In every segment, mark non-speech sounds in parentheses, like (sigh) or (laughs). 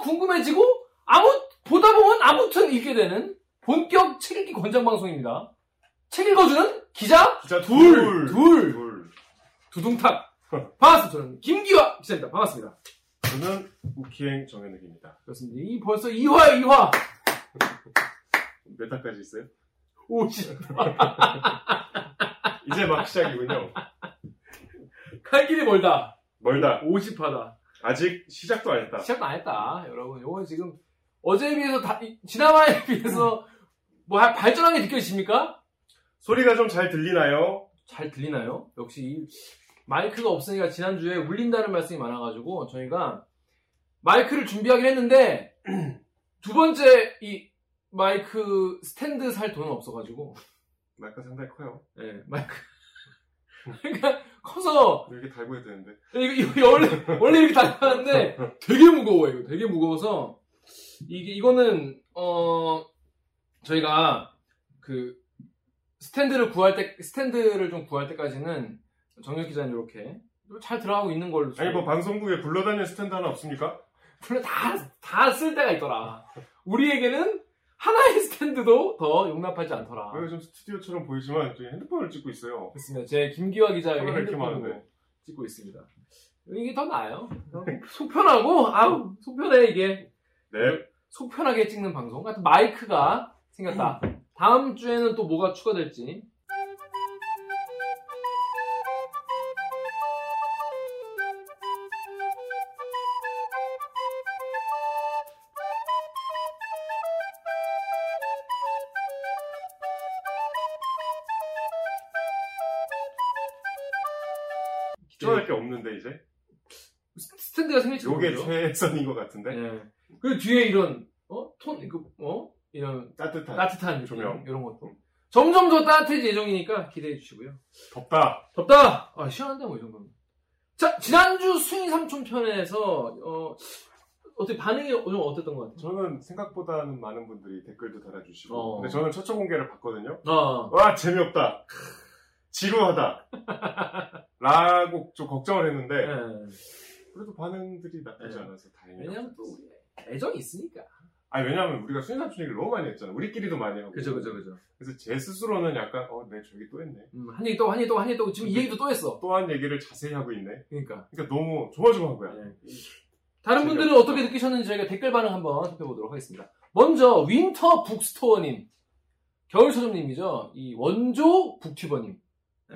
더 궁금해지고 아무 보다 보면 아무튼 읽게 되는 본격 책 읽기 권장 방송입니다. 책 읽어주는 기자 기자 둘, 둘. 둘. 둘. 두둥탁 반갑습니다. 저는 김기화 기자입니다. 반갑습니다. 저는 우키행 정현욱입니다. 그렇습니다. 이 벌써 2화에 2화 (laughs) 몇 화까지 있어요? 50 (laughs) 이제 막 시작이군요. 갈 길이 멀다. 멀다. 50화다. 아직 시작도 안 했다. 시작도 안 했다. 여러분, 요거 지금 어제에 비해서 다, 이- 지난화에 (laughs) 비해서 뭐 하- 발전한 게 느껴지십니까? 소리가 좀 잘 들리나요? 잘 들리나요? 역시 이 마이크가 없으니까 지난주에 울린다는 말씀이 많아가지고 저희가 마이크를 준비하긴 했는데 (clears throat) 두 번째 이 마이크 스탠드 살 돈은 없어가지고 마이크 상당히 커요. 예, 마이크 그러니까 커서 이렇게 달고 해야 되는데. 이거, 이거 원래 원래 이렇게 달았는데 되게 무거워요. 이거 되게 무거워서 이게 이거는 어 저희가 그 스탠드를 구할 때 스탠드를 좀 구할 때까지는 정혁 기자님 이렇게 잘 들어가고 있는 걸로 아니 뭐 방송국에 굴러다니는 스탠드 하나 없습니까? 물론 다다 쓸 때가 있더라. 우리에게는 하나의 스탠드도 더 용납하지 않더라. 여기 좀 스튜디오처럼 보이지만 저희 핸드폰을 찍고 있어요. 그렇습니다. 제 김기화 카메라 이렇게 핸드폰으로. 찍고 있습니다. 이게 더 나아요. 속 편하고 아우 속 편해 이게 네. 속 편하게 찍는 방송 같은 마이크가 생겼다. 다음 주에는 또 뭐가 추가될지 없는데 이제. 스- 스탠드가 생길지 요게 모르죠. 최선인 것 같은데. 예. 그리고 뒤에 이런 어톤 이거 어 이런 따뜻한. 따뜻한 느낌, 조명. 이런 것도 점점 더 따뜻해질 예정이니까 기대해 주시고요. 덥다. 덥다. 아 시원한데 뭐 이 정도면. 자 지난주 수인 삼촌 편에서 어 어떻게 반응이 좀 어땠던 것 같아요? 저는 생각보다는 많은 분들이 댓글도 달아주시고. 어. 근데 저는 첫째 공개를 봤거든요. 어. 와 재미없다. 지루하다. (laughs) 라고 좀 걱정을 했는데 예. 그래도 반응들이 나쁘지 네. 않아서 다행이에요. 왜냐면 또 우리 애정이 있으니까. 아니 왜냐면 우리가 순이삼촌 얘기를 너무 많이 했잖아. 우리끼리도 많이 하고. 그죠 그죠 그죠. 그래서 제 스스로는 약간 어, 내 저기 또 했네. 음, 한 얘기 또한 얘기 또한 얘기 또 지금 이 얘기도 또 했어. 또 한 얘기를 자세히 하고 있네. 그러니까. 그러니까 너무 조마조마한 거야. 예. 다른 분들은 어떻게 느끼셨는지 저희가 댓글 반응 한번 살펴보도록 하겠습니다. 먼저 Winter Bookstore님, 겨울 서점님이죠. 이 원조 북튜버님.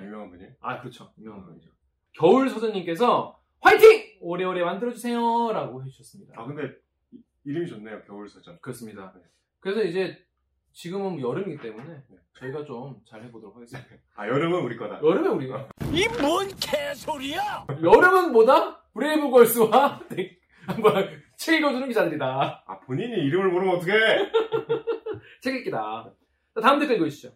유명한 분이. 아 그렇죠, 유명한 분이죠. 겨울 서점님께서 화이팅! 오래오래 만들어주세요라고 해주셨습니다. 아 근데 이- 이름이 좋네요. 겨울 서점. 그렇습니다. 네. 그래서 이제 지금은 여름이기 때문에 네. 저희가 좀 잘 해보도록 하겠습니다. 아 여름은 우리 거다. 여름에 우리가 이 뭔 개소리야! 여름은 뭐다? 브레이브 걸스와 한번 책 읽어주는 기자들이다. 아 본인이 이름을 모르면 어떡해? (laughs) 책 읽기다. 자, 다음 댓글 읽어주시죠.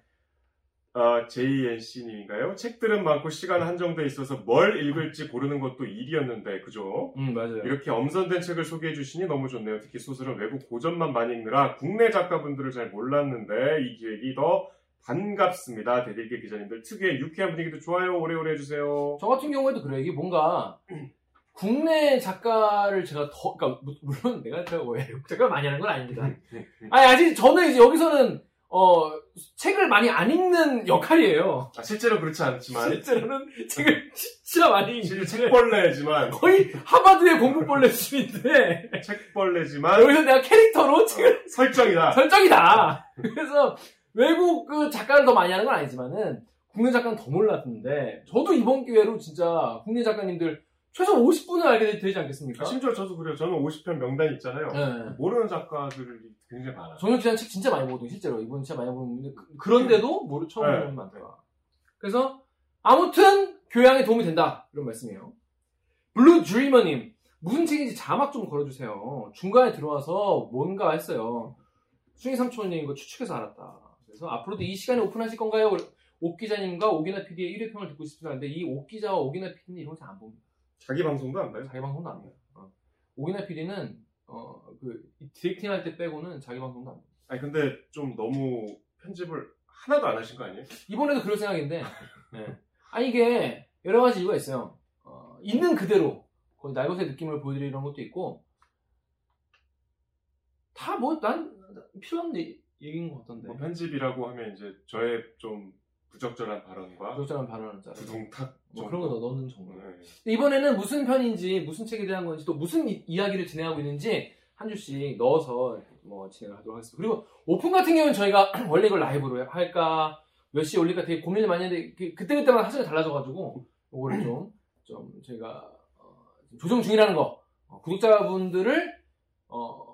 아, JNC님인가요? 책들은 많고 시간 한정돼 있어서 뭘 읽을지 고르는 것도 일이었는데, 그죠? 음 맞아요. 이렇게 엄선된 책을 소개해 주시니 너무 좋네요. 특히 소설은 외국 고전만 많이 읽느라 국내 작가분들을 잘 몰랐는데 이 기획이 더 반갑습니다. 대들기 기자님들 특유의 유쾌한 분위기도 좋아요. 오래오래 해주세요. 저 같은 경우에도 그래요. 이게 뭔가 (clears throat) 국내 작가를 제가 더, 그러니까 무- 물론 내가 제가 뭐 외국 (laughs) 작가를 많이 하는 건 아닙니다. 아니 아직 저는 이제 여기서는 어 책을 많이 안 읽는 역할이에요. 아, 실제로 그렇지 않지만 실제로는 책을 진짜 많이 읽는데 책벌레지만 거의 하버드의 공부벌레 수준인데 책벌레지만 여기서 내가 캐릭터로 책을 설정이다. 설정이다. 그래서 외국 그 작가를 더 많이 하는 건 아니지만은 국내 작가는 더 몰랐는데 저도 이번 기회로 진짜 국내 작가님들 최소 50분을 알게 되지 않겠습니까? 아, 심지어 저도 그래요. 저는 50편 명단 있잖아요. 네. 모르는 작가들이 굉장히 많아요. 정혁 기자는 책 진짜 많이 보거든요, 실제로. 이분 진짜 많이 보는데, 그- 그런데도 모르, 처음 네. 보는 분 많더라. 그래서, 아무튼, 교양에 도움이 된다. 이런 말씀이에요. Blue Dreamer님, 무슨 책인지 자막 좀 걸어주세요. 중간에 들어와서 뭔가 했어요. 순이 삼촌님 이거 추측해서 알았다. 그래서 앞으로도 이 시간에 오픈하실 건가요? 옥 기자님과 오기나 PD의 1회 평을 듣고 싶습니다. 근데 이 옥 기자와 오기나 PD는 이런 거잘안 봅니다. 자기 방송도 안 봐요. 자기 방송도 안 해요. 어. 오기나 PD는, 어, 그, 디렉팅 할 때 빼고는 자기 방송도 안 해요. 아니 근데 좀 너무 편집을 하나도 안 하신 거 아니에요? 이번에도 그럴 생각인데, 예. (laughs) 아니, 이게, 여러 가지 이유가 있어요. 어, 있는 그대로, 거의 날것의 느낌을 보여드리는 것도 있고, 다 뭐 난 필요한 얘- 얘기인 것 같던데. 뭐 편집이라고 하면 이제 저의 좀 부적절한 발언과 부적절한 발언을 짜. 부동탁 뭐 그런 거 넣는 정도. 네. 이번에는 무슨 편인지 무슨 책에 대한 건지 또 무슨 이, 이야기를 진행하고 있는지 한 줄씩 넣어서 뭐 진행을 하도록 하겠습니다. 그리고 오픈 같은 경우는 저희가 (clears throat) 원래 이걸 라이브로 할까 몇 시에 올릴까 되게 고민을 많이 했는데 그- 그때그때마다 사정이 달라져가지고 이거를 (clears throat) 좀, 좀 저희가 어, 조정 중이라는 거 어, 구독자분들을 어, 부-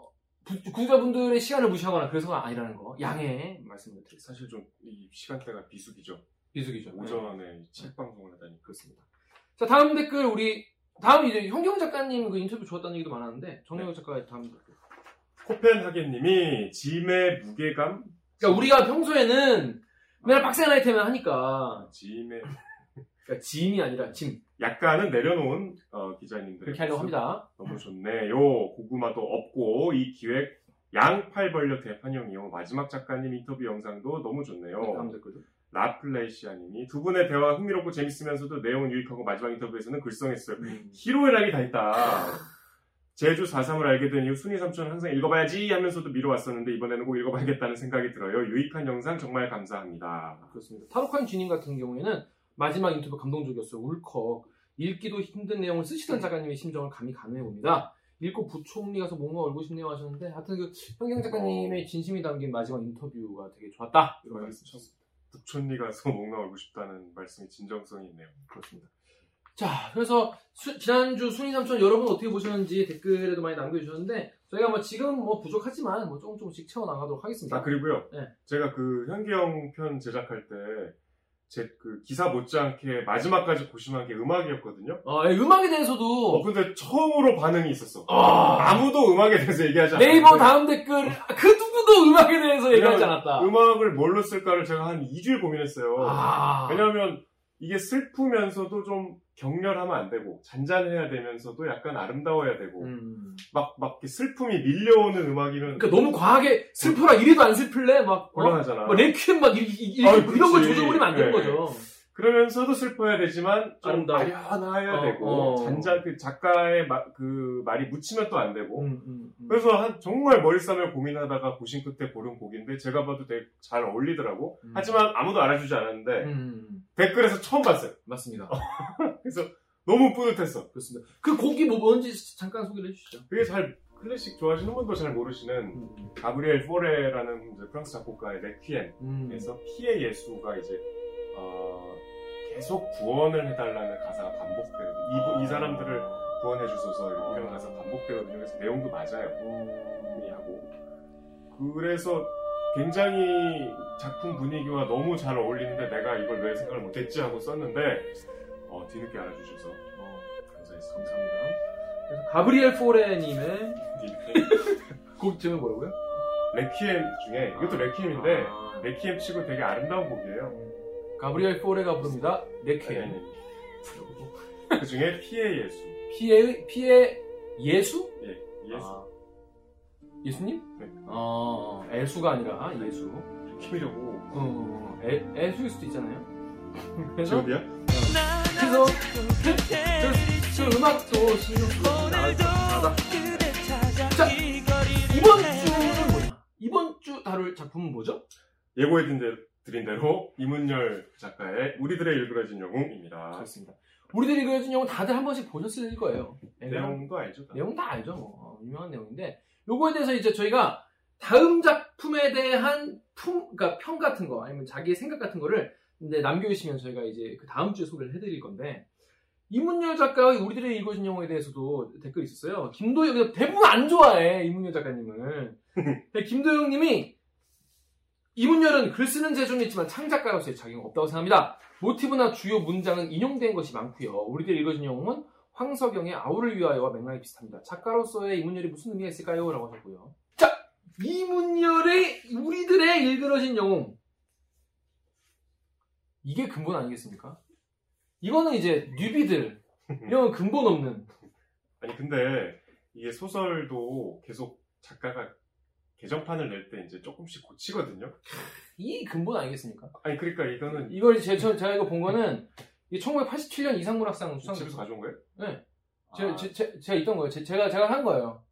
구독자분들의 시간을 무시하거나 그래서가 아니라는 거 양해 말씀을 드리겠습니다. 사실 좀 이 시간대가 비수기죠. 비수기죠. 네. 오전에 이책 방송을 하다니 그렇습니다. 자, 다음 댓글 우리 다음 이제 현경 작가님 그 인터뷰 좋았다는 얘기도 많았는데 정영 작가의 다음 댓글. 코펜하겐님이 짐의 무게감 그러니까 우리가 평소에는 맨날 빡센 아이템을 하니까 짐의 그러니까 짐이 아니라 짐 약간은 내려놓은 어, 기자님들 그렇게 하려고 합니다. 너무 좋네요. 고구마도 없고 이 기획 양팔 벌려 대판형이요. 마지막 작가님 인터뷰 영상도 너무 좋네요. 다음 댓글도. 라플레이시아님이 두 분의 대화 흥미롭고 재밌으면서도 내용은 유익하고 마지막 인터뷰에서는 글썽했어요. 음. 희로애락이 다 있다. 제주 4.3을 알게 된 이후 순위 삼촌은 항상 읽어봐야지 하면서도 미뤄왔었는데 이번에는 꼭 읽어봐야겠다는 생각이 들어요. 유익한 영상 정말 감사합니다. 그렇습니다. 타로칸 주님 같은 경우에는 마지막 인터뷰 감동적이었어요. 울컥. 읽기도 힘든 내용을 쓰시던 작가님의 심정을 감히 가늠해 봅니다. 읽고 부총리 가서 뭔가 얼고 싶네요 하셨는데 하여튼 그 현경 작가님의 진심이 담긴 마지막 인터뷰가 되게 좋았다. 이런 말씀 쳤습니다. 북촌리 가서 뭔가 알고 싶다는 말씀이 진정성이 있네요. 그렇습니다. 자, 그래서 수- 지난주 순위 삼촌 여러분 어떻게 보셨는지 댓글에도 많이 남겨주셨는데 저희가 뭐 지금 뭐 부족하지만 뭐 조금 조금씩 채워 나가도록 하겠습니다. 아 그리고요. 네. 제가 그 현기영 편 제작할 때 제 그 기사 못지않게 마지막까지 고심한 게 음악이었거든요. 어, 예, 음악에 어 대해서도 근데 처음으로 반응이 있었어. 아, 아무도 음악에 대해서 얘기하지 않았는데 네이버 다음 댓글 그 누구도 음악에 대해서 얘기하지 않았다. 음악을 뭘로 쓸까를 제가 한 2주일 고민했어요. 아, 왜냐하면 이게 슬프면서도 좀 격렬하면 안 되고 잔잔해야 되면서도 약간 아름다워야 되고 음. 막 막 슬픔이 밀려오는 음악이면 그러니까 너무 과하게 슬퍼라 이래도 안 슬플래 막 어? 곤란하잖아. 막 레퀴엠 막 이, 이, 이, 아, 이런 걸. 조져버리면 안 되는 네. 거죠. 그러면서도 슬퍼야 되지만 좀. 아련해야 어, 되고 어. 잔잔 그 작가의 마- 그 말이 묻히면 또 안 되고 음, 음, 음. 그래서 한 정말 머리 싸며 고민하다가 고심 끝에 고른 곡인데 제가 봐도 되게 잘 어울리더라고 음. 하지만 아무도 알아주지 않았는데 음, 음, 음. 댓글에서 처음 봤어요 맞습니다. (laughs) 그래서 너무 뿌듯했어 그렇습니다. 그 곡이 뭐 뭔지 잠깐 소개를 해주시죠. 그게 잘 클래식 좋아하시는 분도 잘 모르시는 음, 가브리엘 포레라는 프랑스 작곡가의 레퀴엠에서 음. 피의 예수가 이제 어, 계속 구원을 해달라는 가사가 반복되거든요. 이, 이 사람들을 구원해 주소서 이런 가사 가 반복되거든요. 그래서 내용도 맞아요. 이 하고 그래서 굉장히 작품 분위기와 너무 잘 어울리는데 내가 이걸 왜 생각을 못했지 하고 썼는데 어, 뒤늦게 알아주셔서 어, 감사했습니다. 감사합니다. 그래서 가브리엘 포레님의 (laughs) 곡 제목이 뭐라고요? 레퀴엠 중에 이것도 레퀴엠인데 아, 레퀴엠 치고 되게 아름다운 곡이에요. 가브리엘 포레가 부릅니다. 레퀴엠. 네. 그 중에 Pie Jesu. 피의 피의 예수? 예, 예수. 아, 예수님? 네. 어, 애수가 아니라 예수. 키미려고. 어, 애, 애수일 수도 있잖아요. (laughs) 그래서 지금이야? 그래서 저, 저 음악도 신경 쓰고 나가다. 자, 이번 주는 뭐냐? 이번 주 다룰 작품은 뭐죠? 예고해드린 대- 드린 대로 이문열 작가의 우리들의 일그러진 영웅입니다. 그렇습니다. 우리들이 그려진 영화 다들 한 번씩 보셨을 거예요. 내용도 알죠? 다? 내용 다 알죠. 뭐. 어, 유명한 내용인데 요거에 대해서 이제 저희가 다음 작품에 대한 품, 그러니까 평 같은 거 아니면 자기의 생각 같은 거를 이제 남겨주시면 저희가 이제 그 다음 주에 소개를 해드릴 건데 이문열 작가의 우리들의 읽어진 영화에 대해서도 댓글이 있었어요. 김도영 대부분 안 좋아해 이문열 작가님을. (laughs) 근데 김도영님이 이문열은 글 쓰는 재주는 있지만 창작가로서의 자격은 없다고 생각합니다. 모티브나 주요 문장은 인용된 것이 많고요. 우리들 읽어진 영웅은 황석영의 아우를 위하여와 맥락이 비슷합니다. 작가로서의 이문열이 무슨 의미가 있을까요? 라고 하셨고요. 자, 이문열의 우리들의 일그러진 영웅. 이게 근본 아니겠습니까? 이거는 이제 뉴비들, 이런 근본 없는. (laughs) 아니 근데 이게 소설도 계속 작가가 개정판을 낼 때 이제 조금씩 고치거든요. 이 근본 아니겠습니까? 아니 그러니까 이거는 이걸 제, 저, 제가 이거 본 거는 이게 1987년 이상문학상 수상. 집에서 가져온 거예요? 네. 제가, 아, 제, 제, 제가 있던 거예요. 제, 가 제가 한 거예요.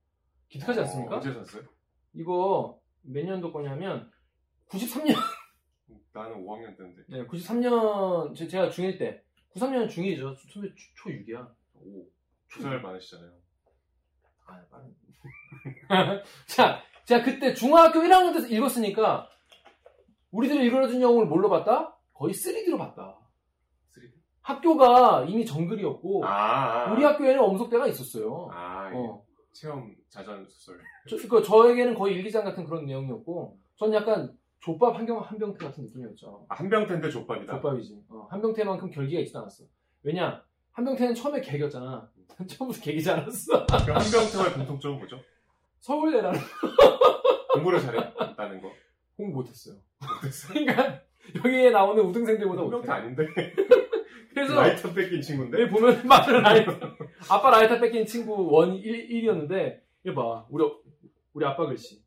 기특하지 않습니까? 어, 언제 샀어요? 이거 몇 년도 거냐면 93년 나는 5학년 때인데. 네, 93년 제- 제가 중1 때 93년 중1이죠. 선배 초 6이야. 오, 두살 많으시잖아요. 아, 빠른. (laughs) 자, 제가 그때 중학교 1학년 때서 읽었으니까 우리들이 읽어준 영웅을 뭘로 봤다? 거의 3D로 봤다. 3D? 학교가 이미 정글이었고 아, 아. 우리 학교에는 엄석대가 있었어요. 아, 이 어. 체험 자전 소설. 저, 그 저에게는 거의 일기장 같은 그런 내용이었고 전 약간 족밥 한경 한병태 같은 느낌이었죠. 아, 한병태인데 족밥이다. 족밥이지. 어, 한병태만큼 결기가 있지 않았어. 왜냐? 한병태는 처음에 개겼잖아. (laughs) 처음부터 개기지 않았어. 그 한병태와의 공통점은 뭐죠? 서울대라는 공부를 잘했다는 거. 공부 못했어요. 못했어요. 그러니까 여기에 나오는 우등생들보다 못해. 아닌데? 그래서 라이터 뺏긴 친구인데? 여기 보면 (laughs) 맞아 라이터. 아빠 라이터 뺏긴 친구 원 1, 1이었는데 이거 봐. 우리 우리 아빠 글씨.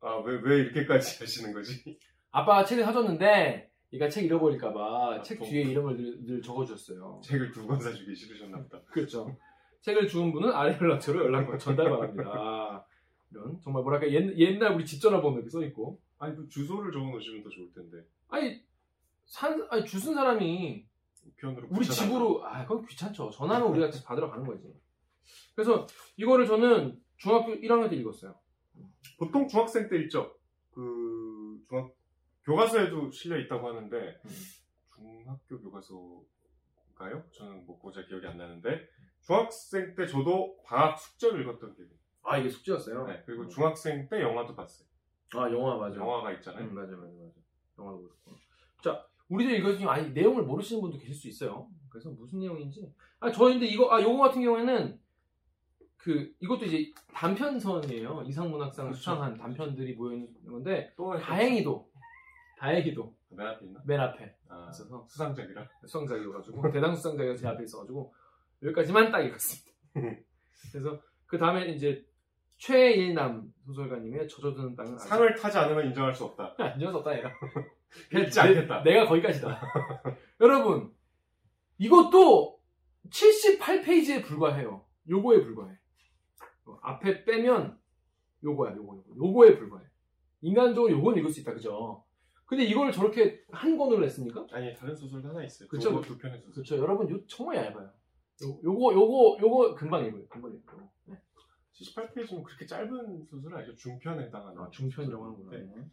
아, 왜, 왜 이렇게까지 (laughs) 하시는 거지? 아빠가 책을 사줬는데 얘가 책 잃어버릴까봐 아, 책 좀- 뒤에 이름을 늘, 늘 적어주셨어요. 책을 두 권 사주기 싫으셨나 보다. 그렇죠. 책을 주운 분은 아래 연락처로 연락 전달 바랍니다. 이런 정말 뭐랄까 옛, 옛날 우리 집 전화번호 이렇게 써 있고 아니, 그 주소를 적어 놓으시면 더 좋을 텐데. 아니 산 아니 주순 사람이 우편으로 우리. 집으로 아 그건 귀찮죠. 전화는 우리가 받으러 가는 거지. 그래서 이거를 저는 중학교 1학년 때 읽었어요. 보통 중학생 때 있죠. 그 중학 교과서에도 실려 있다고 하는데 음. 중학교 교과서인가요? 저는 뭐 고작 기억이 안 나는데 중학생 때 저도 방학 숙제를 읽었던 기억이. 아 이게 숙제였어요. 네, 그리고 중학생 때 영화도 봤어요. 아 영화 맞아. 영화가 있잖아요. 음, 맞아 맞아 맞아. 영화도 그렇고. 자 우리들 읽어주면 아니 내용을 모르시는 분도 계실 수 있어요. 그래서 무슨 내용인지. 아 저희인데 이거 아 요거 같은 경우에는 그 이것도 이제 단편선이에요. 이상문학상 그렇죠. 수상한 단편들이 모여 있는 건데 또 다행히도 다행히도 맨 앞에 있나? 맨 앞에 아, 있어서 수상작이라. 수상작이어가지고 대당 수상작이 제 앞에 있어가지고 여기까지만 딱 읽었습니다. (laughs) 그래서 그 다음에 이제 최일남 소설가님의 젖어드는 땅은 아직 상을 타지 않으면 인정할 수 없다. (laughs) 안전없다 얘가. (laughs) 읽지 않겠다. 내 가 거기까지다. (laughs) 여러분 이것도 78페이지에 불과해요. 요거에 불과해. 어, 앞에 빼면 요거야 요거 요거 요거에 불과해. 인간적으로 요건 읽을 수 있다 그죠? 근데 이걸 저렇게 한 권으로 냈습니까? 아니 다른 소설도 하나 있어요. 그쵸. 두 편의 소설. 그렇죠. 여러분 요 정말 얇아요. 요, 요거 요거 요거 금방 읽어요. 금방 읽어요. 네. 78페이지면 그렇게 짧은 소설 아니죠? 중편에 해당하는. 아, 중편이라고 하는구나. 네.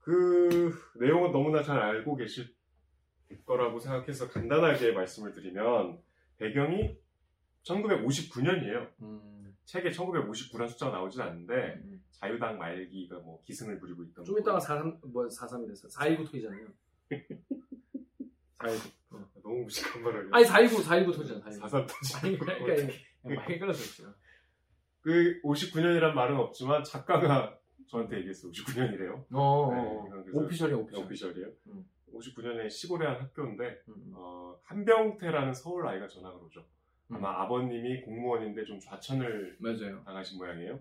그 내용은 너무나 잘 알고 계실 거라고 생각해서 간단하게 말씀을 드리면 배경이 1959년이에요. 음, 책에 1959란 숫자가 나오진 않는데 음. 자유당 말기가 뭐 기승을 부리고 있던 좀 이따가 43, 뭐 43이 됐어. 419 터지잖아요. 419. 어. 너무 무식한 말을 아니 419, 419 터지잖아. 419. 사삼 터지 아니 그러니까 많이 끌어서 그 59년이란 말은 없지만 작가가 저한테 얘기했어요 59년이래요 어, 어, 네, 어. 그래서 오피셜이야 오피셜. 오피셜이에요 음. 59년에 시골의 한 학교인데 음, 어, 한병태라는 서울 아이가 전학을 오죠 음. 아마 아버님이 공무원인데 좀 좌천을 맞아요. 당하신 모양이에요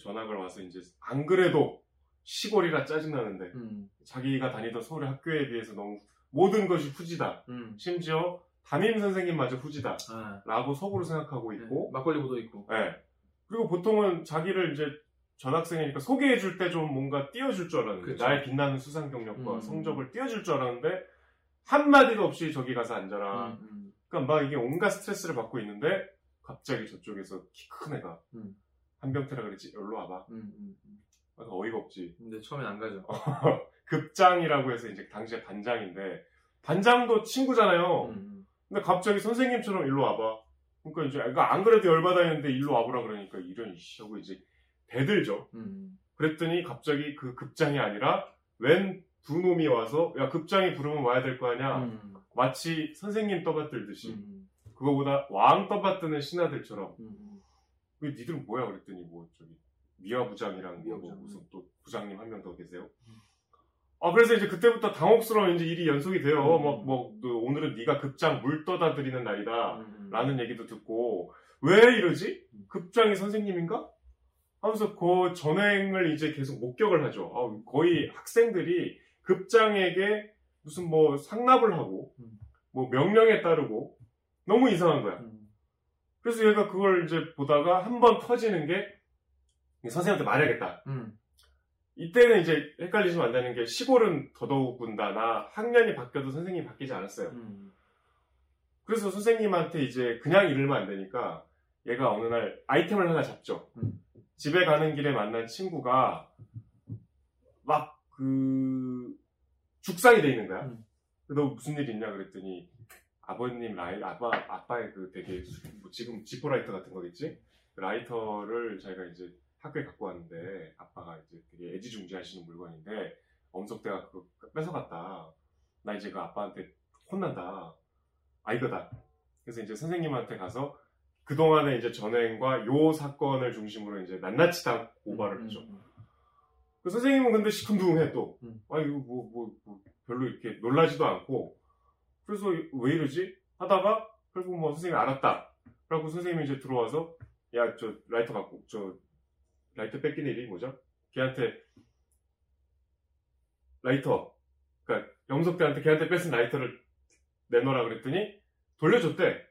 전학을 와서 이제 안 그래도 시골이라 짜증나는데 음, 자기가 다니던 서울의 학교에 비해서 너무 모든 것이 후지다 음. 심지어 담임 선생님마저 후지다 아, 라고 속으로 생각하고 네. 있고 막걸리 묻어 있고. 예. 그리고 보통은 자기를 이제 전학생이니까 소개해 줄 때 좀 뭔가 띄워줄 줄 알았는데 그쵸. 나의 빛나는 수상 경력과 음. 성적을 띄워줄 줄 알았는데 한마디도 없이 저기 가서 앉아라 음, 음. 그러니까 막 이게 온갖 스트레스를 받고 있는데 갑자기 저쪽에서 키 큰 애가 음. 한병태라 그랬지 일로 와봐 음, 음, 음. 그래서 어이가 없지 근데 처음엔 안 가죠. (laughs) 급장이라고 해서 이제 당시에 반장인데 반장도 친구잖아요. 근데 갑자기 선생님처럼 일로 와봐. 그러니까 이제 애가 안 그래도 열받아했는데 일로 와보라 그러니까 이런 씨 하고 이제 대들죠. 음, 그랬더니 갑자기 그 급장이 아니라 웬 두 놈이 와서 야 급장이 부르면 와야 될 거 아니야. 음, 마치 선생님 떠받들듯이 음, 그거보다 왕 떠받드는 신하들처럼 음, 음. 그 니들은 뭐야 그랬더니 뭐 저기 미화 부장이랑 미화 뭐 부장. 무슨 또 부장님 한 명 더 계세요. 음. 아 그래서 이제 그때부터 당혹스러운 이제 일이 연속이 돼요. 음. 뭐, 뭐, 너 오늘은 네가 급장 물 떠다 드리는 날이다. 음, 라는 얘기도 듣고 왜 이러지? 음. 급장이 선생님인가? 하면서 그 전행을 이제 계속 목격을 하죠. 아, 거의 학생들이 급장에게 무슨 뭐 상납을 하고 음. 뭐 명령에 따르고 너무 이상한 거야. 음. 그래서 얘가 그걸 이제 보다가 한 번 터지는 게 선생님한테 말해야겠다. 음. 이때는 이제 헷갈리시면 안 되는 게 시골은 더더욱 군다나 학년이 바뀌어도 선생님이 바뀌지 않았어요. 음. 그래서 선생님한테 이제 그냥 이르면 안 되니까 얘가 어느 날 아이템을 하나 잡죠. 음. 집에 가는 길에 만난 친구가 막 그 죽상이 돼 있는 거야. 음. 너 무슨 일 있냐 그랬더니 아버님 라이 아빠 아빠의 그 되게 수- 뭐 지금 지포 라이터 같은 거겠지? 그 라이터를 자기가 이제 학교에 갖고 왔는데 아빠가 이제 되게 애지중지하시는 물건인데 엄석대가 그거 뺏어갔다. 나 이제 그 아빠한테 혼난다. 아 이거다. 그래서 이제 선생님한테 가서 그 동안에 이제 전행과 요 사건을 중심으로 이제 낱낱이 다 고발을 음, 하죠. 음, 그 선생님은 근데 시큰둥해 또. 음. 아 이거 뭐, 뭐, 뭐 별로 이렇게 놀라지도 않고. 그래서 왜 이러지? 하다가 결국 뭐 선생님이 알았다. 그러고 선생님이 이제 들어와서 야 저 라이터 갖고 저 라이터 뺏긴 일이 뭐죠? 걔한테 라이터 그러니까 엄석대한테 걔한테 뺏은 라이터를 내놓으라 그랬더니 돌려줬대.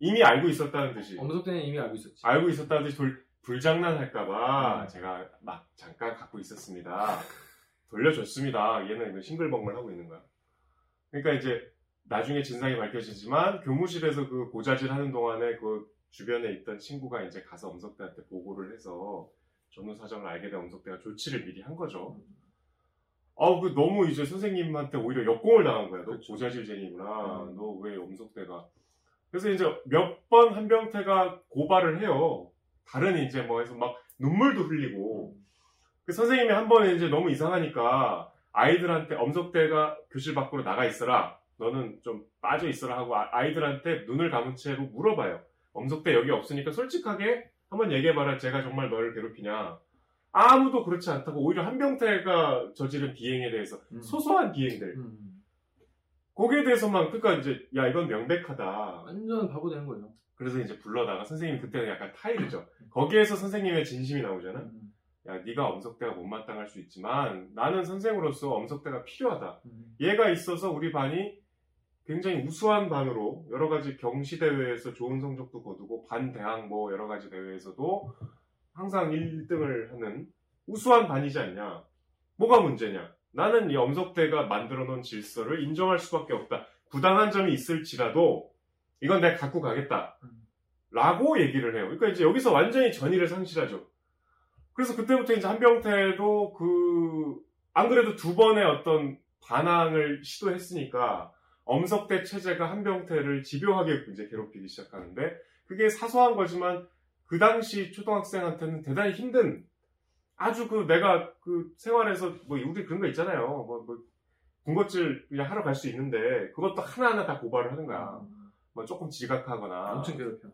이미 알고 있었다는 듯이. 엄석대는 이미 알고 있었지. 알고 있었다는 듯이 돌, 불장난할까봐 음. 제가 막 잠깐 갖고 있었습니다. 돌려줬습니다. 얘는 싱글벙글 하고 있는 거야. 그러니까 이제 나중에 진상이 밝혀지지만 교무실에서 그 고자질 하는 동안에 그 주변에 있던 친구가 이제 가서 엄석대한테 보고를 해서 전후 사정을 알게 된 엄석대가 조치를 미리 한 거죠. 아우 그 너무 이제 선생님한테 오히려 역공을 당한 거야. 너 그렇죠. 고자질쟁이구나. 음. 너왜 엄석대가 그래서 이제 몇 번 한병태가 고발을 해요. 다른 이제 뭐 해서 막 눈물도 흘리고 그 선생님이 한 번에 이제 너무 이상하니까 아이들한테 엄석대가 교실 밖으로 나가 있어라. 너는 좀 빠져 있어라 하고 아- 아이들한테 눈을 감은 채로 물어봐요. 엄석대 여기 없으니까 솔직하게 한번 얘기해봐라. 제가 정말 너를 괴롭히냐. 아무도 그렇지 않다고 오히려 한병태가 저지른 비행에 대해서 음. 소소한 비행들 음. 거기에 대해서만 그러니까 이제 야 이건 명백하다. 완전 바보 되는 거예요. 그래서 이제 불러다가 선생님이 그때는 약간 타이르죠. 거기에서 선생님의 진심이 나오잖아. 음. 야, 네가 엄석대가 못마땅할 수 있지만 나는 선생으로서 엄석대가 필요하다. 음. 얘가 있어서 우리 반이 굉장히 우수한 반으로 여러 가지 경시 대회에서 좋은 성적도 거두고 반 대학 뭐 여러 가지 대회에서도 항상 1등을 하는 우수한 반이지 않냐. 뭐가 문제냐? 나는 이 엄석대가 만들어 놓은 질서를 인정할 수밖에 없다. 부당한 점이 있을지라도 이건 내가 갖고 가겠다. 라고 얘기를 해요. 그러니까 이제 여기서 완전히 전의를 상실하죠. 그래서 그때부터 이제 한병태도 그, 안 그래도 두 번의 어떤 반항을 시도했으니까 엄석대 체제가 한병태를 집요하게 이제 괴롭히기 시작하는데 그게 사소한 거지만 그 당시 초등학생한테는 대단히 힘든 아주 그 내가 그 생활에서 뭐 우리 그런 거 있잖아요. 뭐, 뭐 군것질 그냥 하러 갈 수 있는데 그것도 하나하나 다 고발을 하는 거야. 뭐 조금 지각하거나 엄청 괴롭혀.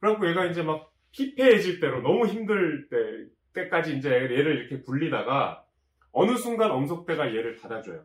그래갖고 얘가 이제 막 피폐해질 때로 너무 힘들 때, 때까지 이제 얘를 이렇게 굴리다가 어느 순간 엄석대가 얘를 닫아줘요.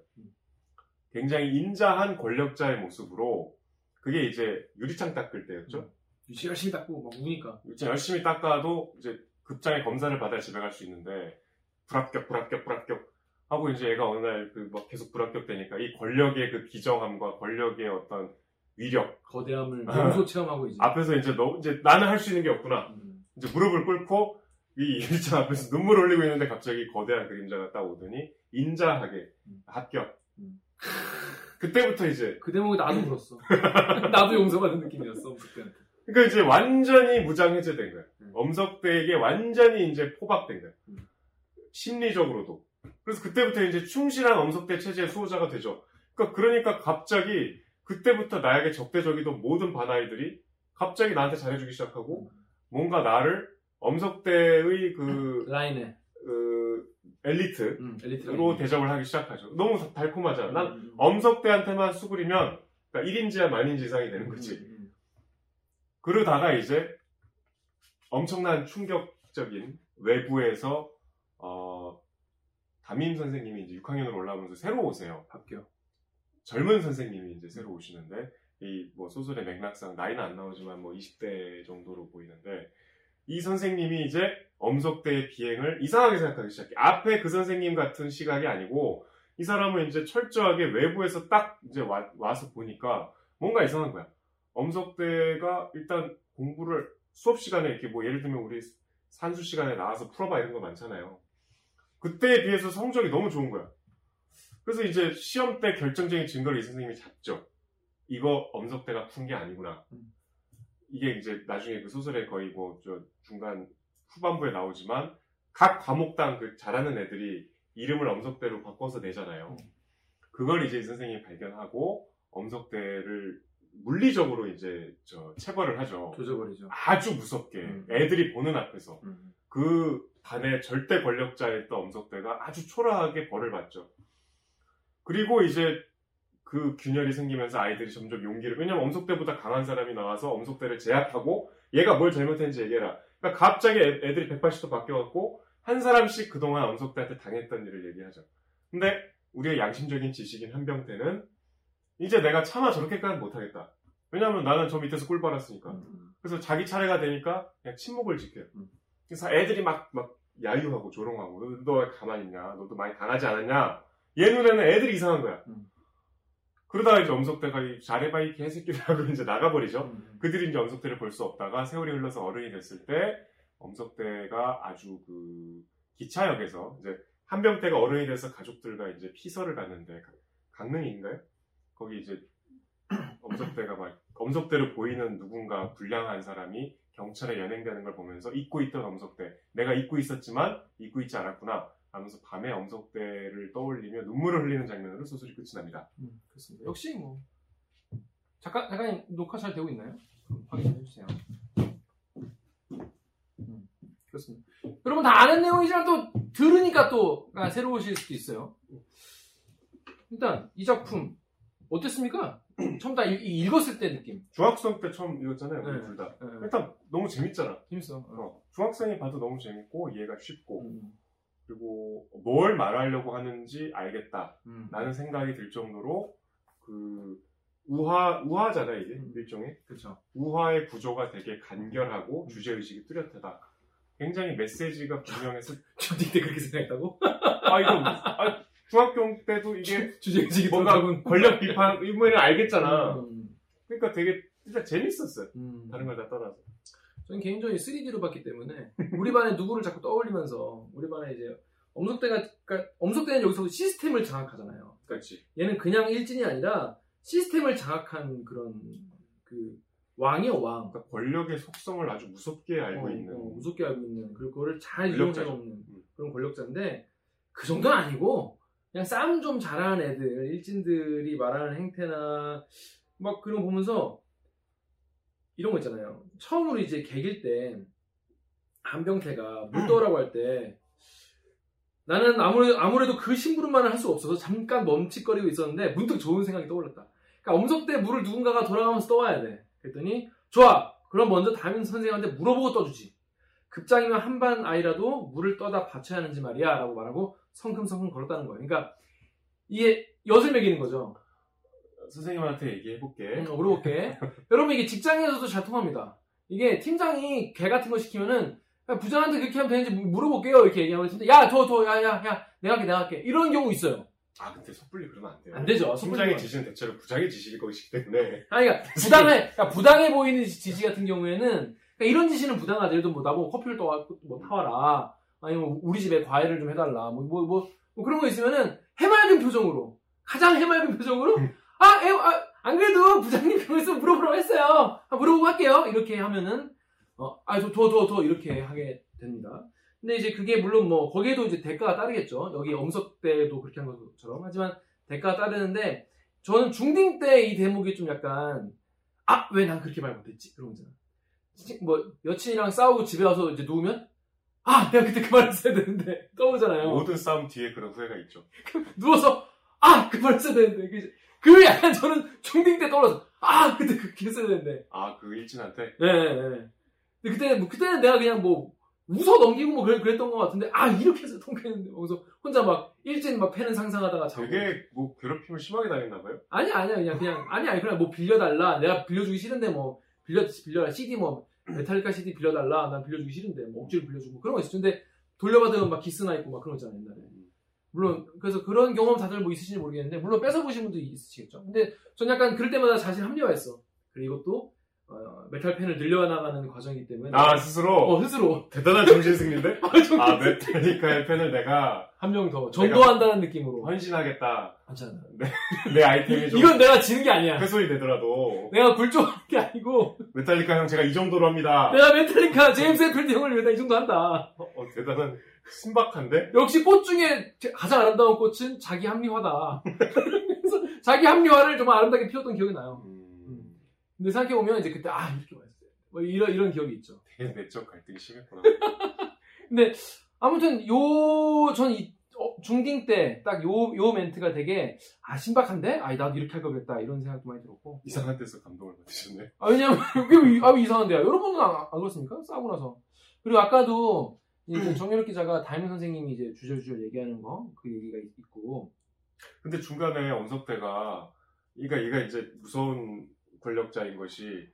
굉장히 인자한 권력자의 모습으로 그게 이제 유리창 닦을 때였죠. 유치 열심히 닦고 막 우니까. 유리창 열심히 닦아도 이제 급장의 검사를 받아야 집에 갈 수 있는데 불합격, 불합격, 불합격 하고 이제 얘가 어느 날 그 막 계속 불합격되니까 이 권력의 그 비정함과 권력의 어떤 위력 거대함을 (laughs) 몸소 체험하고 이제. 앞에서 이제 너 이제 나는 할 수 있는 게 없구나. 음. 이제 무릎을 꿇고 이 일장 앞에서 눈물 흘리고 있는데 갑자기 거대한 그림자가 딱 오더니 인자하게 음. 합격. 음. 그때부터 이제 그 대목에 나도 울었어. (laughs) 나도 용서받은 느낌이었어, 엄석대한테. 그러니까 이제 완전히 무장 해제된 거야. 음. 엄석대에게 완전히 이제 포박된 거야. 음. 심리적으로도. 그래서 그때부터 이제 충실한 엄석대 체제의 수호자가 되죠. 그러니까 그러니까 갑자기 그때부터 나에게 적대적이던 모든 반아이들이 갑자기 나한테 잘해주기 시작하고 뭔가 나를 엄석대의 그, 라인에. 그 엘리트 음, 로. 대접을 하기 시작하죠. 너무 다- 달콤하잖아. 난 음, 음. 엄석대한테만 수그리면 그러니까 1인지야 만인지 이상이 되는 거지. 음, 음. 그러다가 이제 엄청난 충격적인 외부에서 어, 담임 선생님이 이제 6학년으로 올라오면서 새로 오세요. 바뀌어. 젊은 선생님이 이제 새로 오시는데 이 뭐 소설의 맥락상 나이는 안 나오지만 뭐 20대 정도로 보이는데 이 선생님이 이제 엄석대의 비행을 이상하게 생각하기 시작해. 앞에 그 선생님 같은 시각이 아니고 이 사람은 이제 철저하게 외부에서 딱 이제 와, 와서 보니까 뭔가 이상한 거야. 엄석대가 일단 공부를 수업 시간에 이렇게 뭐 예를 들면 우리 산수 시간에 나와서 풀어봐 이런 거 많잖아요. 그때에 비해서 성적이 너무 좋은 거야. 그래서 이제 시험 때 결정적인 증거를 이 선생님이 잡죠. 이거 엄석대가 푼 게 아니구나. 음. 이게 이제 나중에 그 소설에 거의 뭐 저 중간 후반부에 나오지만 각 과목당 그 잘하는 애들이 이름을 엄석대로 바꿔서 내잖아요. 음. 그걸 이제 이 선생님이 발견하고 엄석대를 물리적으로 이제 저 체벌을 하죠. 조져버리죠. 아주 무섭게 음. 애들이 보는 앞에서 음. 그 반의 절대 권력자였던 엄석대가 아주 초라하게 벌을 받죠. 그리고 이제 그 균열이 생기면서 아이들이 점점 용기를 왜냐면 엄석대보다 강한 사람이 나와서 엄석대를 제압하고 얘가 뭘 잘못했는지 얘기해라. 그러니까 갑자기 애, 애들이 180도 바뀌어갖고 한 사람씩 그동안 엄석대한테 당했던 일을 얘기하죠. 근데 우리의 양심적인 지식인 한병태는 이제 내가 차마 저렇게까지 못하겠다. 왜냐면 나는 저 밑에서 꿀 빨았으니까. 음. 그래서 자기 차례가 되니까 그냥 침묵을 지켜요. 음. 그래서 애들이 막, 막 야유하고 조롱하고 너 왜 가만히 있냐? 너도 많이 당하지 않았냐? 얘 눈에는 애들이 이상한 거야. 음. 그러다가 이제 엄석대가 이 잘해봐 이 개새끼라고 이제 나가버리죠. 음. 그들이 이제 엄석대를 볼 수 없다가 세월이 흘러서 어른이 됐을 때 엄석대가 아주 그 기차역에서 이제 한병대가 어른이 돼서 가족들과 이제 피서를 갔는데 가- 강릉인가요? 거기 이제 (clears throat) 엄석대가 막 엄석대로 보이는 누군가 불량한 사람이 경찰에 연행되는 걸 보면서 잊고 있던 엄석대 내가 잊고 있었지만 잊고 있지 않았구나 하면서 밤에 엄석대를 떠올리며 눈물을 흘리는 장면으로 소설이 끝이 납니다. 음, 그렇습니다. 역시 뭐 작가 작가님 녹화 잘 되고 있나요? 확인해 주세요. 음, 그렇습니다. 여러분 다 아는 내용이지만 또 들으니까 또 아, 새로우실 수도 있어요. 일단 이 작품 어땠습니까? 처음 다 읽- 읽었을 때 느낌. 중학생 때 처음 읽었잖아요. 네. 둘 다. 예, 일단 너무 재밌잖아. 재밌어. 어. 어, 중학생이 봐도 너무 재밌고 이해가 쉽고 음, 그리고 뭘 말하려고 하는지 알겠다. 음. 라는 생각이 들 정도로 그 우화 우화잖아 이게 음. 일종의 그렇죠. 우화의 구조가 되게 간결하고 주제 의식이 뚜렷하다. 굉장히 메시지가 분명해서 (laughs) 초딩 때 그렇게 생각했다고? 아 이거 아, 중학교 때도 이게 주제 의식이 뭔가 돌아가군. 권력 비판 이번에는 알겠잖아. 음, 그러니까 되게 진짜 재밌었어요. 음. 다른 걸 다 떠나서. 저는 개인적으로 3D로 봤기 때문에 우리 반에 누구를 자꾸 떠올리면서 우리 반에 이제 엄석대가 그러니까 엄석대는 여기서 시스템을 장악하잖아요. 그렇지. 얘는 그냥 일진이 아니라 시스템을 장악한 그런 그 왕이요 왕. 그러니까 권력의 속성을 아주 무섭게 알고 어, 있는. 어, 무섭게 알고 있는 그리고 그거를 잘 권력자죠. 이용해 먹는 음. 그런 권력자인데 그 정도는 아니고 그냥 싸움 좀 잘하는 애들 일진들이 말하는 행태나 막 그런 거 보면서 이런 거 있잖아요. 처음으로 이제 개길 때 한병태가 물떠라고 할 때 나는 아무래도, 아무래도 그 심부름만을 할 수가 없어서 잠깐 멈칫거리고 있었는데 문득 좋은 생각이 떠올랐다. 그러니까 엄석대 물을 누군가가 돌아가면서 떠와야 돼. 그랬더니 좋아. 그럼 먼저 담임 선생님한테 물어보고 떠주지. 급장이면 한반 아이라도 물을 떠다 받쳐야 하는지 말이야 라고 말하고 성큼성큼 걸었다는 거예요. 그러니까 이게 엿을 매기는 거죠. 선생님한테 얘기해볼게. 음, 물어볼게. (laughs) 여러분 이게 직장에서도 잘 통합니다. 이게 팀장이 개 같은 거 시키면은 야, 부장한테 그렇게 하면 되는지 물어볼게요 이렇게 얘기하면 진짜 야더더야야야 내가 할게 내가 할게 이런 경우 있어요. 아 근데 섣불리 그러면 안 돼요. 안 되죠. 팀장의 지시는 대체로 부장의 지시일 것이기 때문에. 아니, 그러니까 (laughs) 부당해, 그러니까 부당해 보이는 지시 같은 경우에는 그러니까 이런 지시는 부당하죠. 예를 들어 뭐 나보고 커피를 떠와 뭐 타와라, 아니면 우리 집에 과일을 좀 해달라, 뭐뭐 뭐 그런 거 있으면은 해맑은 표정으로 가장 해맑은 표정으로 (laughs) 아, 에, 아, 안 그래도 부장님 그러면서 물어보라고 했어요. 아, 물어보고 할게요. 이렇게 하면은 어, 아, 더, 더, 더, 더 이렇게 하게 됩니다. 근데 이제 그게 물론 뭐 거기에도 이제 대가가 따르겠죠. 여기 엄석 때도 그렇게 한 것처럼 하지만 대가가 따르는데 저는 중딩 때 이 대목이 좀 약간 아 왜 난 그렇게 말 못했지 그런 거잖아. 치- 뭐 여친이랑 싸우고 집에 와서 이제 누우면 아 내가 그때 그 말했어야 되는데 (laughs) 떠오르잖아요. 모든 싸움 뒤에 그런 후회가 있죠. (laughs) 누워서 아 그 말했어야 되는데 그, 그 약간 저는 중딩 때 떠올라서 아 그때 그렇게 했어야 되는데. 아 그 일진한테? 네 네. 근데 그때 뭐 그때는 내가 그냥 뭐 웃어 넘기고 뭐 그랬, 그랬 던 것 같은데 아 이렇게 해서 통쾌했는데 거기서 혼자 막 일진 막 패는 상상하다가 자고. 되게 뭐 괴롭힘을 심하게 당했나 봐요. 아니 아니야 그냥 그냥 아니 아니 그냥 뭐 빌려달라. 내가 빌려주기 싫은데 뭐 빌려 빌려라. CD 뭐 메탈리카 CD 빌려달라. 난 빌려주기 싫은데 뭐 억지로 빌려주고 그런 거 있어 근데 돌려받으면 막 기스나 있고 막 그런 거 있잖아 옛날에 물론 그래서 그런 경험 다들 뭐 있으신지 모르겠는데 물론 뺏어 보신 분도 있으시겠죠 근데 전 약간 그럴 때마다 자신 합리화했어 그리고 이것도 어, 메탈 팬을 늘려나가는 과정이기 때문에 아 스스로 어, 스스로 대단한 정신승리인데? 좀 (laughs) 아 메탈리카의 팬을 내가 한 명 더 전도한다는 느낌으로 헌신하겠다. 괜찮아. 내 아이템이 좀 이건 내가 지는 게 아니야. 훼손이 되더라도 내가 굴종하는 게 아니고 메탈리카 형 제가 이 정도로 합니다. 내가 메탈리카 제임스 헷필드 형을 위해 이 정도 한다. 어, 어, 대단한 신박한데? 역시 꽃 중에 가장 아름다운 꽃은 자기 합리화다. 그래서 자기 합리화를 정말 아름답게 피웠던 기억이 나요. 음, 근데 생각해보면 이제 그때 아 이렇게 맛있어요. 뭐 이런 이런 기억이 있죠. 되게 내적 갈등이 심했구나. (laughs) 근데 아무튼 요전 중딩 때딱요요 멘트가 되게 아 신박한데 아 나도 이렇게 할 거겠다 이런 생각도 많이 들었고 이상한 데서 감동을 받으셨네. 아 왜냐면 (laughs) 아, 왜 이상한데요 여러분은 안, 안 그렇습니까 싸우고 나서 그리고 아까도 이제 정현욱 기자가 다임 선생님이 이제 주저주저 얘기하는 거 그 얘기가 있- 있고. 근데 중간에 엄석대가 얘가 얘가 이제 무서운 권력자인 것이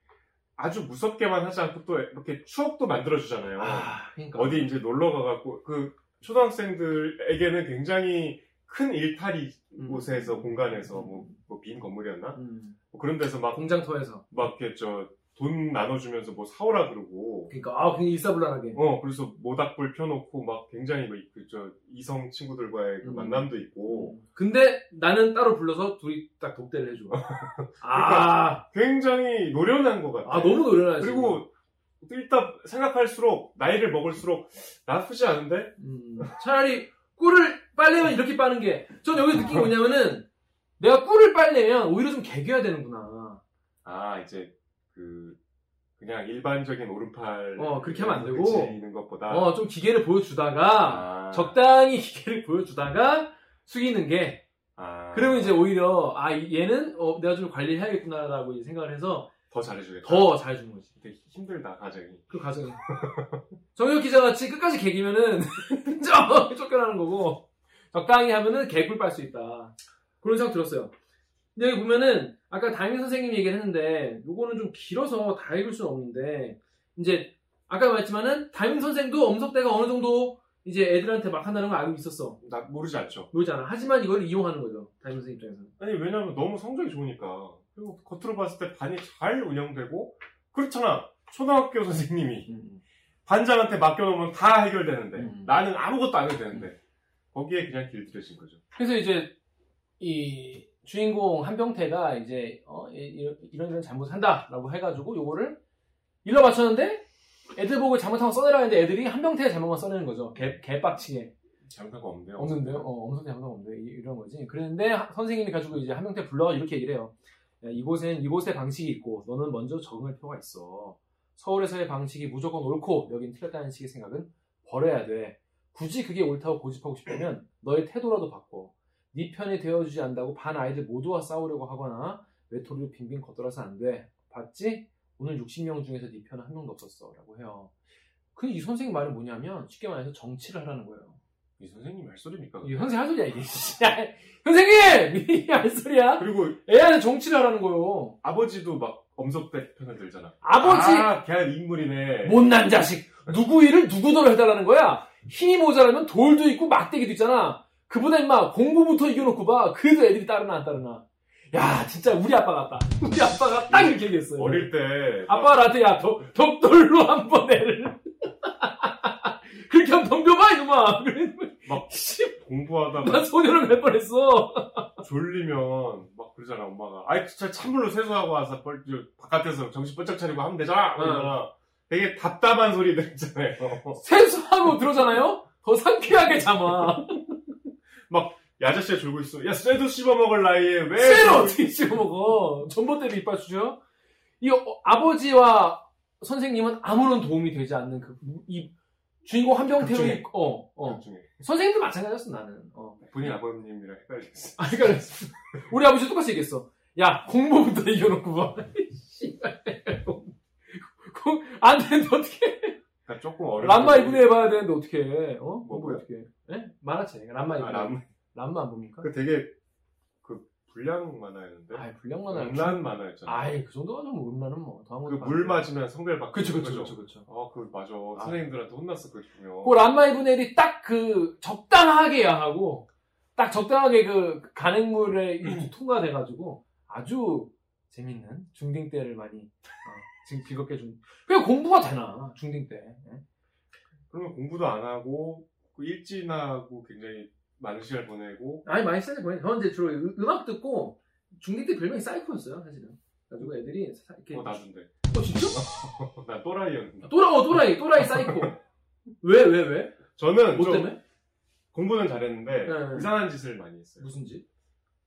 아주 무섭게만 하지 않고 또 이렇게 추억도 만들어 주잖아요. 아 그러니까. 어디 이제 놀러 가갖고 그 초등학생들에게는 굉장히 큰 일탈이 음. 곳에서 공간에서 뭐빈 건물이었나? 음, 뭐 그런 데서 막막 공장 터에서. 이렇게 저 돈 나눠주면서 뭐 사오라 그러고. 그러니까 아 그냥 일사불란하게. 어 그래서 모닥불 펴놓고 막 굉장히 그저 이성 친구들과의 그 음. 만남도 있고. 근데 나는 따로 불러서 둘이 딱 독대를 해줘. (laughs) 아, 굉장히 노련한 것 같아. 아 너무 노련하지. 그리고 일단 생각할수록 나이를 먹을수록 나쁘지 않은데? 음, 차라리 꿀을 빨려면 이렇게 빠는 게, 전 여기서 느낀 게 뭐냐면은, 내가 꿀을 빨려면 오히려 좀 개겨야 되는구나. 아 이제 그 그냥 일반적인 오른팔 어, 그렇게 하면 안 되고. 그치는 것보다 어, 좀 기계를 보여주다가, 아, 적당히 기계를 보여주다가, 숙이는 게, 아, 그러면 이제 오히려, 아, 이- 얘는, 어, 내가 좀 관리해야겠구나라고 이제 생각을 해서 더 잘해주겠다. 더 잘해주는 거지. 되게 힘들다 가정이. 그 과정이. (laughs) 정혁 기자 같이 끝까지 개기면은, (laughs) 좀 쫓겨나는 거고, 적당히 하면은 개꿀 빨 수 있다. 그런 생각 들었어요. 근데 여기 보면은, 아까 담임 선생님이 얘기를 했는데, 요거는 좀 길어서 다 읽을 수는 없는데, 이제, 아까 말했지만은, 담임 선생도 엄석대가 어느 정도 이제 애들한테 막 한다는 걸 알고 있었어. 나 모르지 않죠. 모르잖아. 하지만 이걸 이용하는 거죠. 담임 선생님 입장에서는. 아니 왜냐면 너무 성적이 좋으니까 그리고 겉으로 봤을 때 반이 잘 운영되고 그렇잖아. 초등학교 선생님이 반장한테 맡겨놓으면 다 해결되는데 음. 나는 아무것도 안 해도 되는데 거기에 그냥 길들여진 거죠. 그래서 이제 이 주인공 한병태가 이제 어, 이- 이런 이런 잘못한다라고 해가지고 요거를 일러 맞췄는데 애들 보고 잘못한 거 써내라 했는데 애들이 한병태의 잘못만 써내는 거죠. 개 개빡치게 잘못한 거 없네요. 없는데요. 어, 엄청 잘못한 거 없는데 이- 이런 거지. 그랬는데 하- 선생님이 가지고 이제 한병태 불러 이렇게 얘기를 해요. 야, 이곳엔 이곳의 방식이 있고 너는 먼저 적응할 필요가 있어. 서울에서의 방식이 무조건 옳고 여긴 틀렸다는 식의 생각은 버려야 돼. 굳이 그게 옳다고 고집하고 싶다면 너의 태도라도 바꿔. 네 편이 되어주지 않는다고 반 아이들 모두와 싸우려고 하거나 외톨이로 빙빙 걷돌아서 안 돼. 봤지? 오늘 60명 중에서 네 편은 한 명도 없었어. 라고 해요. 그이 선생님 말은 뭐냐면 쉽게 말해서 정치를 하라는 거예요. 이 선생님 할 소리입니까? 이 선생 할 소리야 이게. 야, (laughs) 선생님! (laughs) 이게 할 소리야? 그리고 애한테 정치를 하라는 거요. 아버지도 막 엄석대 편을 들잖아. 아버지! 아, 걔 인물이네. 못난 자식! 누구 일을 누구더러 해달라는 거야? 힘이 모자라면 돌도 있고 막대기도 있잖아. 그보다 임마 공부부터 이겨놓고 봐. 그래도 애들이 따르나 안 따르나. 야 진짜 우리 아빠 같다. 우리 아빠가 딱 이렇게 얘기했어요. 어릴 때 아빠가 나한테 야 덕, 덕돌로 한 번 애를 (laughs) 그렇게 하면 덤벼봐 이놈아. 막 (laughs) 씨, 공부하다가 난 소년을 낼 뻔했어. 졸리면 막 그러잖아 엄마가 아이 진짜 찬물로 세수하고 와서 벌, 저 바깥에서 정신 번쩍 차리고 하면 되잖아 그러잖아 되게 답답한 소리들 있잖아요 (laughs) 세수하고 들어오잖아요? 더 상쾌하게 잠아. 이 아저씨가 졸고 있어 야 쇠도 씹어먹을 나이에 왜 쇠를 어떻게 씹어먹어? 전봇대로 이빨 수죠? 이 어, 아버지와 선생님은 아무런 도움이 되지 않는 그, 이 주인공 한병태의, 극중에. 어, 어. 중에 선생님도 마찬가지였어, 나는. 어. 본인 아버님이랑 헷갈렸어 아, 그러니까, 우리 아버지 똑같이 얘기했어. 야, 공부부터 이겨놓고 봐. (laughs) 씨발. 공- 안 되는데 어떻게 조금 어려운 람마 2분의 해봐야 되는데 어떻게 해? 어? 뭐, 뭐야? 어떻게 해? 예? 만화책. 람마 2분의. 아, 람, 람마 안 봅니까? 그 되게 그 불량 만화였는데 아이, 불량 만화. 음란 만화였잖아 아이, 그 정도가 좀 음란은 뭐. 더한 그 것도 물 아니고. 맞으면 성별 바뀌는 그쵸, 그쵸. 그쵸, 그쵸. 아, 그 맞아. 아. 선생님들한테 혼났어, 그거 보면. 그 람마 2분의 1이 딱 그 적당하게 야하고 딱 적당하게 그 간행물에 이 (clears throat) 통과돼가지고 아주 재밌는 중딩 때를 많이 어, 지금 즐겁게 좀. 그냥 공부가 되나 중딩 때. 예? 그러면 공부도 안 하고 그 일진하고 굉장히 많은 시간을 보내고 아니 많이 쓰는 거예요. 저는 이제 주로 음- 음악 듣고 중딩 때 별명이 사이코였어요 사실은. 그래가지고 애들이 사- 이렇게 어 나준대. 어 진짜? (laughs) 난 또라이였는데. 또라 어 또라이 또라이 사이코. 왜 왜 왜? 저는 뭐좀 때문에? 공부는 잘했는데 네. 이상한 짓을 많이 했어요. 무슨 짓?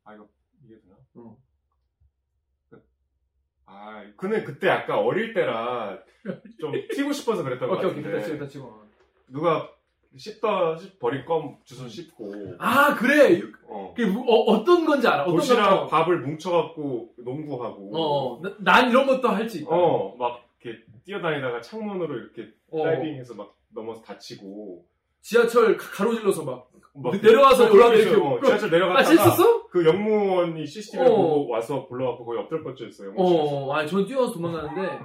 아 이거 이게 되나? 어. 아 근데 그때 약간 어릴 때라 좀 (laughs) 튀고 싶어서 그랬던 것 오케이 오케이 같은데 치고 됐다 치고. 누가 씹다 씹- 버린 껌 주워 씹고 아 그래. 어. 그게 뭐- 어, 어떤 건지 알아. 어떤 도시락 거. 밥을 뭉쳐갖고 농구하고 어, 어. 나- 난 이런 것도 할 수 있다. 어, 막 이렇게 뛰어다니다가 창문으로 이렇게 어. 다이빙해서 막 넘어서 다치고 지하철 가- 가로질러서 막 막 내려와서 어, 올라가 그렇게 이렇게 어, 그- 지하철 아, 내려갔다가 재밌었어? 그 영무원이 CCTV를 어. 보고 와서 불러갖고 거기 엎드려 뻗쳐 있어요. 영무실에서. 어, 아니 전 뛰어서 도망가는데.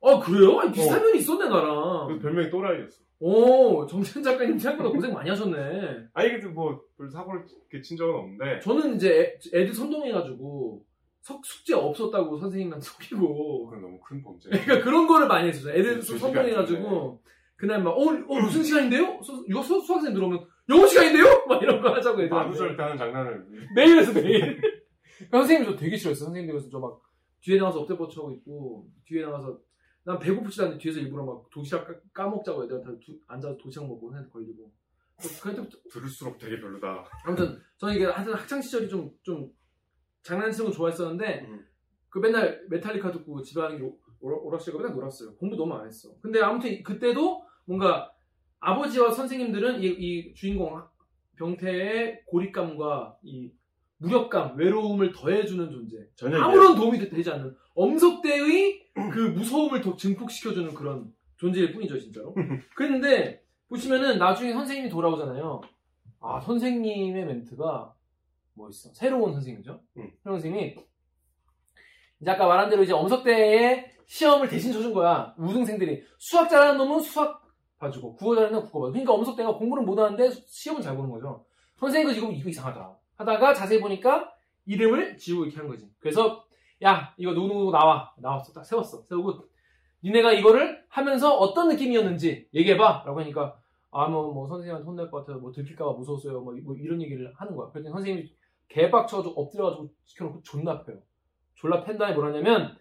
어 그래요? 아니, 비슷한 어. 면이 있었네 나랑. 그 별명이 또라이였어. 오 정찬 작가님 생각보다 고생 많이 하셨네. 아니 근데 뭐 별 사고를 이렇게 친 적은 없는데 저는 이제 애, 들 선동해가지고 석 숙제 없었다고 선생님한테 (laughs) 속이고. 그건 너무 큰 범죄. 그러니까 그런 거를 많이 했었어요. 애들 그 선동해가지고 그날 막 어, 어 무슨 시간인데요? 수, 이거 수, 수학생 들어오면 영어 시간인데요? (laughs) 막 이런 거 하자고 애들한테. 만우절 때 하는 장난을 매일 (laughs) 해서 매일. 선생님이 저 되게 싫어했어. 선생님들 그래서 저 막 뒤에 나가서 엎드려 뻗쳐하고 있고 뒤에 나가서 난 배고프지도 않는데 뒤에서 일부러 막 도시락 까, 까먹자고 애들한테 두- 앉아서 도시락 먹고 해서 걸리고. 그때부터 들을수록 되게 별로다. 아무튼 저는 이게 하여튼 학창 시절이 좀 좀 장난치는 거 좋아했었는데 음. 그 맨날 메탈리카 듣고 집에 가는 게 오- 오락- 오락실 가 맨날 놀았어요. 공부 너무 안 했어. 근데 아무튼 그때도 뭔가 아버지와 선생님들은 이, 이 주인공 병태의 고립감과 이 무력감, 외로움을 더해주는 존재. 전혀 아무런 도움이 되- 되지 않는 엄석대의 (clears throat) 그 무서움을 더 증폭시켜주는 그런 존재일 뿐이죠, 진짜로. (clears throat) 그런데 보시면은 나중에 선생님이 돌아오잖아요. 아, 선생님의 멘트가 뭐 있어? 새로운 선생님이죠? 음. 새로운 선생님이 이제 아까 말한 대로 이제 엄석대의 시험을 대신 쳐준 거야. 우등생들이 수학 잘하는 놈은 수학 봐주고 국어 잘하는 국어 봐주고. 그러니까 엄석대가 공부는 못하는데 시험은 잘 보는 거죠. 선생님이 지금 이거 이상하다. 하다가 자세히 보니까 이름을 지우고 이렇게 한 거지. 그래서 야 이거 누구누구 나와 나왔어 딱 세웠어 세우고 니네가 이거를 하면서 어떤 느낌이었는지 얘기해봐 라고 하니까 아뭐뭐 선생님한테 혼날 것 같아서 뭐 들킬까봐 무서웠어요 뭐, 이- 뭐 이런 얘기를 하는 거야 그랬더니 선생님이 개빡쳐가지고 엎드려가지고 시켜놓고 존나 패요 졸라 팬 다음에 뭐라냐면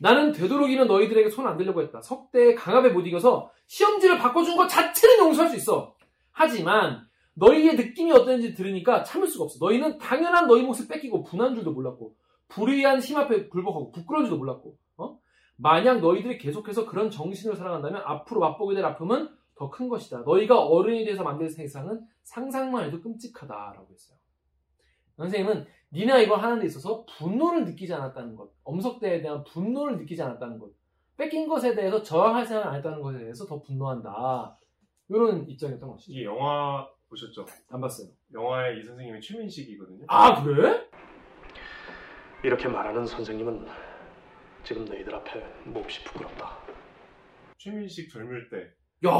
나는 되도록이면 너희들에게 손안 대려고 했다 석대의 강압에 못 이겨서 시험지를 바꿔준 것 자체는 용서할 수 있어 하지만 너희의 느낌이 어땠는지 들으니까 참을 수가 없어 너희는 당연한 너희 몫을 뺏기고 분한 줄도 몰랐고 불의한 힘 앞에 굴복하고 부끄러운 줄도 몰랐고, 어? 만약 너희들이 계속해서 그런 정신을 살아간다면 앞으로 맛보게 될 아픔은 더 큰 것이다. 너희가 어른이 돼서 만들 세상은 상상만 해도 끔찍하다라고 했어요. 선생님은 니네가 이걸 하는 데 있어서 분노를 느끼지 않았다는 것, 엄석대에 대한 분노를 느끼지 않았다는 것, 뺏긴 것에 대해서 저항할 생각을 안 했다는 것에 대해서 더 분노한다. 이런 입장이었던 것이죠. 이 영화 보셨죠? 안 봤어요. 영화의 이 선생님이 최민식이거든요. 아, 그래? 이렇게 말하는 선생님은 지금 너희들 앞에 몹시 부끄럽다. 최민식 젊을 때 야,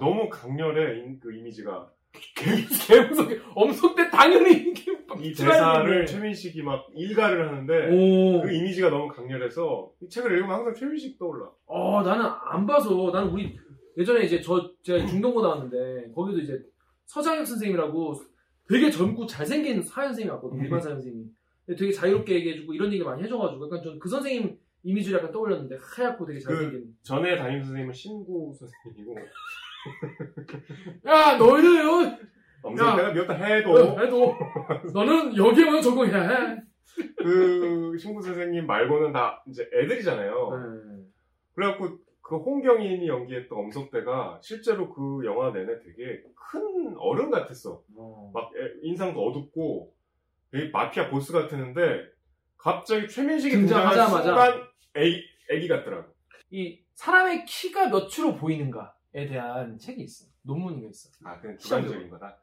너무 강렬해 이- 그 이미지가 개무섭게 엄석대 당연히 이. 대사를 최민식이 막 일가를 하는데 오. 그 이미지가 너무 강렬해서 이 책을 읽으면 항상 최민식 떠올라. 어, 나는 안 봐서 나는 우리 예전에 이제 저 제가 중동고 나왔는데 거기도 이제 서장혁 선생님이라고 되게 젊고 잘생긴 사연 선생님이 왔거든 일반 사연 선생님이 근데 되게 자유롭게 얘기해주고 이런 얘기 많이 해줘가지고 약간 전 그 선생님 이미지를 약간 떠올렸는데 하얗고 되게 잘생긴 전에 담임 선생님은 신구 선생님이고 (laughs) 야 너희들 엄석대가 미웠다 해도 어, 해도 너는 여기에 먼저 적응해야 해 그 신구 선생님 말고는 다 이제 애들이잖아요. 네. 그래갖고 그 홍경인이 연기했던 엄석대가 실제로 그 영화 내내 되게 큰 어른 같았어. 어. 막 애- 인상도 어둡고 되게 마피아 보스 같았는데 갑자기 최민식이 등장하자마자. 순간 애기, 애기 같더라고. 이 사람의 키가 몇으로 보이는가에 대한 책이 있어 논문이 있어 아, 그냥 주관적인 거다.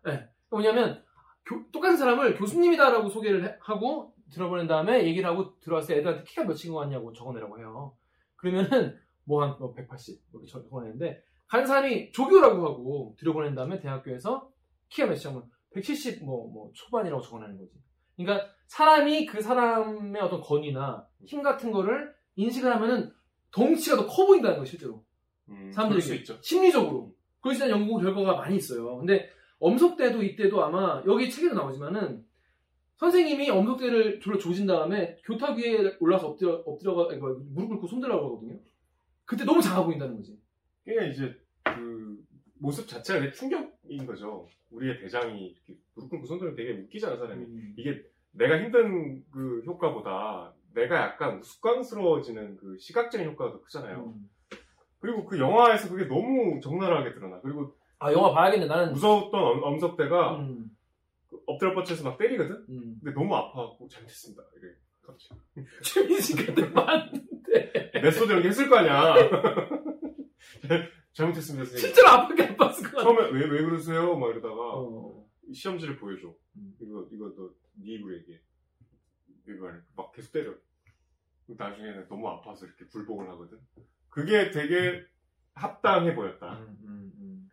뭐냐면 교- 똑같은 사람을 교수님이다라고 소개를 해- 하고 들어보낸 다음에 얘기를 하고 들어왔을 때 애들한테 키가 몇인 것 같냐고 적어내라고 해요. 그러면은 뭐한 180 이렇게 적- 적어내는데 한 사람이 조교라고 하고 들어보낸 다음에 대학교에서 키가 몇이냐면 170 뭐 뭐 초반이라고 적어내는 거지. 그러니까 사람이 그 사람의 어떤 권위나 힘 같은 거를 인식을 하면은 덩치가 더 커 보인다는 거예요, 실제로. 음, 사람들이 수 있죠. 심리적으로. 그것에 대한 연구 결과가 많이 있어요. 근데 엄석대도 이때도 아마 여기 책에도 나오지만은 선생님이 엄석대를 졸라 조진 다음에 교탁 위에 올라서 엎드려 엎드려가 아니, 무릎 꿇고 손들라고 하거든요. 그때 너무 작아 보인다는 거지. 그러니까 이제 그 모습 자체가 충격인 거죠. 우리의 대장이 이렇게 무릎 꿇고 손들면 되게 웃기잖아 사람이. 음. 이게 내가 힘든 그 효과보다 내가 약간 우스꽝스러워지는 그 시각적인 효과가 더 크잖아요. 음. 그리고 그 영화에서 그게 너무 적나라하게 드러나. 그리고 아 영화 봐야겠네. 나는. 무서웠던 엄- 엄석대가 음, 그 엎드려 뻗쳐서 막 때리거든? 음. 근데 너무 아파갖고 잘못했습니다. 이래. 갑자기. 최민식 같은 맞는데 메소드 연기 했을 거 아니야. (laughs) 잘못했습니다, 선생님. 실제로 아프게 맞았을 것 같아. 처음에 왜, 왜 그러세요? 막 이러다가 어. 시험지를 보여줘. 음. 이거, 이거 너, 네 입으로 얘기해. 이거 안 해. 막 계속 때려. 나중에는 너무 아파서 이렇게 굴복을 하거든. 그게 되게 합당해 보였다. 음, 음, 음.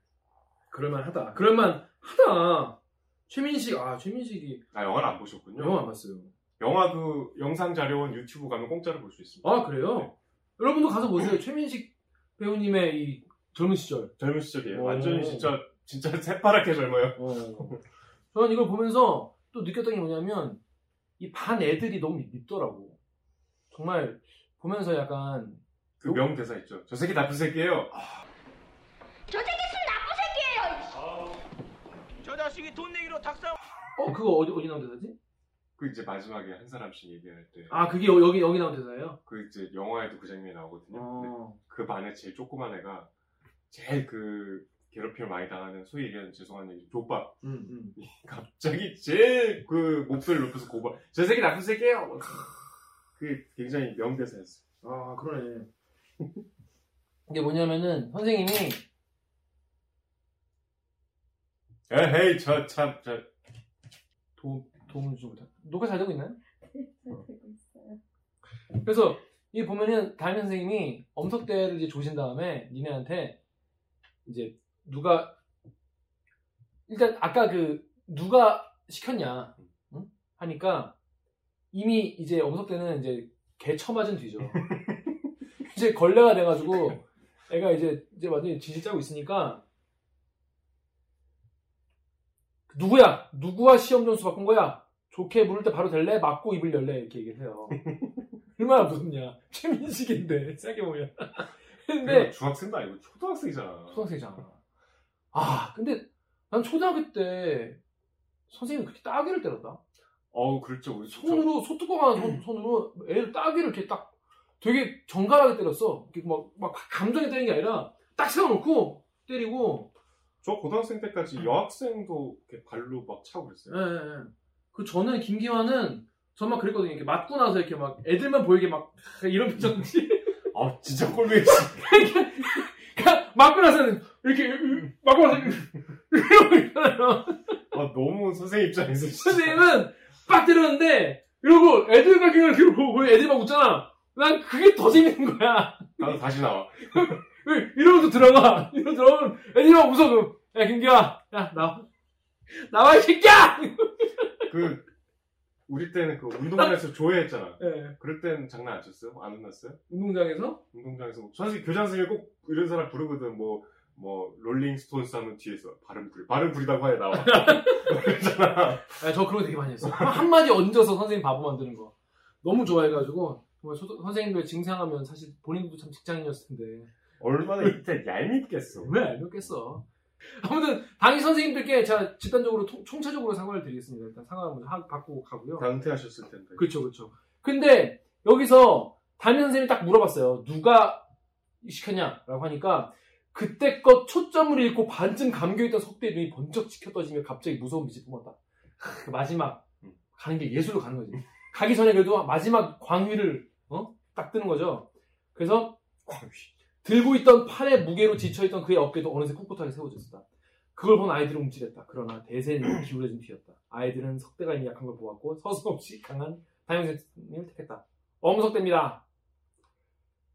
그럴만하다. 그럴만하다. 최민식 아 최민식이 아, 영화를 안 보셨군요. 영화 안 봤어요. 영화 그 영상 자료원 유튜브 가면 공짜로 볼 수 있습니다. 아 그래요? 여러분도 가서 보세요. 최민식 배우님의 이 젊은 시절. 젊은 시절이에요. 오. 완전히 진짜, 진짜 새파랗게 젊어요. 어. 저는 이걸 보면서 또 느꼈던 게 뭐냐면 이 반 애들이 너무 밉더라고. 정말 보면서 약간 그 명대사 있죠. 저 새끼 나쁜 새끼예요. 저 새끼 술 나쁜 새끼예요. 저 자식이 돈 내기로 닭살 어 그거 어디 어디 나온 대사지? 그 이제 마지막에 한 사람씩 얘기할 때. 아 그게 여- 여기 여기 나온 대사예요? 그 이제 영화에도 그 장면이 나오거든요. 어. 그 반에 제일 조그만 애가 제일 그 괴롭힘을 많이 당하는 소위 얘기하는 죄송한 얘기 족밥 음, 음. 갑자기 제일 그 목소리를 높여서 고발 저 새끼 나쁜 새끼예요 그 굉장히 명대사였어 아 그러네. (laughs) 이게 뭐냐면은 선생님이 에헤이 저참저 도, 도움을 주지 못한. 녹화 잘 되고 있나요? 되고 있어요. 그래서 이 보면은 담임 선생님이 엄석대를 이제 조신 다음에 니네한테 이제 누가 일단 아까 그 누가 시켰냐 응? 하니까 이미 이제 엄석대는 이제 개 처맞은 뒤죠. (laughs) 이제 걸레가 돼가지고 애가 이제 이제 완전히 지시 짜고 있으니까 누구야? 누구와 시험 점수 바꾼 거야? 좋게 물을 때 바로 될래? 맞고 입을 열래? 이렇게 얘기를 해요. (laughs) 얼마나 무섭냐. 최민식인데, 생각해보면. 근데, 중학생도 아니고 초등학생이잖아 초등학생이잖아. 아, 근데 난 초등학교 때 선생님이 그렇게 따귀를 때렸다. 어우 그렇죠 우리 저- 손으로, 소뚜껑한 손, 손으로 애를 따귀를 이렇게 딱 되게 정갈하게 때렸어. 이렇게 막, 막 감정에 때리는 게 아니라 딱 세워놓고 때리고, 저 고등학생 때까지 여학생도 이렇게 발로 막 차고 그랬어요 예, 예, 예. 그 저는 김기환은 전막 그랬거든요. 이렇게 맞고 나서 이렇게 막 애들만 보이게 막 (laughs) 이런 표정지. (laughs) 아 진짜 꼴보기 그러니까 맞고 나서는 이렇게 맞고 나서 이러고 있잖아요. 아 너무 선생님 입장에서 진짜 선생님은 빡 때렸는데 이러고 애들과 그냥 이렇게 보고 애들이 막 웃잖아. 난 그게 더 재밌는 거야. 나도 다시 나와 이러면서 들어가. 이러고 들어가면 애들이 막 웃어. 그럼. 야 김기환, 야 나와. 나와 이 새끼야. 그 우리 때는 그 운동장에서 조회했잖아 예, 그럴 땐 장난 안 쳤어요? 안 혼났어요? 운동장에서 운동장에서 뭐 선생님 교장 선생님이 꼭 이런 사람 부르거든 뭐 뭐 롤링스톤스 하면 뒤에서 발음 부리 발음 부리다고 하에 나와 (laughs) 그러잖아 아, 저 그런 거 되게 많이 했어. 한- 한마디 얹어서 선생님 바보 만드는 거. 너무 좋아해가지고, 정말 초- 선생님들 징상하면 사실 본인도 참 직장인이었을 텐데. 얼마나 이때 얄밉겠어 왜 알겠겠어. 아무튼, 당일 선생님들께 제가 집단적으로 통- 총체적으로 사과를 드리겠습니다. 일단 사과 먼저 하- 받고 가고요. 다 은퇴하셨을 텐데 그렇죠, 그렇죠. 근데, 여기서 담임 선생님이 딱 물어봤어요. 누가 시켰냐라고 하니까, 그때껏 초점을 잃고 반쯤 감겨있던 석대의 눈이 번쩍 치켜 떠지며 갑자기 무서운 빛이 뿜었다. 하, 그 마지막 음. 가는 게 예술로 가는 거지. 가기 전에 그래도 마지막 광위를 어? 딱 뜨는 거죠. 그래서. 들고 있던 팔의 무게로 지쳐있던 그의 어깨도 어느새 꿋꿋하게 세워졌다. 그걸 본 아이들은 움찔했다. 그러나 대세는 (clears throat) 기울어진 뒤였다. 아이들은 석대가 이미 약한 걸 보았고 서슴없이 강한 담임선생님을 택했다. 엄석대입니다.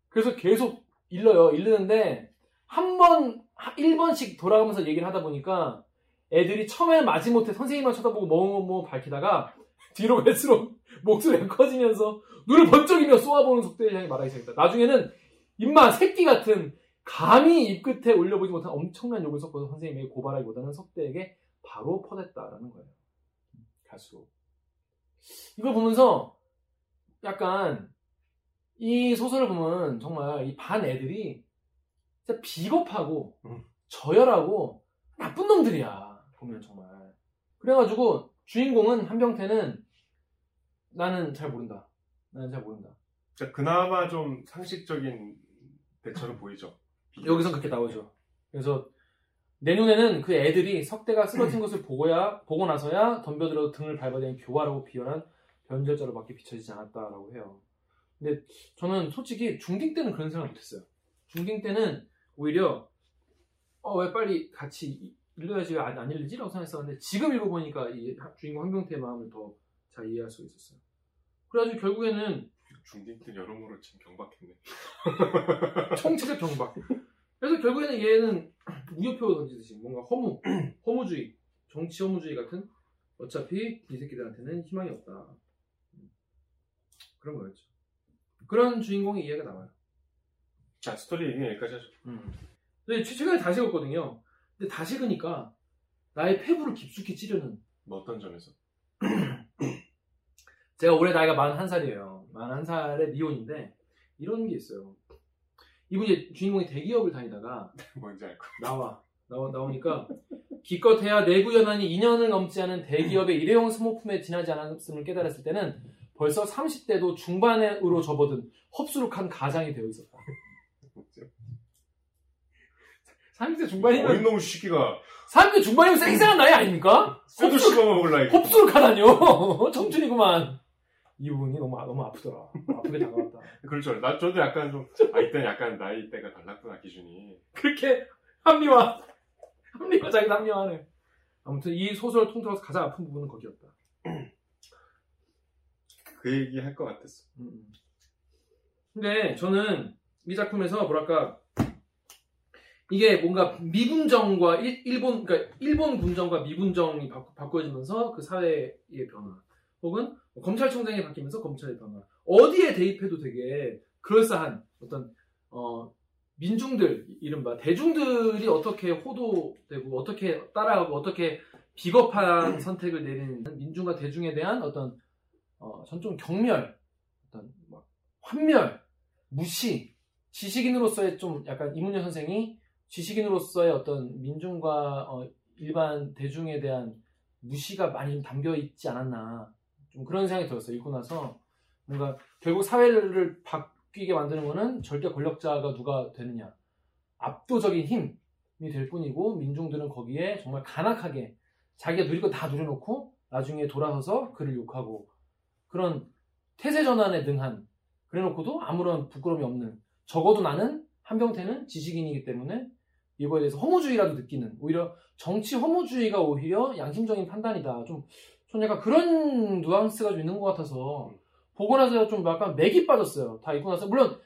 그래서 계속 일러요. 일르는데 한 번, 1번씩 돌아가면서 얘기를 하다 보니까 애들이 처음에 마지못해 선생님만 쳐다보고 뭐뭐 밝히다가 뒤로 갈수록 (laughs) 목소리가 커지면서 눈을 번쩍이며 쏘아보는 속대를 향해 말하기 시작했다. 나중에는 임마 새끼 같은 감히 입 끝에 올려보지 못한 엄청난 욕을 섞어서 선생님에게 고발하기보다는 석대에게 바로 퍼댔다라는 거예요. 가수. 이걸 보면서 약간 이 소설을 보면 정말 이 반 애들이 진짜 비겁하고 음. 저열하고 나쁜 놈들이야. 보면 정말. 그래가지고 주인공은 한병태는 나는 잘 모른다. 나는 잘 모른다. 자, 그나마 좀 상식적인 대처로 보이죠. 여기선 그렇게 나오죠. 그래서 내 눈에는 그 애들이 석대가 쓰러진 (clears throat) 것을 보고야 보고 나서야 덤벼들어 등을 밟아대는 교활하고 비열한 변절자로밖에 비춰지지 않았다라고 해요. 근데 저는 솔직히 중딩 때는 그런 생각 못했어요. 중딩 때는 오히려 어 왜 빨리 같이 이- 읽어야지 왜 안, 안 읽지라고 생각했었는데 지금 읽어보니까 이 주인공 한병태의 마음을 더 잘 이해할 수 있었어요. 그래가지고 결국에는 중딩 때 여러모로 참 경박했네. (laughs) 총체적 경박. 그래서 결국에는 얘는 무효표 던지듯이 뭔가 허무, (clears throat) 허무주의, 정치 허무주의 같은 어차피 이 새끼들한테는 희망이 없다. 음. 그런 거였죠. 그런 주인공의 이해가 나와요. 자, 스토리 얘기는 여기까지 하죠. 근데 최- 최근에 다시 읽었거든요. 근데 다시 읽으니까 나의 폐부를 깊숙이 찌르는 뭐 어떤 점에서? 제가 올해 나이가 41살이에요. 41살의 미혼인데 이런 게 있어요. 이분이 주인공이 대기업을 다니다가 (laughs) 뭔지 알 거. 나와. 나와, 나오니까 기껏해야 내구 연한이 2년을 넘지 않은 대기업의 일회용 소모품에 지나지 않았음을 깨달았을 때는 벌써 30대도 중반으로 접어든 흡수룩한 가장이 되어 있었다. 30대 중반이면 어린 놈 시끼가 30대 중반이면 쌩쌩한 나이 아닙니까? 쇠도 씹어 먹을라 이거. 흡수룩하다뇨. (laughs) 청춘이구만. 이 부분이 너무 아- 너무 아프더라. 아프게 다가왔다. (laughs) 그렇죠. 나 저도 약간 좀 아, 이때는 약간 나이대가 달랐구나 기준이. 그렇게 합리화, 합리화 자기 합리화하네. 아무튼 이 소설 통틀어서 가장 아픈 부분은 거기였다. (clears throat) 그 얘기 할 것 같았어. 음. 근데 저는 이 작품에서 뭐랄까 이게 뭔가 미군정과 일, 일본 그러니까 일본 군정과 미군정이 바, 바꿔지면서 그 사회의 변화 혹은 뭐 검찰총장이 바뀌면서 검찰의 변화. 어디에 대입해도 되게 그럴싸한 어떤 어 민중들 이른바 대중들이 어떻게 호도되고 어떻게 따라가고 어떻게 비겁한 (clears throat) 선택을 내리는 민중과 대중에 대한 어떤 어, 전좀 경멸 어떤 막 환멸, 무시, 지식인으로서의 좀 약간 이문열 선생이 지식인으로서의 어떤 민중과 어, 일반 대중에 대한 무시가 많이 담겨 있지 않았나 좀 그런 생각이 들었어요. 읽고 나서 뭔가 결국 사회를 바뀌게 만드는 거는 절대 권력자가 누가 되느냐 압도적인 힘이 될 뿐이고 민중들은 거기에 정말 간악하게 자기가 거다 누려놓고 나중에 돌아서서 그를 욕하고 그런 태세 전환에 능한 그래놓고도 아무런 부끄러움이 없는 적어도 나는 한병태는 지식인이기 때문에 이거에 대해서 허무주의라도 느끼는 오히려 정치 허무주의가 오히려 양심적인 판단이다 좀 전 약간 그런 뉘앙스가 좀 있는 것 같아서 보고 나서 좀 약간 맥이 빠졌어요. 다 읽고 나서. 물론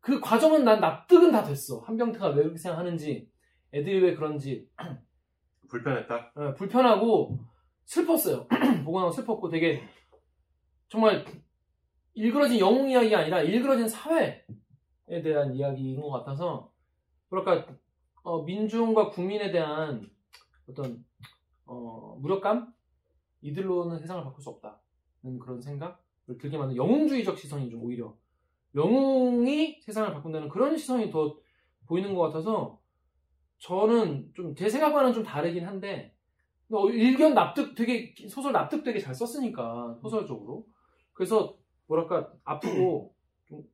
그 과정은 난 납득은 다 됐어. 한병태가 왜 그렇게 생각하는지 애들이 왜 그런지. (clears throat) 불편했다. 예, 불편하고 슬펐어요. (clears throat) 보고 나서 슬펐고 되게 정말 일그러진 영웅 이야기가 아니라 일그러진 사회에 대한 이야기인 것 같아서 뭐랄까 어, 민중과 국민에 대한 어떤 어, 무력감 이들로는 세상을 바꿀 수 없다는 그런 생각을 들게 만든 영웅주의적 시선이 좀 오히려 영웅이 세상을 바꾼다는 그런 시선이 더 보이는 것 같아서 저는 좀 제 생각과는 좀 다르긴 한데 어, 일견 납득 되게 소설 납득 되게 잘 썼으니까 소설적으로 그래서 뭐랄까 아프고 (clears throat) 좀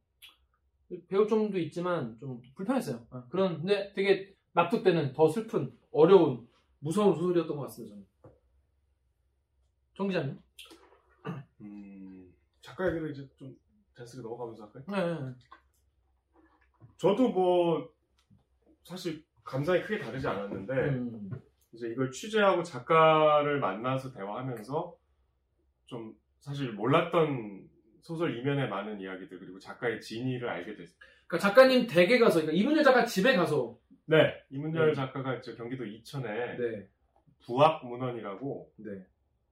배울 점도 있지만 좀 불편했어요. 아, 그런 근데 되게 납득되는 더 슬픈 어려운 무서운 소설이었던 것 같습니다. 저는. 정 기자님. 음, 작가 얘기를 이제 좀 자연스럽게 넘어가면서 할까요? 네, 네. 저도 뭐 사실 감상이 크게 다르지 않았는데 음, 이제 이걸 취재하고 작가를 만나서 대화하면서 좀 사실 몰랐던 소설 이면의 많은 이야기들 그리고 작가의 진위를 알게 됐어요. 그러니까 작가님 댁에 가서 그러니까 이문열 작가 집에 가서 네, 이문열 네. 작가가 이제 경기도 이천에 네, 부학 문헌이라고 네,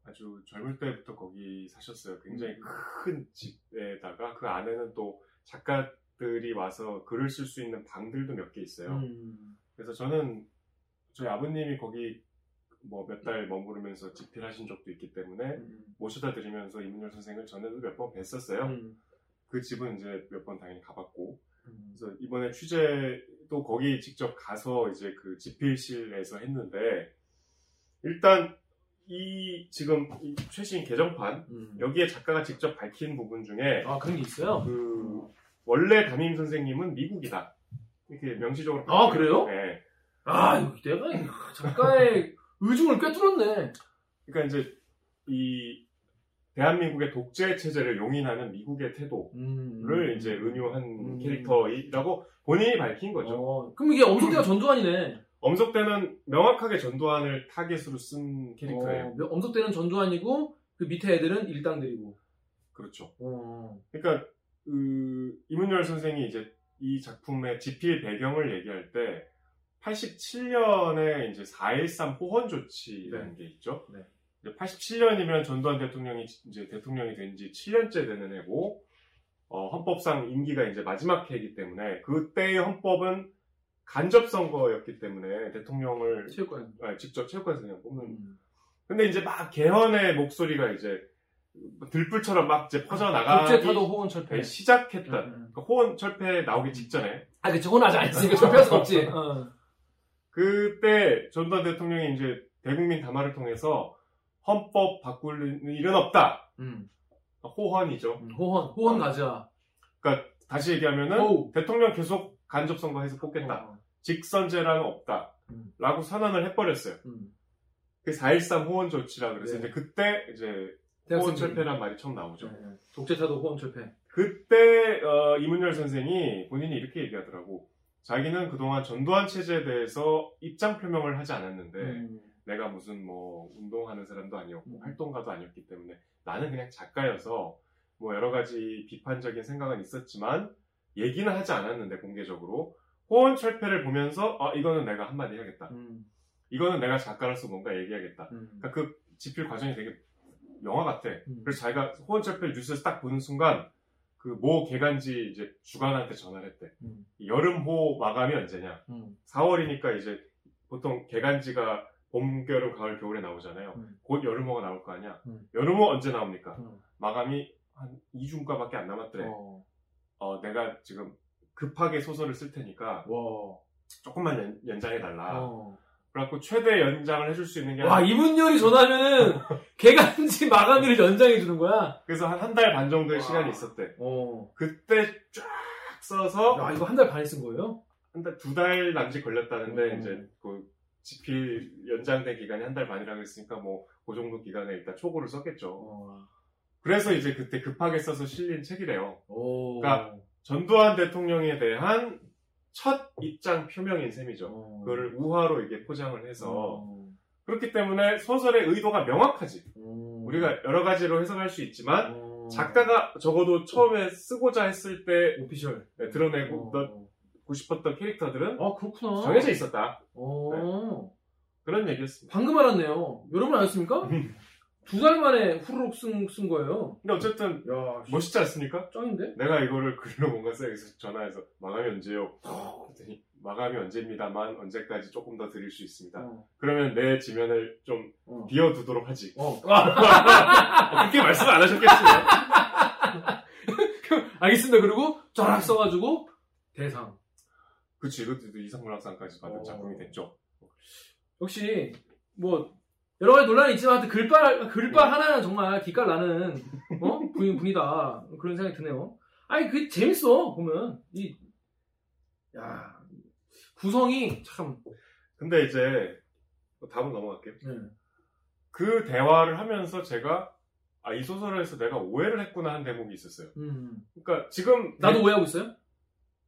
아주 젊을 때부터 거기 사셨어요. 굉장히 음. 큰 집에다가 그 안에는 또 작가 작가들이 와서 글을 쓸 수 있는 방들도 몇 개 있어요. 음. 그래서 저는 저희 아버님이 거기 뭐 몇 달 머무르면서 집필하신 적도 있기 때문에 음. 모셔다 드리면서 이문열 선생을 전에도 몇 번 뵀었어요. 음. 그 집은 이제 몇 번 당연히 가봤고 음. 그래서 이번에 취재도 거기 직접 가서 이제 그 집필실에서 했는데 일단 이 지금 이 최신 개정판 음. 여기에 작가가 직접 밝힌 부분 중에 아 그런 게 있어요? 그 원래 담임 선생님은 미국이다 이렇게 명시적으로 아. 그래요? 네. 아 내가 이 작가의 (laughs) 의중을 꿰뚫었네. 그러니까 이제 이 대한민국의 독재 체제를 용인하는 미국의 태도를 음. 이제 은유한 음. 캐릭터이라고 본인이 밝힌 거죠. 어, 그럼 이게 엄석대가 전두환이네. 엄석대는 명확하게 전두환을 타겟으로 쓴 캐릭터예요. 어, 엄석대는 전두환이고 그 밑에 애들은 일당들이고. 그렇죠. 어. 그러니까 그 이문열 선생이 이제 이 작품의 집필 배경을 얘기할 때 87년에 이제 4.13 호헌 조치라는 게 있죠. 네. 이제 87년이면 전두환 대통령이 이제 대통령이 된 지 7년째 되는 해고 어, 헌법상 임기가 이제 마지막 해이기 때문에 그때의 헌법은 간접 선거였기 때문에 대통령을 체육관. 아, 직접 체육관에서 그냥 뽑는 음. 근데 이제 막 개헌의 목소리가 이제 들불처럼 막 이제 퍼져나가기 독재 타도 호원 철폐. 네, 시작했다. 음, 음. 그러니까 호원 철폐 나오기 직전에 아, 그치, 안 했으니까 철폐할 수 없지. (laughs) 어. 그때 전두환 대통령이 이제 대국민 담화를 통해서 헌법 바꿀 일은 없다. 음. 호헌이죠. 음, 호원, 호원 가자. 그러니까 다시 얘기하면은 호우. 대통령 계속 간접 선거 해서 뽑겠다. 어. 직선제라는 없다. 음. 라고 선언을 해버렸어요. 음. 그4.13 호원 조치라 그래서 네. 이제 그때 이제 호원. 철폐란 말이 처음 나오죠. 네, 네. 독재 타도 호원 철폐. 그때 어, 이문열 선생이 본인이 이렇게 얘기하더라고. 자기는 그동안 전두환 체제에 대해서 입장 표명을 하지 않았는데 음. 내가 무슨 뭐 운동하는 사람도 아니었고 음. 활동가도 아니었기 때문에 나는 그냥 작가여서 뭐 여러 가지 비판적인 생각은 있었지만 얘기는 하지 않았는데 공개적으로 호원 철폐를 보면서 아 이거는 내가 한마디 해야겠다. 음. 이거는 내가 작가로서 뭔가 얘기하겠다. 음. 그러니까 그 집필 과정이 되게 영화 같아. 음. 그래서 자기가 호원철폐 뉴스에서 딱 보는 순간 그 모 개간지 이제 주관한테 전화를 했대. 음. 여름호 마감이 언제냐? 음. 4월이니까 이제 보통 개간지가 봄, 여름, 가을, 겨울에 나오잖아요. 음. 곧 여름호가 나올 거 아니야? 음. 여름호 언제 나옵니까? 음. 마감이 한 2주인가밖에 안 남았더래. 어. 어. 내가 지금 급하게 소설을 쓸 테니까 와. 조금만 연, 연장해 달라. 어. 그래갖고 최대 연장을 해줄 수 있는 게 와, 한- 이문열이 전화면은 (laughs) 개간지 마감일을 연장해 주는 거야. 그래서 한 한 달 반 정도의 와. 시간이 있었대. 어. 그때 쫙 써서 야, 이거 한 달 반에 쓴 거예요? 한 달, 두 달 남짓 걸렸다는데, 음. 이제, 그, 집필 연장된 기간이 한 달 반이라고 했으니까, 뭐, 그 정도 기간에 일단 초고를 썼겠죠. 어. 그래서 이제 그때 급하게 써서 실린 책이래요. 오. 그러니까 전두환 대통령에 대한 첫 입장 표명인 셈이죠. 어. 그거를 우화로 이게 포장을 해서. 어. 그렇기 때문에 소설의 의도가 명확하지. 어. 우리가 여러 가지로 해석할 수 있지만, 어. 작가가 적어도 처음에 쓰고자 했을 때 오피셜. 드러내고 어. 넣고 싶었던 캐릭터들은 아, 그렇구나. 정해져 있었다. 어. 그런 얘기였습니다. 방금 알았네요. 여러분 아셨습니까? (laughs) 음. 두달 만에 후루룩 쓴, 쓴 거예요. 근데 어쨌든 야, 멋있지 않습니까? 짱인데? 내가 이거를 글로 뭔가 써야겠어 전화해서 마감이 언제요? 그랬더니 마감이 언제입니다만 언제까지 조금 더 드릴 수 있습니다. 어. 그러면 내 지면을 좀 어. 비워두도록 하지. 어. 어, (laughs) 그렇게 말씀 안 하셨겠어요? (laughs) 알겠습니다. 그리고 쫙 써가지고 대상. 그치, 이것도 이상문학상까지 받은 어. 작품이 됐죠. 역시 뭐 여러 가지 논란이 있지만 하여튼 글빨 글빨 하나는 정말 기깔 나는 어 분이 분이다 그런 생각이 드네요. 아니 그 재밌어 보면 이 야 구성이 참 근데 이제 다음 넘어갈게요. 네. 그 대화를 하면서 제가 아, 이 소설에서 내가 오해를 했구나 한 대목이 있었어요. 음. 그러니까 지금 나도 내- 오해하고 있어요?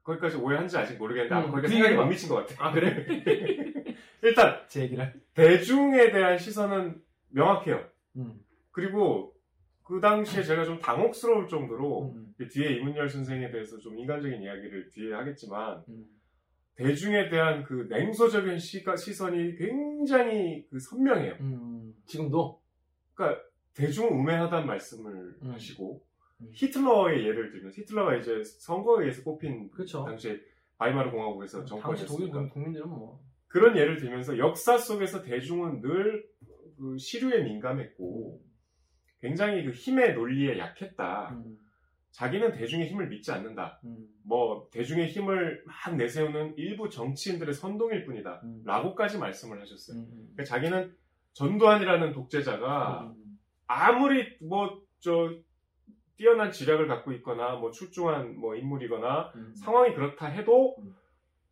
거기까지 오해한지 아직 모르겠는데 음, 거기가 그 생각이. 못 미친 것 같아. 아 그래? (laughs) 일단 제 얘기를. 대중에 대한 시선은 명확해요. 음. 그리고 그 당시에 제가 좀 당혹스러울 정도로 음. 뒤에 이문열 선생에 대해서 좀 인간적인 이야기를 뒤에 하겠지만 음. 대중에 대한 그 냉소적인 시가, 시선이 굉장히 그 선명해요. 음. 지금도. 그러니까 대중은 우매하다는 말씀을 음. 하시고 히틀러의 예를 들면 히틀러가 이제 선거에 의해서 뽑힌 그렇죠. 당시에 바이마르 공화국에서 당시 독일 정권이었으니까 국- 국민들은 뭐 그런 예를 들면서 역사 속에서 대중은 늘 그 시류에 민감했고 굉장히 그 힘의 논리에 약했다. 음, 자기는 대중의 힘을 믿지 않는다. 음, 뭐 대중의 힘을 막 내세우는 일부 정치인들의 선동일 뿐이다. 음, 라고까지 말씀을 하셨어요. 그러니까 자기는 전두환이라는 독재자가 음, 아무리 뭐 저 뛰어난 지략을 갖고 있거나 뭐 출중한 뭐 인물이거나 음. 상황이 그렇다 해도 음.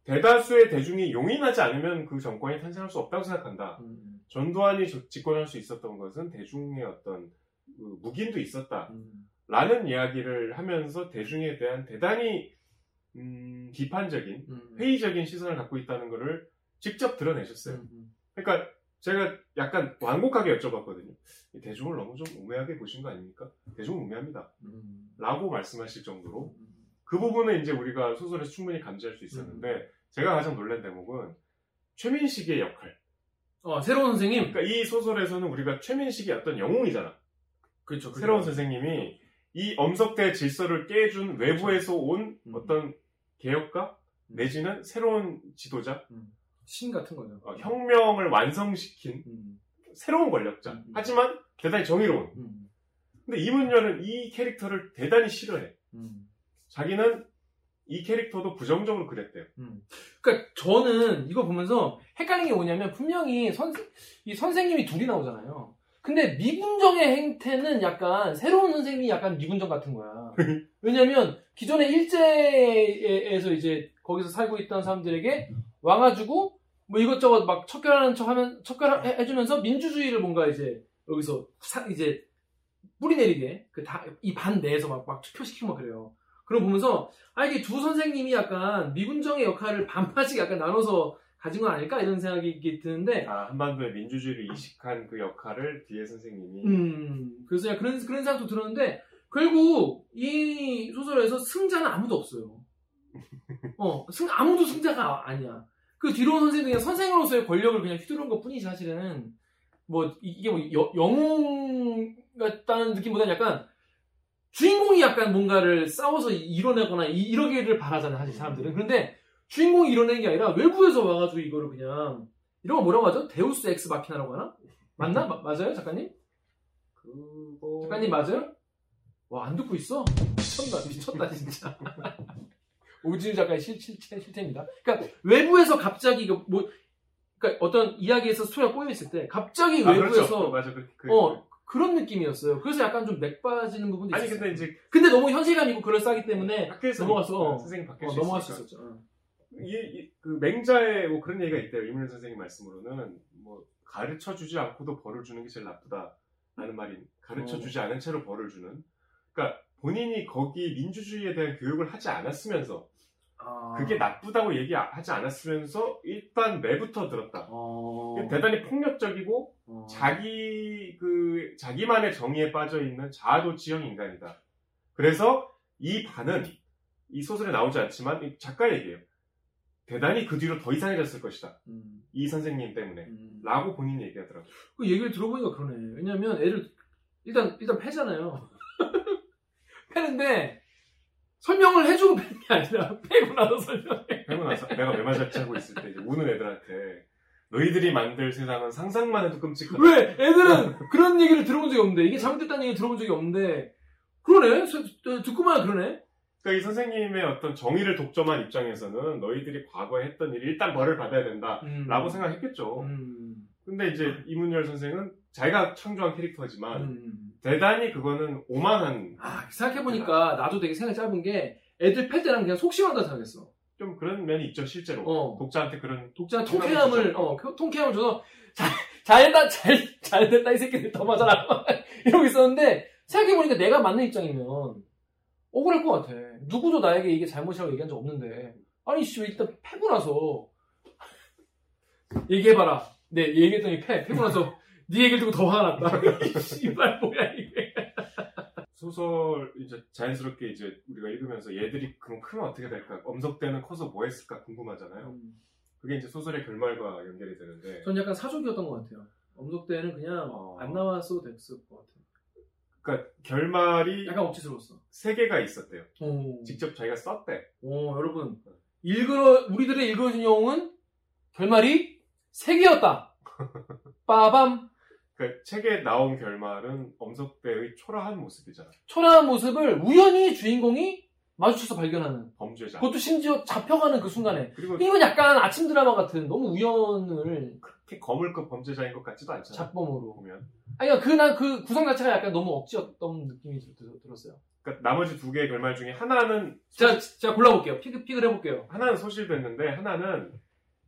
대다수의 대중이 용인하지 않으면 그 정권이 탄생할 수 없다고 생각한다. 음, 전두환이 저- 집권할 수 있었던 것은 대중의 어떤 그 묵인도 있었다. 음, 라는 이야기를 하면서 대중에 대한 대단히 음, 비판적인 음, 회의적인 시선을 갖고 있다는 것을 직접 드러내셨어요. 음, 음. 그러니까 제가 약간 완곡하게 여쭤봤거든요. 이 대중을 너무 좀 우매하게 보신 거 아닙니까? 대중은 우매합니다. 음, 라고 말씀하실 정도로 음. 그 부분은 이제 우리가 소설에서 충분히 감지할 수 있었는데 제가 가장 놀란 대목은 최민식의 역할. 어, 새로운 선생님. 그러니까 이 소설에서는 우리가 최민식이 어떤 영웅이잖아. 그렇죠. 새로운 선생님이 이 엄석대 질서를 깨준 외부에서 온 음. 어떤 개혁가 내지는 새로운 지도자, 신 같은 거죠. 어, 혁명을 완성시킨 음, 새로운 권력자. 음. 하지만 대단히 정의로운. 음, 근데 이문열은 이 캐릭터를 대단히 싫어해. 음, 자기는 이 캐릭터도 부정적으로 그렸대요. 음. 그러니까 저는 이거 보면서 헷갈린 게 뭐냐면 분명히 선, 이 선생님이 둘이 나오잖아요. 근데 미분정의 행태는 약간 새로운 선생님이 약간 미분정 같은 거야. (laughs) 왜냐면 기존의 일제에서 이제 거기서 살고 있던 사람들에게 와가지고 뭐 이것저것 막 척결하는 척 하면 척결 해주면서 민주주의를 뭔가 이제 여기서 사- 이제 뿌리 내리게 그 다 이 반 내에서 막, 막 투표시키고 막 그래요. 그럼 보면서 아 이게 두 선생님이 약간 미분정의 역할을 반반씩 약간 나눠서 가진 건 아닐까 이런 생각이 드는데 아, 한반도의 민주주의를 이식한 그 역할을 뒤에 선생님이 음 그래서 그냥 그런 그런 생각도 들었는데 결국 이 소설에서 승자는 아무도 없어요. 어, 승 아무도 승자가 아니야. 그 뒤로 온 선생님 그냥 선생으로서의 권력을 그냥 휘두른 것 뿐이지 사실은 뭐 이- 이게 뭐 여- 영웅 같다는 느낌보다는 약간 주인공이 약간 뭔가를 싸워서 이뤄내거나 이, 이러기를 바라잖아요 사실 사람들은 그런데 주인공이 이뤄내는 게 아니라 외부에서 와가지고 이거를 그냥 이런 거 뭐라고 하죠? 데우스 엑스 마키나라고 하나? 맞나? 마- 맞아요 작가님? 그거 작가님 맞아요? 와 안 듣고 있어? 미쳤다 미쳤다 진짜 (laughs) 오지우 작가의 실, 실체, 실체입니다 그러니까 외부에서 갑자기 그 뭐 그러니까 어떤 이야기에서 스토리가 꼬여있을 때 갑자기 아, 외부에서 그렇죠. 맞아. 그, 그, 어 그런 느낌이었어요 그래서 약간 좀 맥 빠지는 부분도 아니 있었어요 근데 이제 근데 너무 현실감이고 그럴싸하기 때문에 학교에서 넘어갔어 어. 선생님 바뀔 어, 수 넘어갈 수 있으니까. 있었죠 어. 이, 이- 그 맹자의 뭐 그런 얘기가 있대요. 이문현 선생님 말씀으로는 뭐 가르쳐 주지 않고도 벌을 주는 게 제일 나쁘다라는 말이 가르쳐 어. 주지 않은 채로 벌을 주는. 그러니까 본인이 거기 민주주의에 대한 교육을 하지 않았으면서 아. 그게 나쁘다고 얘기하지 않았으면서 일단 내부터 들었다. 어. 대단히 폭력적이고 어. 자기 그 자기만의 정의에 빠져 있는 자아도취형 인간이다. 그래서 이 반은 이 소설에 나오지 않지만 이 작가 얘기예요. 대단히 그 뒤로 더 이상해졌을 것이다. 음. 이 선생님 때문에. 음. 라고 본인이 얘기하더라고요. 그 얘기를 들어보니까 그러네. 왜냐면 애를 일단 일단 패잖아요. (laughs) 패는데 설명을 해주고 패는 게 아니라 (laughs) 패고 나서 설명해. 하고 나서 내가 왜 맞았지 하고 있을 때 이제 우는 애들한테 너희들이 만들 세상은 상상만 해도 끔찍하다. 왜 애들은 그런 얘기를 들어본 적이 없는데 이게 잘못됐다는 얘기 들어본 적이 없는데 그러네. 서- 어, 듣고만 그러네. 그러니까 이 선생님의 어떤 정의를 독점한 입장에서는 너희들이 과거에 했던 일이 일단 벌을 받아야 된다. 음. 라고 생각했겠죠. 음. 근데 이제 이문열 선생은 자기가 창조한 캐릭터지만 음. 대단히 그거는 오만한 아 생각해 보니까 나도 되게 생각 이 짧은 게 애들 패 때랑 그냥 속심한다 생각했어. 좀 그런 면이 있죠 실제로 어. 독자한테 그런 독자 통쾌함을. 어 교- 통쾌함을 줘서 잘 잘했다 잘 잘됐다 이 새끼들 더 맞아라 (laughs) 이러고 있었는데 생각해 보니까 내가 맞는 입장이면 억울할 것 같아. 누구도 나에게 이게 잘못이라고 얘기한 적 없는데 아니 씨 일단 패고 나서 (laughs) 얘기해봐라. 네 얘기했더니 패 패고 나서 네 얘기를 듣고 더 화가 났다. (laughs) 이 씨발 뭐야 이게. 소설 이제 자연스럽게 이제 우리가 읽으면서 얘들이 그럼 크면 어떻게 될까 엄석대는 커서 뭐 했을까 궁금하잖아요 그게 이제 소설의 결말과 연결이 되는데 전 약간 사족이었던 것 같아요. 엄석 때는 그냥 어. 안 나왔어도 됐을 것 같아요. 그러니까 결말이 약간 억지스러웠어. 세 개가 있었대요. 오. 직접 자기가 썼대. 오, 여러분. 읽어, 우리들의 읽어준 영웅은 결말이 세 개였다. 빠밤. 그러니까 책에 나온 결말은 엄석대의 초라한 모습이잖아. 초라한 모습을 우연히 주인공이 마주쳐서 발견하는. 범죄자. 그것도 심지어 잡혀가는 그 순간에. 그리고 이건 약간 아침 드라마 같은 너무 우연을 그렇게 거물급 범죄자인 것 같지도 않잖아. 잡범으로. 보면. 아니, 그러니까 그, 난그 구성 자체가 약간 너무 억지였던 느낌이 들었어요. 그러니까 나머지 두 개의 결말 중에 하나는 자, 자, 골라볼게요. 픽, 픽을 해볼게요. 하나는 소실됐는데 하나는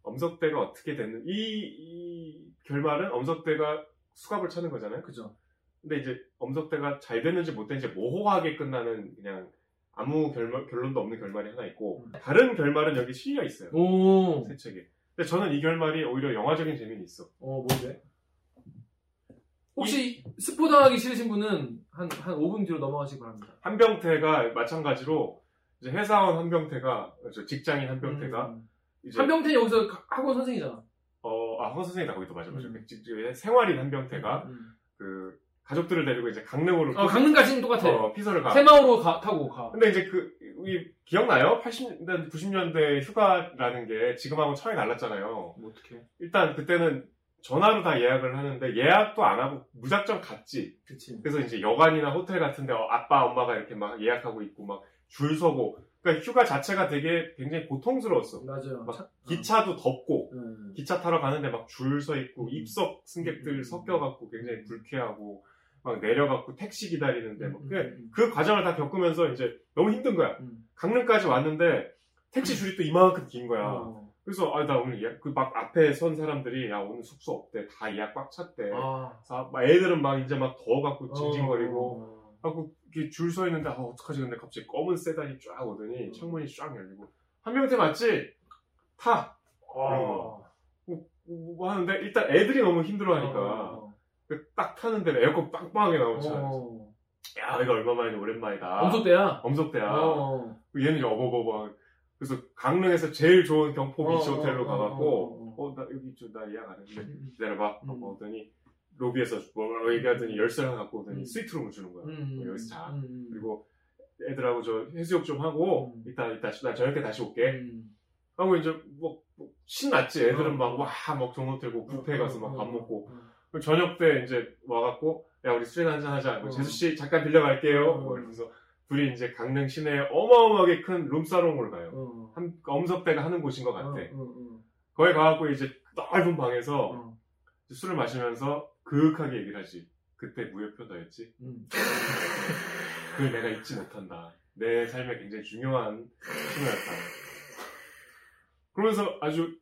엄석대가 어떻게 됐는 이, 이 결말은 엄석대가 수갑을 차는 거잖아요. 그죠. 근데 이제 엄석대가 잘 됐는지 못 됐는지 모호하게 끝나는 그냥 아무 결말, 결론도 없는 결말이 하나 있고 음. 다른 결말은 여기 실려 있어요. 오. 세 책에. 근데 저는 이 결말이 오히려 영화적인 재미는 있어. 어, 뭔데? 혹시 스포 당하기 싫으신 분은 한, 한 5분 뒤로 넘어가시기 바랍니다. 한병태가 마찬가지로 이제 회사원 한병태가 저 직장인 한병태가 음. 이제 한병태 여기서 가- 학원 선생이잖아. 어, 아, 황 선생이다, 거기도 맞아, 맞아. 음. 생활인 한병태가, 음. 그, 가족들을 데리고 이제 강릉으로. 어, 강릉까지는 똑같아. 어, 피서를 가. 새마을로 가, 타고 가. 근데 이제 그, 우리, 기억나요? 80년대, 90년대 휴가라는 게 지금하고 차이 달랐잖아요. 뭐 어떡해. 일단 그때는 전화로 다 예약을 하는데 예약도 안 하고 무작정 갔지. 그치. 그래서 이제 여관이나 호텔 같은데 어, 아빠, 엄마가 이렇게 막 예약하고 있고 막 줄 서고. 그러니까 휴가 자체가 되게 굉장히 고통스러웠어. 맞아요. 막 기차도 덥고, 음. 기차 타러 가는데 막 줄 서 있고 음. 입석 승객들 음. 섞여갖고 굉장히 불쾌하고 막 내려갖고 택시 기다리는데 막 음, 그, 음, 그 과정을 다 겪으면서 이제 너무 힘든 거야. 음. 강릉까지 왔는데 택시 줄이 또 이만큼 긴 거야. 어. 그래서 아 나 오늘 예약 그막 앞에 선 사람들이 야 오늘 숙소 없대 다 예약 꽉 찼대. 아. 막 애들은 막 이제 막 더워갖고 징징거리고 어. 하고 줄 서 있는데 아 어떡하지 근데 갑자기 검은 세단이 쫙 오더니 창문이 쫙 열리고 한명태 맞지? 타. 아. 뭐, 뭐 하는데 일단 애들이 너무 힘들어하니까 어. 그딱 타는데 에어컨 빵빵하게 나오지 어. 야 이거 얼마만에 오랜만이다 엄소때야? 엄석대야 어. 얘는 어버버버 그래서 강릉에서 제일 좋은 경포 비치 어, 호텔로 어, 가갖고 어, 어나 여기 저나 예약 안 했는데 음. 기다려봐 음. 하고 오더니 로비에서 뭐라고 얘기하더니 열쇠를 갖고 오더니 음. 스위트룸을 주는 거야 음. 어, 여기서 자 음. 그리고 애들하고 저 해수욕 좀 하고 음. 이따 이따 나 저녁 때 다시 올게 음. 하고 이제 뭐, 뭐 신났지 애들은 어. 막와막 정호 들고 뷔페 가서 막 밥 먹고 어. 저녁 때 이제 와갖고 야 우리 술이나 한잔 하자. 뭐 어. 재수 씨 잠깐 빌려갈게요. 어. 뭐 이러면서 둘이 이제 강릉 시내에 어마어마하게 큰 룸사롱을 가요. 어. 한 엄석대가 하는 곳인 것 같아. 어, 어, 어. 거기 가갖고 이제 넓은 방에서 어. 술을 마시면서 그윽하게 얘기를 하지. 그때 무협표다였지. 음. 그걸 내가 잊지 못한다. 내 삶에 굉장히 중요한 순간이었다. 그러면서 아주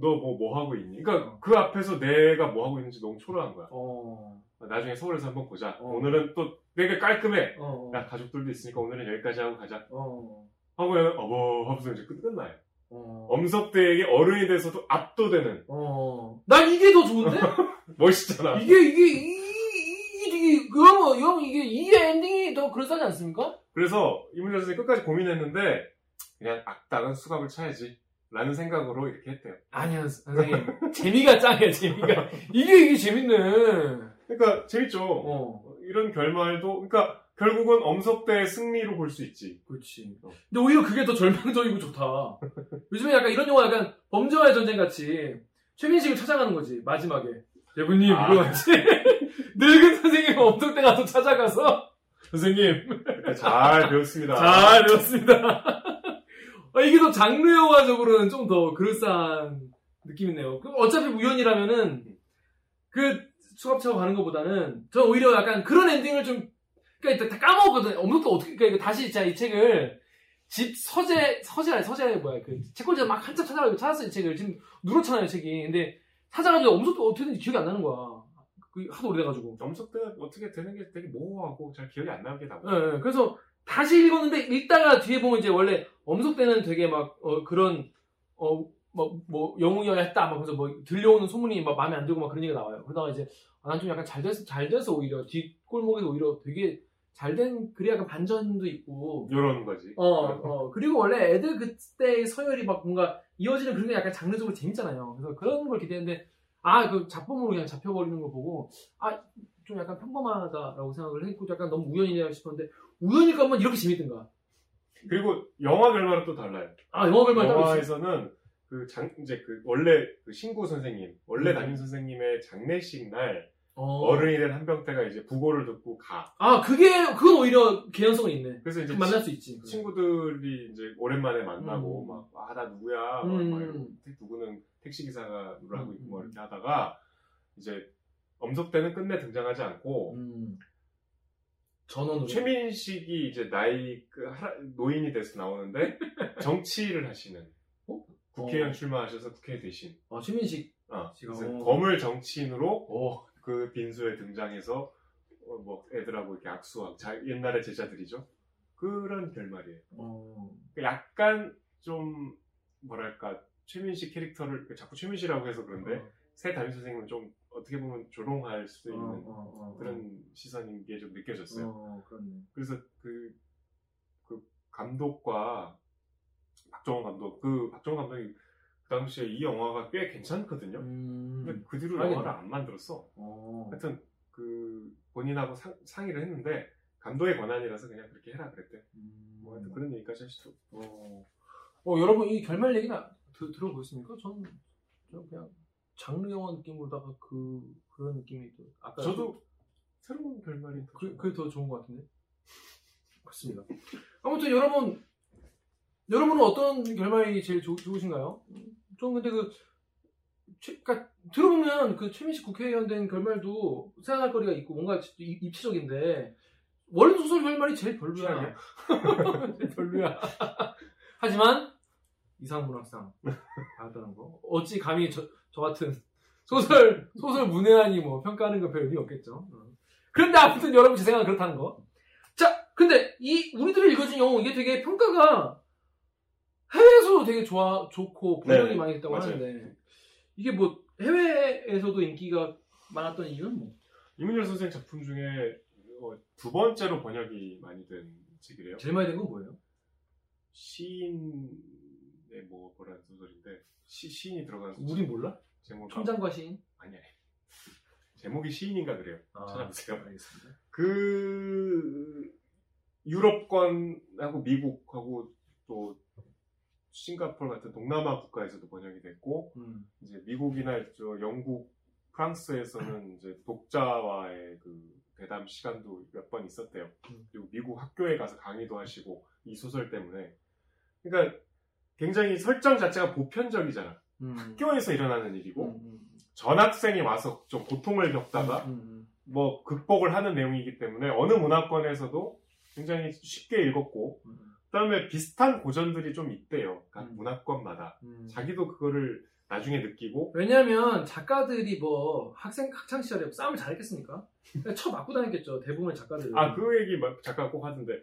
너뭐뭐 하고 있니? 그러니까 그 앞에서 내가 뭐 하고 있는지 너무 초라한 거야. 어. 나중에 서울에서 한번 보자. 어. 오늘은 또 되게 깔끔해. 어. 야 가족들도 있으니까 오늘은 여기까지 하고 가자. 어. 하고 그냥 어버 하면서 이제 끝- 끝나요. 어. 엄석대에게 어른이 돼서도 압도되는 어. 난 이게 더 좋은데? (laughs) 멋있잖아. 이게, 이게, 이, 이, 이게, 그러면, 형, 이게, 이 엔딩이 더 그럴싸하지 않습니까? 그래서 이문재 선생님 끝까지 고민했는데 그냥 악당은 수갑을 차야지. 라는 생각으로 이렇게 했대요. 아니요, 선생님. 재미가 짱이야, 재미가. 이게, 이게 재밌네. 그러니까 재밌죠. 어. 이런 결말도 그러니까 결국은 엄석대의 승리로 볼 수 있지. 그렇지. 어. 근데 오히려 그게 더 절망적이고 좋다. (laughs) 요즘에 약간 이런 영화 약간 범죄와의 전쟁 같이 최민식을 찾아가는 거지, 마지막에. 대부님, 아. 이거 같이. (laughs) 늙은 선생님 때 가서 찾아가서, 선생님, 그때 잘 배웠습니다. 잘 배웠습니다. (laughs) 아, 이게 더 장르 영화적으로는 좀 더 그럴싸한 느낌이네요. 그 어차피 우연이라면은 그 수갑 차고 가는 것보다는 저 오히려 약간 그런 엔딩을 좀 그러니까 일단 다 까먹었거든. 또 어떻게 그러니까 다시 진짜 이 책을 집 서재 서재라 서재 뭐야 그 책꽂이에서 막 한참 찾아가지고 찾았어 이 책을 지금 누렇잖아요 책이. 근데 찾아가지고 엄청 또 어떻게든지 기억이 안 나는 거야. 그 하도 오래돼가지고. 엄석대가 어떻게 되는 게 되게 모호하고 잘 기억이 안 나게 나고. 예, 예. 그래서 다시 읽었는데 읽다가 뒤에 보면 이제 원래 엄석대는 되게 막 어, 그런 어 뭐 뭐 영웅이어야 했다 막 그래서 뭐 들려오는 소문이 막 마음에 안 들고 막 그런 얘기가 나와요. 그러다가 이제 아, 난좀 약간 잘 돼서 잘 돼서 오히려 뒷골목에서 오히려 되게 잘된 글이 약간 반전도 있고 이런 거지. 어, 어. 그리고 원래 애들 그때의 서열이 막 뭔가 이어지는 그런 게 약간 장르적으로 재밌잖아요. 그래서 그런 걸 기대했는데, 아, 그 잡범으로 그냥 잡혀버리는 거 보고, 아, 좀좀 약간 평범하다라고 생각을 했고 약간 너무 우연이냐 싶었는데 우연일 거면 이렇게 재밌던가. 그리고 영화 결말은 또 달라요. 아 영화 결말 따로 있어. 영화에서는 그 장, 이제 그 원래 그 신구 선생님, 원래 음. 담임 선생님의 장례식 날 어. 어른이 된 한 병태가 이제 부고를 듣고 가. 아 그게 그건 오히려 개연성은 있네. 그래서 이제 만날 수 있지. 친구들이 이제 오랜만에 만나고 음. 막 아 나 누구야 음. 막 이러고 누구는 택시 기사가 를 하고 있고 뭐 음. 이렇게 하다가 이제 엄석대는 끝내 등장하지 않고 음. 전원으로. 최민식이 이제 나이 그 하라- 노인이 돼서 나오는데 (laughs) 정치를 하시는 어? 국회의원 어. 출마하셔서 국회 대신 아 최민식. 어, 지금. 어. 거물 정치인으로 어. 그 빈소에 등장해서 어, 뭐 애들하고 이렇게 악수하고 자, 옛날의 제자들이죠 그런 결말이에요. 어. 약간 좀 뭐랄까 최민식 캐릭터를 자꾸 최민식이라고 해서 그런데 새 담임 선생님은 좀 어떻게 보면 조롱할 수 어, 있는 어, 어, 그런 시선인 게 좀 느껴졌어요. 어. 그래서 그, 그 감독과 박정원 감독 그 박정원 감독이 그 당시에 이 영화가 꽤 괜찮거든요. 근데 음. 그 뒤로. 영화를 안 만들었어. 어. 하여튼 그 본인하고 상, 상의를 했는데 감독의 권한이라서 그냥 그렇게 해라 그랬대. 음. 뭐 하여튼 그런 얘기까지 하시더라고. 어. 어, 여러분 이 결말 얘기나 드, 들어보셨습니까? 저는 저 그냥 장르 영화 느낌으로다가 그 그런 느낌이 또 아까 저도 새로운 결말이 더 그. 그게 더 좋은 것 같은데. 그렇습니다. 아무튼 여러분, 여러분은 어떤 결말이 제일 좋, 좋으신가요? 좀 근데 그, 최, 그니까, 들어보면 그 최민식 국회의원 된 결말도 생각할 거리가 있고 뭔가 입- 입체적인데, 원래 소설 결말이 제일 별로야. (laughs) 제일 별로야. 하지만, 이상문학상 받았다는 거. 어찌 감히 저, 저 같은 소설, 소설 문외한이 뭐 평가하는 건 별 의미 없겠죠. 어. 그런데 아무튼 여러분 제 생각은 그렇다는 거. 자, 근데 이 우리들이 읽어준 영어 이게 되게 평가가 해외에서도 되게 좋아 좋고 번역이 네, 많이 됐다고 맞아요. 하는데 이게 뭐 해외에서도 인기가 많았던 이유는 뭐? 이문열 선생 작품 중에 어, 두 번째로 번역이 많이 된 책이래요. 제일 많이 된 건 뭐예요? 시인의 뭐 뭐라는 소설인데 시, 시인이 들어간. 우리 몰라? 제목 천장과 시인? 아니 아니 제목이 시인인가 그래요. 아, 찾아보세요. 알겠습니다. 그 유럽권하고 미국하고 또 싱가포르 같은 동남아 국가에서도 번역이 됐고 음. 이제 미국이나 저 영국, 프랑스에서는 (laughs) 이제 독자와의 그 대담 시간도 몇 번 있었대요. 음. 그리고 미국 학교에 가서 강의도 하시고 이 소설 때문에 그러니까 굉장히 설정 자체가 보편적이잖아. 음. 학교에서 일어나는 일이고 음, 음, 전학생이 와서 좀 고통을 겪다가 뭐 극복을 하는 내용이기 때문에 어느 문화권에서도 굉장히 쉽게 읽었고 음, 그다음에 비슷한 고전들이 좀 있대요. 각 음. 문화권마다 음. 자기도 그거를 나중에 느끼고 왜냐하면 작가들이 뭐 학생 학창 시절에 싸움을 잘했겠습니까? 쳐 맞고 다녔겠죠. 대부분의 작가들은. 아그 얘기 막 잠깐 꼭 하던데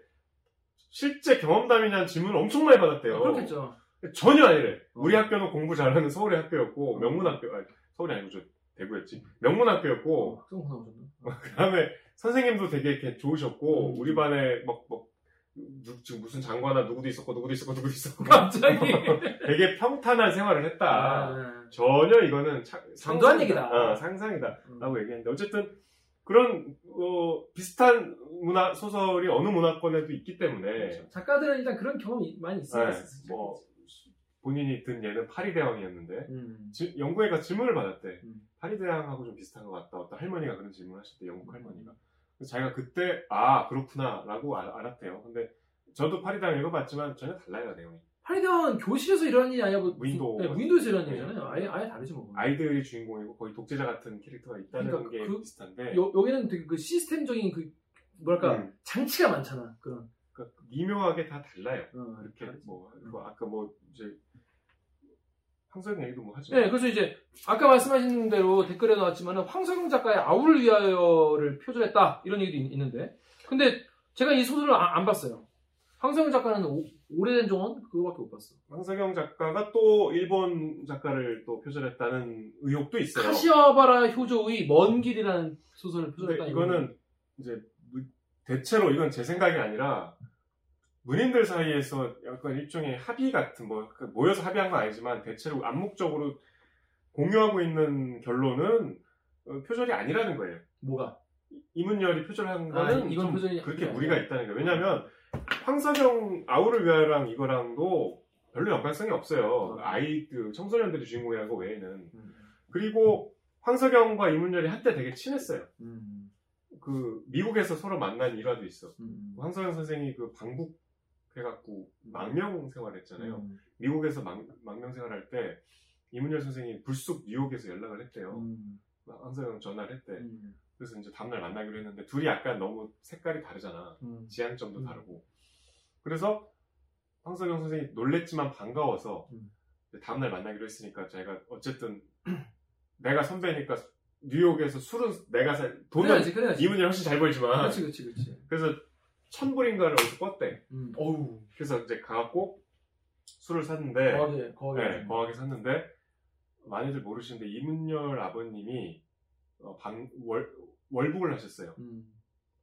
실제 경험담이냐는 질문을 엄청 많이 받았대요. 아, 그렇겠죠. 전혀 아니래. 어. 우리 학교는 공부 잘하는 서울의 학교였고 명문학교 아니, 서울이 아니고 저 대구였지 명문학교였고 학생 나오셨나? (laughs) 그다음에 선생님도 되게 이렇게 좋으셨고 음. 우리 반에 막, 막 누- 지금 무슨 장관아 누구도 있었고 누구도 있었고 누구도 있었고 갑자기. (laughs) 되게 평탄한 생활을 했다. 아, 전혀 이거는 차- 상상이다. 얘기다. 어, 상상이다. 음. 라고 얘기했는데 어쨌든 그런 어, 비슷한 문화 소설이 어느 문화권에도 있기 때문에 그렇죠. 작가들은 일단 그런 경험이 많이 있어요. 네, 뭐 본인이 든 예는 파리 대왕이었는데 음. 지- 영국에 가 질문을 받았대. 음. 파리 대왕하고 좀 비슷한 것 같다. 어떤 할머니가 그런 질문을 하셨대. 영국 할머니가. 자기가 그때 아 그렇구나라고 알- 알았대요. 근데 저도 파리대왕 읽어봤지만 전혀 달라요 내용이. 파리대왕은 교실에서 일어난 일이 아니라 뭐 무인도. 네, 무인도에서 일어난 네. 일이잖아요. 아예 아예 다르지 뭐. 아이들이 주인공이고 거의 독재자 같은 캐릭터가 있다는 그러니까 게 그- 비슷한데 여, 여기는 되게 그 시스템적인 그 뭐랄까 음, 장치가 많잖아. 그런. 그러니까 미묘하게 다 달라요. 어, 이렇게 다르지. 뭐 그거 아까 뭐 이제 황석 얘기도 뭐 하죠. 네, 그래서 이제 아까 말씀하신 대로 댓글에 나왔지만 황석영 작가의 아우를 위하여를 표절했다 이런 얘기도 있, 는데 근데 제가 이 소설을 아- 안 봤어요. 황석영 작가는 오, 오래된 종은 그거밖에 못 봤어. 황석영 작가가 또 일본 작가를 또 표절했다는 의혹도 있어요. 카시와바라 효조의 먼 길이라는 소설을 표절했다. 이거는 이제 무- 대체로 이건 제 생각이 아니라 문인들 사이에서 약간 일종의 합의 같은 뭐 모여서 합의한 건 아니지만 대체로 암묵적으로 공유하고 있는 결론은 어, 표절이 아니라는 거예요. 뭐가? 이문열이 표절한 아, 거는 이건 좀 표절이 그렇게. 무리가 있다는 거예요. 왜냐하면 황석영 아우를 위하여랑 이거랑도 별로 연관성이 없어요. 음. 아이 그 청소년들이 주인공이라는 거 외에는 음, 그리고 황석영과 이문열이 한때 되게 친했어요. 음, 그 미국에서 서로 만난 일화도 있어. 음, 황석영 선생이 그 방북 해갖고 망명 생활했잖아요. 음, 미국에서 망, 망명 생활할 때 이문열 선생이 불쑥 뉴욕에서 연락을 했대요. 음, 황석영 전화를 했대. 음, 그래서 이제 다음날 만나기로 했는데 둘이 약간 너무 색깔이 다르잖아. 음. 지향점도 음. 다르고. 그래서 황석영 선생이 놀랬지만 반가워서 음. 다음날 만나기로 했으니까 자기가 어쨌든 (clears throat) 내가 선배니까 뉴욕에서 술은 내가 사 돈은 그래야지, 그래야지. 이문이 훨씬 잘 벌지만 그렇지, 그렇지, 그렇지. 그래서 천불인가를 어디서 껐대. 음, 어우, 그래서 이제 가갖고 술을 샀는데 거하게, 거하게. 네, 거하게 샀는데 많이들 모르시는데 이문열 아버님이 어, 방, 월, 월북을 하셨어요. 음,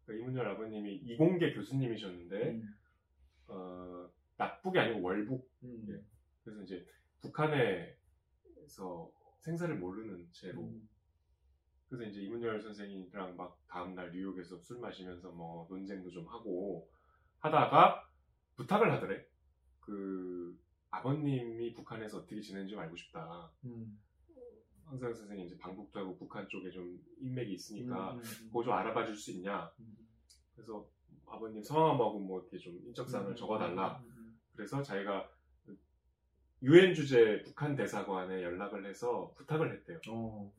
그러니까 이문열 아버님이 이공계 교수님이셨는데 음, 어, 나쁘게 아니고 월북 음, 예. 그래서 이제 북한에서 생사를 모르는 채로 음, 그래서 이제 이문열 선생이랑 막 다음날 뉴욕에서 술 마시면서 뭐 논쟁도 좀 하고 하다가 부탁을 하더래. 그 아버님이 북한에서 어떻게 지내는지 좀 알고 싶다. 음, 황상 선생이 이제 방북도 하고 북한 쪽에 좀 인맥이 있으니까 음, 음, 그거 좀 알아봐 줄 수 있냐. 음, 그래서 아버님 성함하고 뭐 이렇게 좀 인적사항을 음, 적어달라. 음, 음, 그래서 자기가 유엔 주재 북한 대사관에 연락을 해서 부탁을 했대요. 어,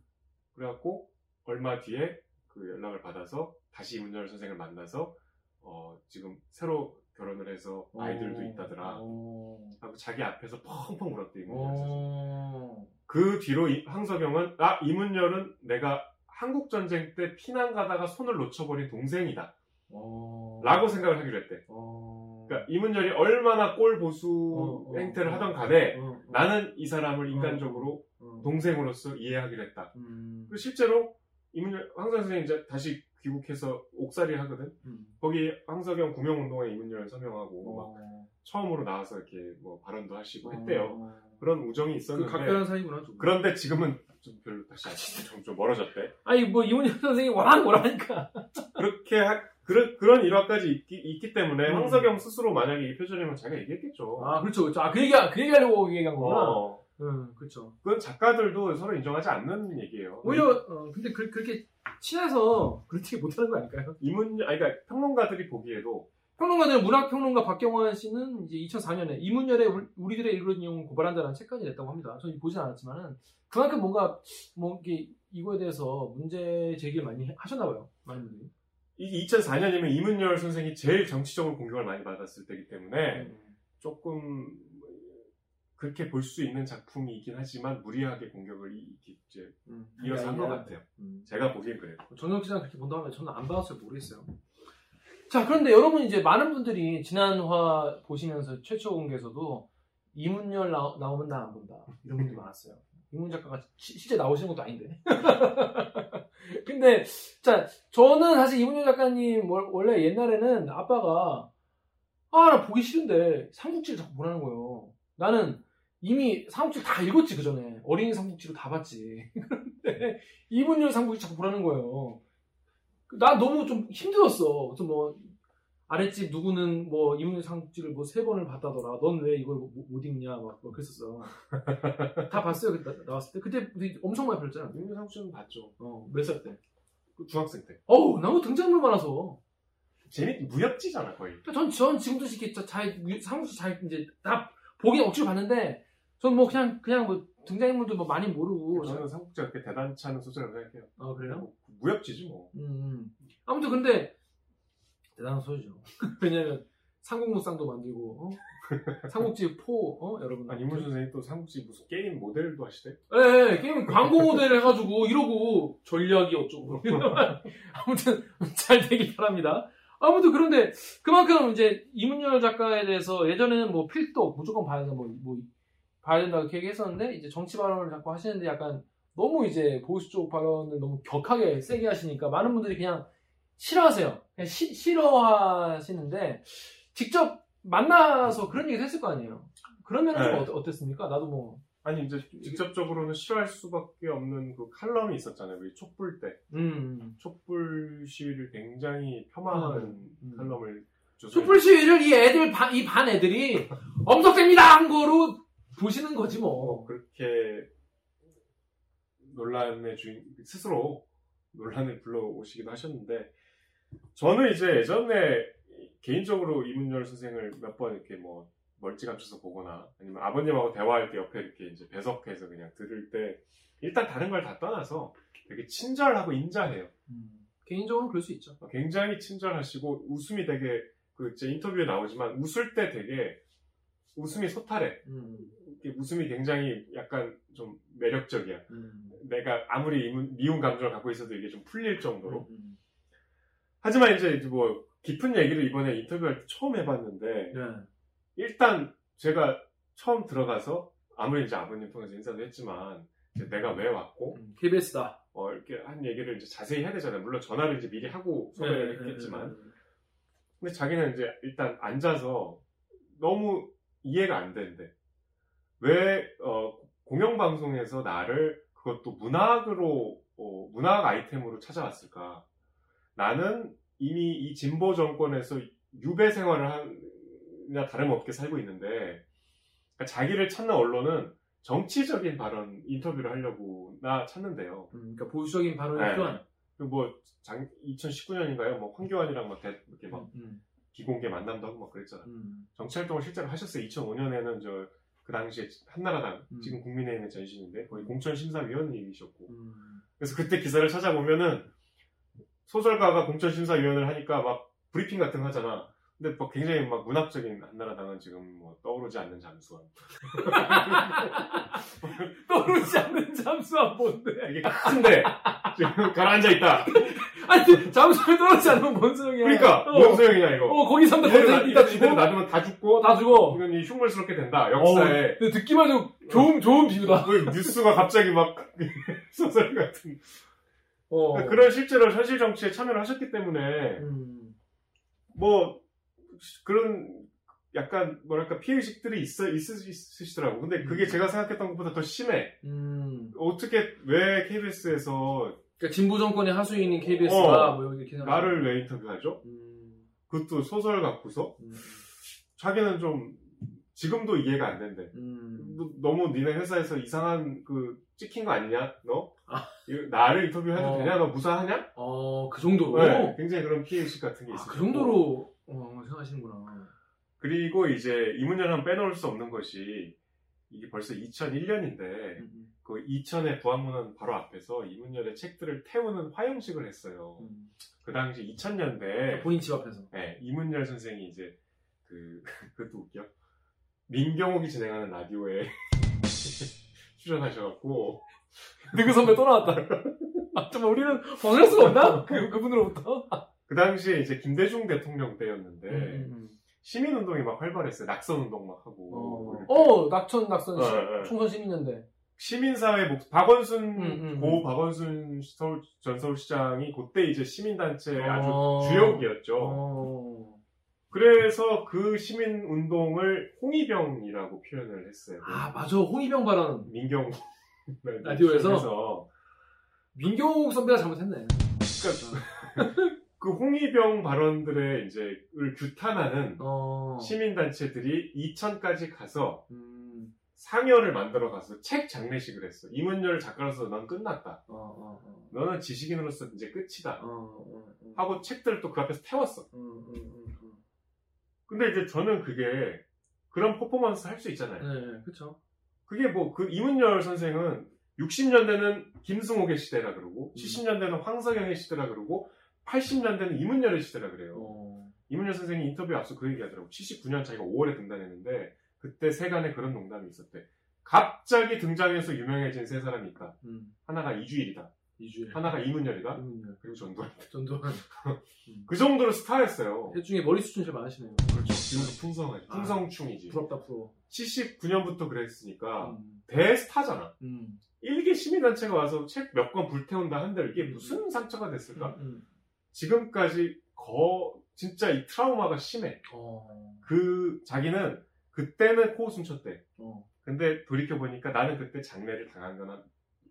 그래갖고 얼마 뒤에 그 연락을 받아서 다시 이문열 선생을 만나서 어, 지금 새로 결혼을 해서 아이들도 어, 있다더라. 어, 하고 자기 앞에서 펑펑 울었대 이문열 선생. 어, 그 뒤로 이- 황석영은 아 이문열은 내가 한국 전쟁 때 피난 가다가 손을 놓쳐버린 동생이다. 어, 라고 생각을 하기로 했대. 어, 그러니까 이문열이 얼마나 꼴 보수 행태를 어, 하던 간에 나는 이 사람을 인간적으로 어, 동생으로서 이해하기로 했다. 음, 그리고 실제로 이문열 황석영 선생이 이제 다시 귀국해서 옥살이 하거든. 음, 거기 황석영 구명운동에 이문열 서명하고 막 어, 처음으로 나와서 이렇게 뭐 발언도 하시고 했대요. 어, 그런 우정이 그 있었는데 각별한 사이구나. 좀. 그런데 지금은 좀 별로 다시 좀, 좀 멀어졌대. 아니 뭐 이문열 선생이 워낙 뭐라 하니까. 그렇게 하- 그런 그런 일화까지 있기, 있기 때문에 음. 황석영 스스로 만약에 이 표절이면 자기가 얘기했겠죠. 아 그렇죠, 그렇죠. 아그 얘기 그 얘기하려고 얘기한 거구나. 어, 응, 그렇죠. 그건 작가들도 서로 인정하지 않는 얘기예요. 오히려 어, 근데 그, 그렇게 친해서 그렇게 못하는 거 아닐까요? 이문 아니 그러니까 평론가들이 보기에도 평론가들 문학평론가 박경환 씨는 이제 2004년에 이문열의 울- 우리들의 일그러진 영웅 고발한다라는 책까지 냈다고 합니다. 저는 보진 않았지만은 그만큼 뭔가 뭐 이게 이거에 대해서 문제 제기를 많이 하셨나 봐요. 많은 분들이. 이게 2004년이면 이문열 선생이 제일 정치적으로 공격을 많이 받았을 때이기 때문에 음. 조금 그렇게 볼 수 있는 작품이긴 하지만 무리하게 공격을 이- 이제 음. 이어서 한것 야, 같아요. 음. 제가 보기엔 그래요. 정영 기자가 그렇게 본다고 하면 저는 안 봐서 모르겠어요. 자, 그런데 여러분 이제 많은 분들이 지난화 보시면서 최초 공개에서도 이문열 나, 나오면 나 안 본다. 이런 분들이 많았어요. 이문 작가가 시- 실제 나오시는 것도 아닌데. (laughs) 근데, 자, 저는 사실 이문열 작가님 월- 원래 옛날에는 아빠가 아, 나 보기 싫은데 삼국지를 자꾸 보라는 거예요. 나는 이미 삼국지 다 읽었지, 그 전에. 어린이 삼국지로 다 봤지. (laughs) 그런데 이문열 삼국지 자꾸 보라는 거예요. 나 너무 좀 힘들었어. 좀 뭐, 아랫집 누구는 뭐, 이문열 삼국지를 뭐 세 번을 봤다더라. 넌 왜 이걸 못, 못 읽냐. 막, 막 그랬었어. (laughs) 다 봤어요. 그때 나- 나왔을 때. 그때 엄청 많이 봤잖아. 이문열 삼국지는 봤죠. 어, 몇 살 때. 그 중학생 때. 어우, 나무 등장물 많아서. 재밌 무협지잖아 거의. 전, 전 지금도 이렇게 저- 잘, 삼국지 잘, 이제, 다 보긴 억지로 봤는데, 전 뭐 그냥, 그냥 뭐, 등장인물도 뭐 많이 모르고. 저는 삼국지가 그렇게 대단치 않은 소설이라고 생각해요. 어, 그래요? 뭐, 무협지지 뭐. 음, 음. 아무튼 근데 대단한 소리죠. (laughs) 왜냐면 삼국무쌍도 만들고 어? (laughs) 삼국지 포 어? 여러분. 아니 이문 선생이 또 삼국지 무슨 게임 모델도 하시대. 예, 예, 게임 광고 모델 해가지고 이러고 전략이 어쩌고 (laughs) 아무튼 잘 되길 바랍니다. 아무튼 그런데 그만큼 이제 이문열 작가에 대해서 예전에는 뭐 필독 무조건 봐야 된다 뭐, 뭐 봐야 된다고 이렇게 얘기했었는데 이제 정치 발언을 자꾸 하시는데 약간 너무 이제 보수 쪽 발언을 너무 격하게 세게 하시니까 많은 분들이 그냥 싫어하세요. 그냥 시- 싫어하시는데 직접 만나서 그런 얘기도 했을 거 아니에요. 그러면 좀 네. 어땠- 어땠습니까? 나도 뭐 아니 이제 직접적으로는 싫어할 수밖에 없는 그 칼럼이 있었잖아요. 우리 촛불 때 음. 촛불 시위를 굉장히 폄하하는 음. 칼럼을 조선에- 촛불 시위를 이 애들 반, 이 반 애들이 (laughs) 엄석됩니다 한 거로 보시는 거지 뭐 뭐. 그렇게 논란의 주인 스스로 논란을 불러오시기도 하셨는데 저는 이제 예전에 개인적으로 이문열 선생을 몇 번 이렇게 뭐 멀찌 감춰서 보거나 아니면 아버님하고 대화할 때 옆에 이렇게 이제 배석해서 그냥 들을 때 일단 다른 걸 다 떠나서 되게 친절하고 인자해요. 음. 개인적으로 그럴 수 있죠. 굉장히 친절하시고 웃음이 되게 그 이제 인터뷰에 나오지만 웃을 때 되게 웃음이 소탈해. 음. 웃음이 굉장히 약간 좀 매력적이야. 음. 내가 아무리 미운 감정을 갖고 있어도 이게 좀 풀릴 정도로. 음. 하지만 이제 뭐 깊은 얘기를 이번에 인터뷰할 때 처음 해봤는데 네. 일단 제가 처음 들어가서 아무리 이제 아버님 통해서 인사도 했지만 내가 왜 왔고 음. KBS다. 어, 이렇게 한 얘기를 이제 자세히 해야 되잖아요. 물론 전화를 이제 미리 하고 네, 섭외를 했겠지만 근데 자기는 이제 일단 앉아서 너무 이해가 안 되는데 왜 어, 공영방송에서 나를 그것도 문학으로 어, 문학 아이템으로 찾아왔을까? 나는 이미 이 진보 정권에서 유배 생활을 하냐 다름없게 살고 있는데 그러니까 자기를 찾는 언론은 정치적인 발언 인터뷰를 하려고 나 찾는데요. 음, 그러니까 보수적인 발언이 네. 필요한. 뭐 장, 2019년인가요? 뭐 황교안이랑 막 대- 이렇게 막 음. 비공개 만남도 하고 막 그랬잖아. 음. 정치 활동을 실제로 하셨어요. 2005년에는 저 그 당시에 한나라당 음. 지금 국민의힘의 전신인데 거의 공천 심사위원님이셨고 음. 그래서 그때 기사를 찾아보면은 소설가가 공천 심사위원을 하니까 막 브리핑 같은 거 하잖아. 근데 뭐 굉장히 막 문학적인 한나라당은 지금 뭐 떠오르지 않는 잠수함. (laughs) 떠오르지 않는 잠수함 뭔데? 이게 큰데 지금 가라앉아 있다. 아니 잠수함이 떨어지지 않으면 뭔 소용이야? 그러니까 어, 뭔 소용이냐 이거. 어 거기 산다 거기 놔- 이따 죽어. 놔두면 다 죽고 다 죽어. 이건 이 흉물스럽게 된다. 역사에 어, 근데 듣기만 해도 좋은 좋은 비유다. 그 뉴스가 갑자기 막 (laughs) 소설 같은 어. 그러니까 그런 실제로 현실 정치에 참여를 하셨기 때문에 음. 뭐 그런 약간 뭐랄까 피해의식들이 있어 있으, 있으시더라고. 근데 그게 음. 제가 생각했던 것보다 더 심해. 음. 어떻게 왜 KBS에서 그러니까 진보 정권의 하수인인 KBS가 어. 뭐 이렇게 나를 왜 인터뷰하죠? 음. 그것도 소설 갖고서 음. 자기는 좀 지금도 이해가 안 된대. 음. 너- 너무 니네 회사에서 이상한 그 찍힌 거 아니냐? 너? 아. 나를 인터뷰해도 어. 되냐? 너 무사하냐? 어, 그 정도로? 네, 굉장히 그런 피해의식 같은 게 아, 있어요. 그 정도로 어, 생각하시는구나. 그리고 이제 이문열 하면 빼놓을 수 없는 것이 이게 벌써 2001년인데 음. 그 이천의 부안문은 바로 앞에서 이문열의 책들을 태우는 화형식을 했어요. 음. 그 당시 2000년대 본인 집 앞에서. 네, 이문열 선생이 이제 그 (laughs) 그것도 웃겨. 민경욱이 진행하는 라디오에 (laughs) 출연하셔갖고 누구 선배 또 나왔다. 아, 정말 우리는 벗을 수가 없나? 그, 그분으로부터? 그 당시에 이제 김대중 대통령 때였는데 음. 시민운동이 막 활발했어요. 낙선운동 막 하고 어, 어, 낙천, 낙선, 어, 어. 총선 시민연대. 시민사회 목 박원순 음, 음, 고 박원순 서울, 전 서울시장이 그때 이제 시민단체 아주 어. 주역이었죠. 어. 그래서 그 시민 운동을 홍위병이라고 표현을 했어요. 아, 맞아. 홍위병 발언. 민경 라디오에서? 민경욱 선배가 잘못했네. 그러니까 그 홍위병 발언들의 이제 을 규탄하는 어. 시민단체들이 이천까지 가서 음. 상여를 만들어 가서 책 장례식을 했어. 이문열 작가로서 넌 끝났다. 어, 어, 어. 너는 지식인으로서 이제 끝이다. 어, 어, 어. 하고 책들을 또 그 앞에서 태웠어. 음, 음, 음, 음. 근데 이제 저는 그게 그런 퍼포먼스 할 수 있잖아요. 네, 그쵸. 그게 뭐 그 이문열 선생은 60년대는 김승옥의 시대라 그러고 음. 70년대는 황석영의 시대라 그러고 80년대는 이문열의 시대라 그래요. 어. 이문열 선생이 인터뷰 앞서 그 얘기 하더라고. 79년 자기가 5월에 등단했는데 그때 세간에 그런 농담이 있었대. 갑자기 등장해서 유명해진 세 사람이 있다. 음. 하나가 이주일이다. 이주일. 하나가 이문열이다. 이문열. 그리고 전두환. 전두환. (laughs) 그 정도로 스타였어요. 셋 중에 머리 수준 제일 많으시네요. 그렇죠. 지금도 풍성하지. 아. 풍성충이지. 부럽다, 부러워. 79년부터 그랬으니까 음. 대스타잖아. 음. 일개 시민단체가 와서 책 몇 권 불태운다 한들 이게 무슨 상처가 됐을까? 음. 지금까지 거 진짜 이 트라우마가 심해. 어. 그 자기는 그때는 코웃음 쳤대. 어. 근데 돌이켜 보니까 나는 그때 장례를 당한 거나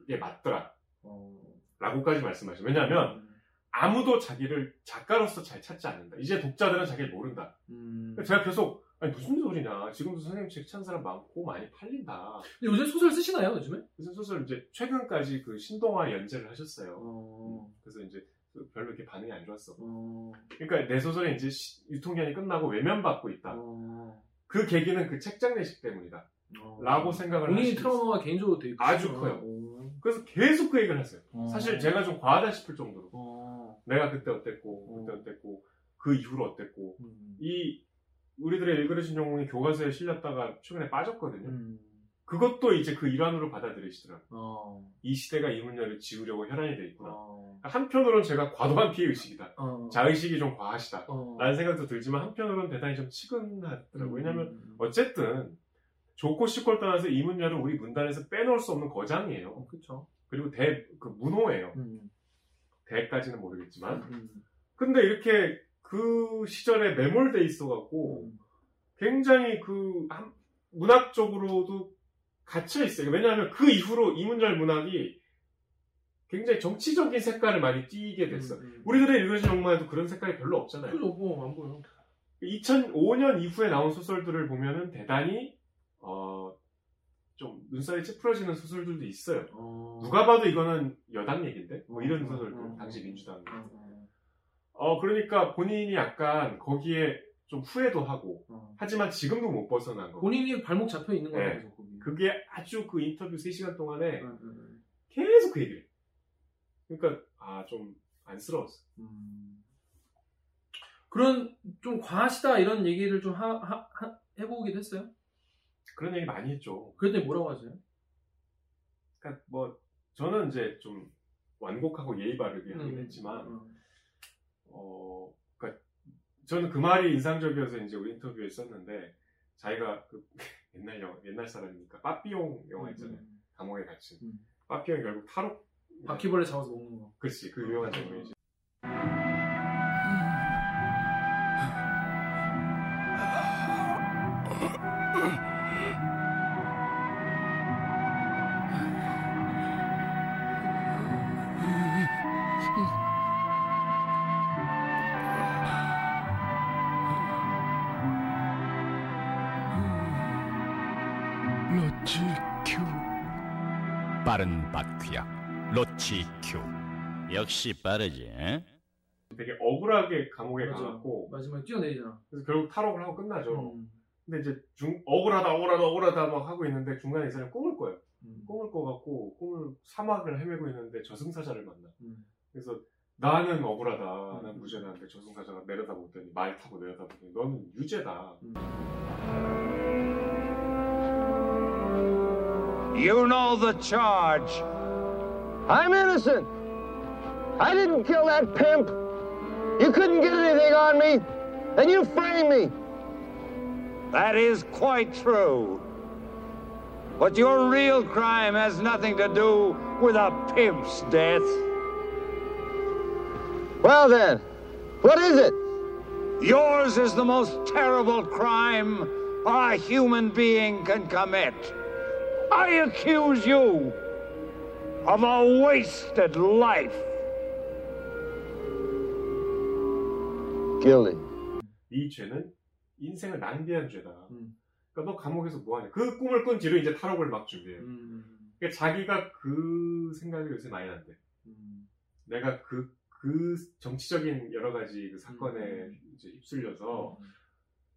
이게 맞더라. 어. 라고까지 말씀하셔요. 왜냐하면 아무도 자기를 작가로서 잘 찾지 않는다. 이제 독자들은 자기를 모른다. 음. 제가 계속 아니 무슨 소리냐. 지금도 선생님 책 찾는 사람 많고 많이 팔린다. 근데 요즘 소설 쓰시나요, 요즘에? 그래서 소설 이제 최근까지 그 신동아 연재를 하셨어요. 어. 그래서 이제 별로 이렇게 반응이 안 좋았어. 어. 그러니까 내 소설이 이제 시- 유통기한이 끝나고 외면받고 있다. 어. 그 계기는 그 책장례식 때문이다. 어. 라고 생각을 본인이. 트라우마가 개인적으로 되게 아주. 커요. 어. 그래서 계속 그 얘기를 했어요. 어. 사실 제가 좀 과하다 싶을 정도로. 어. 내가 그때 어땠고, 그때 어. 어땠고, 그 이후로 어땠고. 음. 이 우리들의 일그러진 영웅이 교과서에 실렸다가 최근에 빠졌거든요. 음. 그것도 이제 그 일환으로 받아들이시더라고요. 어. 이 시대가 이 문제를 지우려고 혈안이 돼 있구나. 어. 한편으로는 제가 과도한 피해의식이다. 어. 자의식이 좀 과하시다. 어. 라는 생각도 들지만 한편으로는 대단히 좀 치근하더라고요. 왜냐면 음. 어쨌든 좋고 싫고를 떠나서 이 문제를 우리 문단에서 빼놓을 수 없는 거장이에요. 어, 그쵸. 그리고 대, 그 문호예요. 음. 대까지는 모르겠지만. 음. 근데 이렇게 그 시절에 매몰돼 있어갖고 음. 굉장히 그 한- 문학적으로도 갇혀 있어요. 왜냐하면 그 이후로 이문열 문학이 굉장히 정치적인 색깔을 많이 띠게 됐어. 음. 우리들의 일그러진 영화에도 그런 색깔이 별로 없잖아요. 그죠, 뭐, 안 보여. 2005년 이후에 나온 소설들을 보면은 대단히 어, 좀 눈살이 찌푸러지는 소설들도 있어요. 어. 누가 봐도 이거는 여당 얘긴데? 뭐 이런 어, 소설들, 어, 당시 어. 민주당. 어, 그러니까 본인이 약간 거기에 좀 후회도 하고, 어. 하지만 지금도 못 벗어난 거. 본인이 발목 잡혀 있는 거예요, 네. 그게 아주 그 인터뷰 3시간 동안에 음, 음, 계속 그 얘기를. 해. 그러니까, 아, 좀 안쓰러웠어. 음. 그런 좀 과하시다 이런 얘기를 좀 하, 하, 하- 해보기도 했어요. 그런 얘기 많이 했죠. 그랬더니 뭐라고 하세요? 그러니까 뭐, 저는 이제 좀 완곡하고 예의 바르게 하긴 음, 했지만, 음. 어, 저는 그 말이 인상적이어서 이제 우리 인터뷰에 썼는데 자기가 그 (laughs) 옛날 영화, 옛날 사람이니까 빠삐용 영화 있잖아요. 음, 감옥에 갇힌. 음. 빠삐용이 결국 탈옥. 바퀴벌레 잡아서 먹는 거. 그렇지, 그 유명한 장면이지. 로치큐 역시 빠르지. 에? 되게 억울하게 감옥에. 가갖고 마지막에 뛰어내리잖아. 그래서 결국 탈옥을 하고 끝나죠. 음, 근데 이제 중, 억울하다, 억울하다, 억울하다 막 하고 있는데 중간에 이 사람이 꿈을 꿔요. 음, 꿈을 꿔갖고 꿈을 사막을 헤매고 있는데 저승사자를 만나. 음. 그래서 나는 억울하다, 난 음. 무죄다는데 저승사자가 내려다보더니 말 타고 내려다보더니 너는 유죄다. You know the charge. I'm innocent. I didn't kill that pimp. You couldn't get anything on me, and you framed me. That is quite true. But your real crime has nothing to do with a pimp's death. Well then, what is it? Yours is the most terrible crime a human being can commit. I accuse you of a wasted life. Guilty. 이 죄는 인생을 낭비한 죄다. 음. 그러니까 너 감옥에서 뭐하냐. 그 꿈을 꾼 뒤로 이제 탈옥을 막 준비해요. 음, 그러니까 자기가 그 생각이 요새 많이 난대. 음, 내가 그, 그 정치적인 여러 가지 그 사건에 음. 이제 휩쓸려서 음.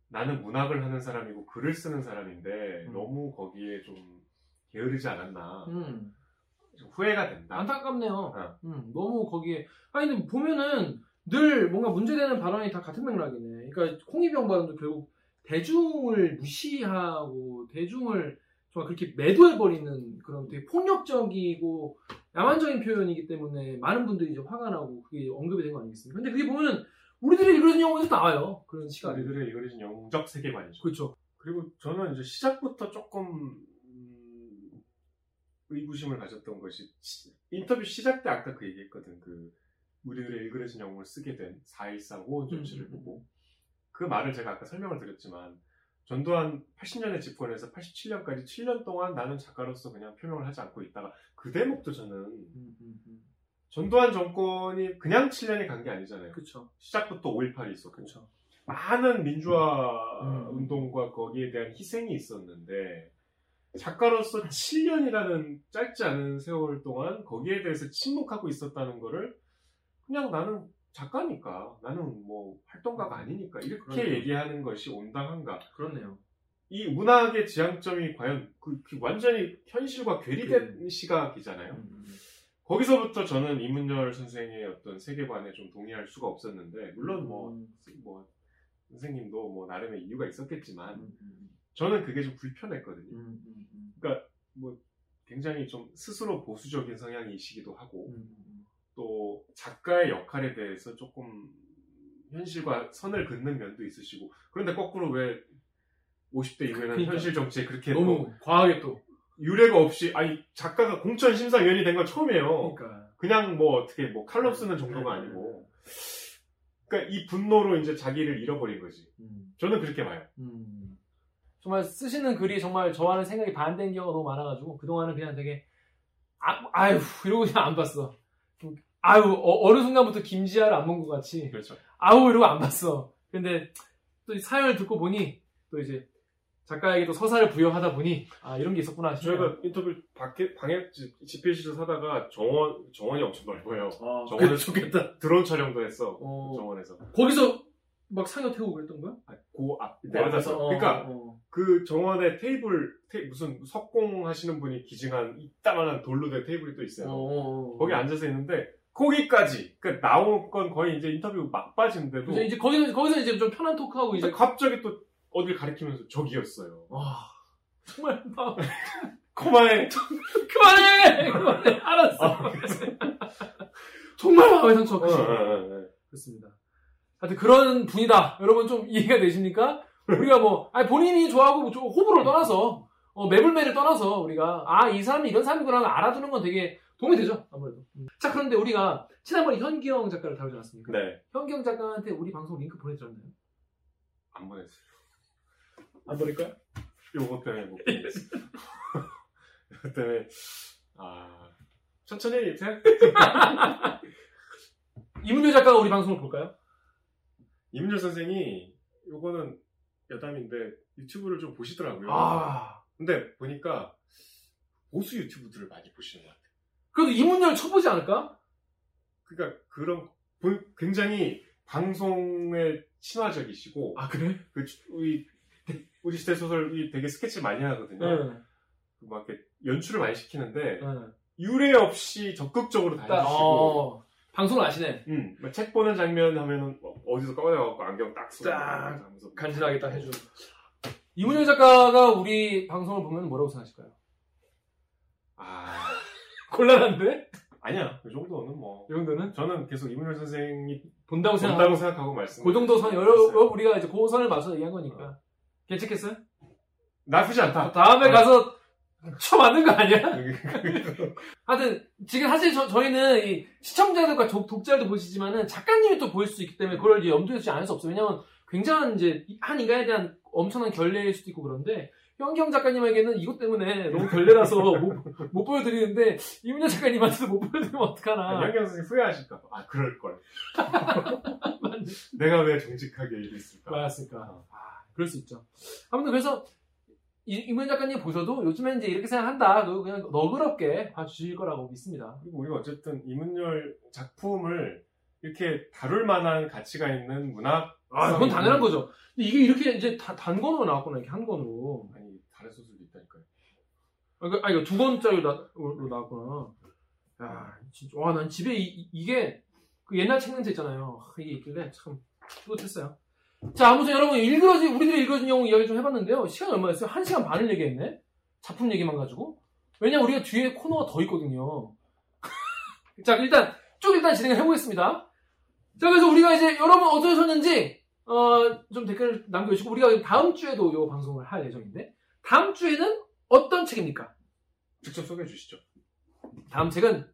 나는 문학을 하는 사람이고 글을 쓰는 사람인데 음. 너무 거기에 좀 게으르지 않았나. 후회가 된다. 안타깝네요. 어. 음, 너무 거기에 아니 근데 보면은 늘 뭔가 문제되는 발언이 다 같은 맥락이네. 그러니까 홍위병 발언도 결국 대중을 무시하고 대중을 정말 그렇게 매도해버리는 그런 되게 폭력적이고 야만적인 표현이기 때문에 많은 분들이 이제 화가 나고 그게 언급이 된 거 아니겠습니까? 근데 그게 보면은 우리들이 그런 영화에서 나와요. 그런 시간이. 우리들의 이거는 영적 세계관이죠. 그렇죠. 그리고 저는 이제 시작부터 조금 음, 의구심을 가졌던 것이 시- 인터뷰 시작 때 아까 그 얘기했거든. 그 우리들의 일그러진 영웅을 쓰게 된 4.13 호원 조치를 음, 음, 보고 그 말을 제가 아까 설명을 드렸지만 전두환 80년에 집권해서 87년까지 7년 동안 나는 작가로서 그냥 표명을 하지 않고 있다가 그 대목도 저는 음, 음, 음. 전두환 정권이 그냥 7년이 간 게 아니잖아요. 그쵸. 시작부터 5.18이 있었고 그쵸. 많은 민주화 음. 운동과 거기에 대한 희생이 있었는데 작가로서 7년이라는 짧지 않은 세월 동안 거기에 대해서 침묵하고 있었다는 거를 그냥 나는 작가니까 나는 뭐 활동가가 아니니까 이렇게 그러네요. 얘기하는 것이 온당한가 그렇네요. 이 문학의 지향점이 과연 그, 그 완전히 현실과 괴리된 시각이잖아요. 음, 음. 거기서부터 저는 이문열 선생의 어떤 세계관에 좀 동의할 수가 없었는데 물론 뭐, 음, 뭐 선생님도 뭐 나름의 이유가 있었겠지만 음, 음, 저는 그게 좀 불편했거든요. 음, 음, 음. 굉장히 좀 스스로 보수적인 성향이시기도 하고 음, 음. 또 작가의 역할에 대해서 조금 현실과 선을 긋는 면도 있으시고 그런데 거꾸로 왜 50대 이후에는 그러니까. 현실 정치에 그렇게 너무 또 과하게 또. 유례가 없이 아니 작가가 공천 심사위원이 된 건 처음이에요. 그러니까. 그냥 뭐 어떻게 뭐 칼럼 쓰는 정도가 아니고 그러니까 이 분노로 이제 자기를 잃어버린 거지. 음, 저는 그렇게 봐요. 음. 정말 쓰시는 글이 정말 저와는 생각이 반대인 경우가 너무 많아가지고 그동안은 그냥 되게 아, 아유 이러고 그냥 안 봤어. 아유 어, 느 순간부터 김지아를 안 본 것 같이 그렇죠. 아우 이러고 안 봤어. 근데 또이 사연을 듣고 보니 또 이제 작가에게 또 서사를 부여하다 보니 아 이런 게 있었구나 싶어요. 저희가 인터뷰 밖에 방에 지- 집회실을 사다가 정원 정원이 엄청 넓어요. 아, 정원에 그래, 좋겠다. 드론 촬영도 했어. 어. 정원에서. 거기서 막 상여 태우고 그랬던 거야? 아, 그앞 내려다서. 어, 그러니까 어. 그 정원에 테이블 테- 무슨 석공 하시는 분이 기증한 이따만한 돌로 된 테이블이 또 있어요. 어, 어, 어. 거기 앉아서 있는데 거기까지 그러니까 나온 건 거의 이제 인터뷰 막바지인데도 이제, 이제 거기서 거기서 이제 좀 편한 토크하고 이제 갑자기 또 어딜 가리키면서 저기였어요. 와 정말 막 (laughs) 코마에 (laughs) 그만해! 그만해! 알았어. 아, (laughs) 정말 마음의 상처 어, 어, 어, 어. 그렇습니다. 하여튼 그런 분이다. 여러분 좀 이해가 되십니까? 우리가 뭐, 아니 본인이 좋아하고 뭐좀 호불호를 떠나서, 어, 매불매를 떠나서 우리가, 아, 이 사람이 이런 사람이구나 알아두는 건 되게 도움이 되죠. 아무래도. 음. 자, 그런데 우리가 지난번에 현기영 작가를 다루지 않았습니까? 네. 현기영 작가한테 우리 방송 링크 보내드렸나요? 안 보냈어요. 안 보낼까요? 요거 때문에 못 보냈어요. (laughs) 요거 때문에 아 천천히 생각. (laughs) 이문효 작가가 우리 방송을 볼까요? 이문열 선생이 요거는 여담인데 유튜브를 좀 보시더라고요. 아. 근데 보니까 보수 유튜브들을 많이 보시는 것 같아요. 그래도 이문효를 쳐보지 않을까? 그러니까 그런 보- 굉장히 방송에 친화적이시고 아, 그래? 그 우리 우리 시대 소설이 되게 스케치를 많이 하거든요. 응. 막 이렇게 연출을 많이 시키는데 응. 유례 없이 적극적으로 다 딱, 해주시고 어, 방송을 아시네. 음, 뭐책 보는 장면 하면은 뭐 어디서 꺼내갖고 안경 딱 쓰고 딱 하면서 간지나게 딱 해주는. 이문효 작가가 우리 방송을 보면 뭐라고 생각하실까요? 아 (laughs) 곤란한데? 아니야 그 정도는 뭐 이 정도는? 저는 계속 이문열 선생이 본다고 생각하고. 본다고 생각하고 말씀 그 정도 선, 여러, 우리가 이제 그 선을 맞춰서 얘기한 거니까. 괜찮겠어요? 나쁘지 않다 다음에 어. 가서 쳐 맞는 거 아니야? (laughs) 하여튼, 지금 사실 저, 저희는 이 시청자들과 독, 독자들도 보시지만은 작가님이 또 보일 수 있기 때문에 그걸 이제 염두에 두지 않을 수 없어요. 왜냐면 굉장한 이제 한 인간에 대한 엄청난 결례일 수도 있고 그런데 현경 작가님에게는 이것 때문에 너무 결례라서 (laughs) 못, 못 보여드리는데 이문현 작가님한테도 못 보여드리면 어떡하나. 양경 선생 후회하실까 봐. 아 그럴 걸 (laughs) 내가 왜 정직하게 얘기했을까 맞았을까. 아, 그럴 수 있죠. 아무튼 그래서 이- 이문현 작가님 보셔도 요즘엔 이제 이렇게 생각한다. 그냥 너그럽게 봐주실 거라고 믿습니다. 그리고 우리가 어쨌든 이문열 작품을 이렇게 다룰 만한 가치가 있는 문학 아, 그건 당연한 거죠. 이게 이렇게 이제 다, 단권으로 나왔구나, 이렇게 한 권으로. 아니 다른 소설도 있다니까요 아, 이거- 아, 이거 두 권짜리로 나 왔구나. 야, 진짜. 와, 난 집에 이, 게 그 옛날 책냄새 있잖아요. 아, 이게 있길래 참 뿌듯했어요. 자, 아무튼 여러분, 읽어진, 우리들이 읽어진 영웅 이야기 좀 해봤는데요. 시간이 얼마였어요? 한 시간 반을 얘기했네? 작품 얘기만 가지고. 왜냐면 우리가 뒤에 코너가 더 있거든요. (laughs) 자, 일단, 쭉 일단 진행을 해보겠습니다. 자, 그래서 우리가 이제 여러분 어떠셨는지, 어, 좀 댓글을 남겨주시고, 우리가 다음 주에도 이 방송을 할 예정인데, 다음 주에는 어떤 책입니까? 직접 소개해 주시죠 다음 책은,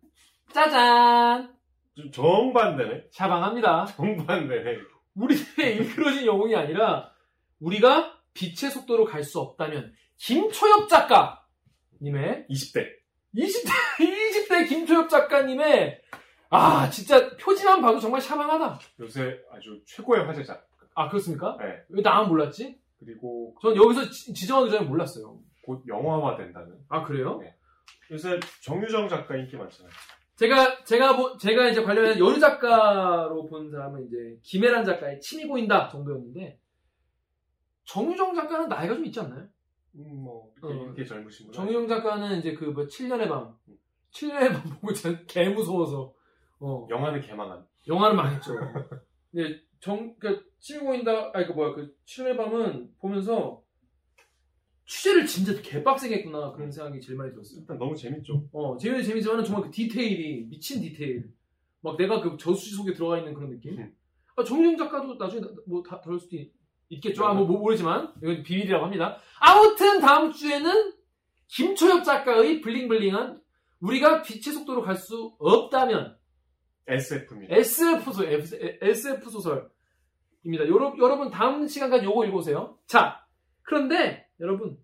짜잔! 좀 정반대네 샤방합니다. 정반대네 우리의 (laughs) 일그러진 영웅이 아니라, 우리가 빛의 속도로 갈 수 없다면 김초엽 작가님의 20대. 20대 20대 김초엽 작가님의 아 진짜 표지만 봐도 정말 샤망하다. 요새 아주 최고의 화제작. 아 그렇습니까? 네. 왜 나만 몰랐지? 그리고 전 여기서 지- 지정하기 전에 몰랐어요. 곧 영화화 된다는. 아 그래요? 네. 요새 정유정 작가 인기 많잖아요. 제가 제가 보- 제가 이제 관련해서 여류 작가로 본 사람은 이제 김혜란 작가의 침이 보인다 정도였는데 정유정 작가는 나이가 좀 있지 않나요? 음, 뭐 이렇게, 어. 젊으신 분. 정유정 작가는 이제 그 뭐 7년의 밤 7년의 밤 보고 전개 무서워서 어 영화는 개망한. 영화는 망했죠. (laughs) 근데 정, 그, 침이 보인다, 아니, 그 뭐야, 그, 7년의 밤은 보면서 취재를 진짜 개빡세게 했구나, 그런 생각이 제일 많이 들었어요. 일단 너무 재밌죠. 어, 재미는 재미지만 정말 그 디테일이, 미친 디테일. 막 내가 그 저수지 속에 들어가 있는 그런 느낌? 음. 아, 정유정 작가도 나중에 나- 뭐다 들을 수도 있- 있겠죠. 아, 뭐, 뭐 모르지만. 이건 비밀이라고 합니다. 아무튼 다음 주에는 김초엽 작가의 블링블링한 우리가 빛의 속도로 갈 수 없다면 SF입니다. SF 소설, SF 소설입니다. 여러분, 여러분 다음 시간까지 요거 읽어보세요. 자, 그런데 여러분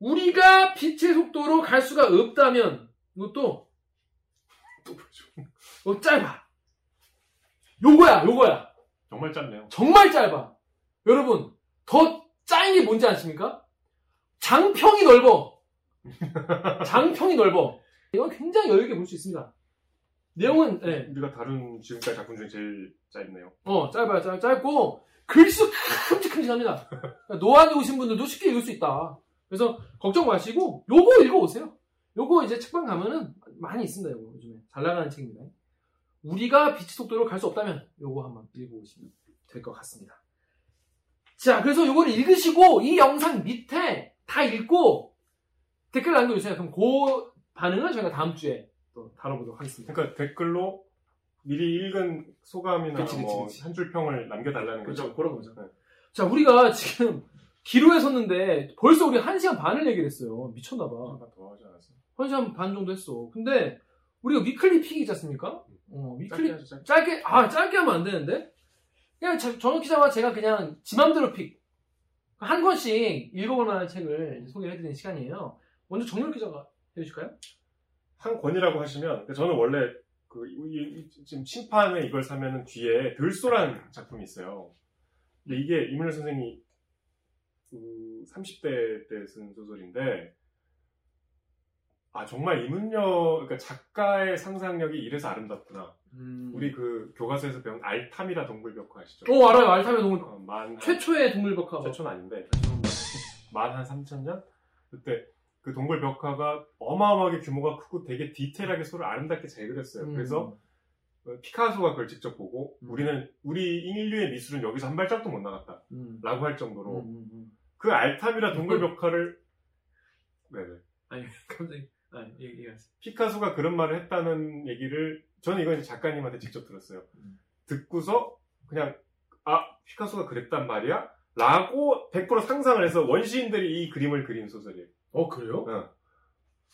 우리가 빛의 속도로 갈 수가 없다면 이것도. 어, 짧아. 요거야, 요거야. 정말 짧네요. 정말 짧아. 여러분 더 짜인 게 뭔지 아십니까? 장평이 넓어. (laughs) 장평이 넓어. 이건 굉장히 여유 있게 볼 수 있습니다. 내용은 예. 우리가 다룬 지금까지 작품 중에 제일 짧네요. 어, 짧아요, 짧, 짧고, 글수 큼직큼직합니다. 그러니까 노안이 오신 분들도 쉽게 읽을 수 있다. 그래서, 걱정 마시고, 요거 읽어오세요. 요거 이제 책방 가면은 많이 있습니다, 요거 요즘에. 잘 나가는 책입니다. 우리가 빛의 속도로 갈 수 없다면, 요거 한번 읽어보시면 될 것 같습니다. 자, 그래서 요거를 읽으시고, 이 영상 밑에 다 읽고, 댓글 남겨주세요. 그럼 그 반응은 저희가 다음 주에 또 다뤄보도록 하겠습니다. 그러니까 댓글로 미리 읽은 소감이나 뭐 그치. 한줄 평을 남겨달라는 그렇죠. 거죠. 그런 거죠. 네. 자, 우리가 지금 기로에 섰는데 벌써 우리 1시간 반을 얘기를 했어요. 미쳤나봐. 한번 더 하지 않았어요? 1시간 반 정도 했어. 근데 우리가 weekly pick이지 않습니까? 어, 짧게 weekly 하죠, 짧게. 짧게 아, 짧게 하면 안 되는데. 그냥 저- 정혁 기자와 제가 그냥 지 맘대로 pick. 한 권씩 읽어볼 만한 책을 소개해 드리는 시간이에요. 먼저 정혁 기자가 해 주실까요? 한 권이라고 하시면 저는 원래 그 이- 이- 지금 신판에 이걸 사면은 뒤에 들소란 작품이 있어요. 근데 이게 이문열 선생이 그 30대 때 쓴 소설인데 아 정말 이문열 그러니까 작가의 상상력이 이래서 아름답구나. 우리 그 교과서에서 배운 알탐이라 동물벽화 아시죠? 오, 알아요. 알타면 동물 어, 만 최초의 동물 벽화. 최초는 아닌데 만 한 3천 년 그때 그 동굴 벽화가 어마어마하게 규모가 크고 되게 디테일하게 소를 아름답게 잘 그렸어요. 음. 그래서 어, 피카소가 그걸 직접 보고 음. 우리는 우리 인류의 미술은 여기서 한 발짝도 못 나갔다라고 음. 할 정도로 음, 음, 음. 그 알탑이라 동굴 벽화를 네네 (laughs) 아니, 갑자기. 아, 얘기하세요. 피카소가 그런 말을 했다는 얘기를 저는 이건 작가님한테 직접 들었어요. 음. 듣고서 그냥 아 피카소가 그랬단 말이야? 라고 100% 상상을 해서 원시인들이 이 그림을 그린 소설이에요. 어, 그래요?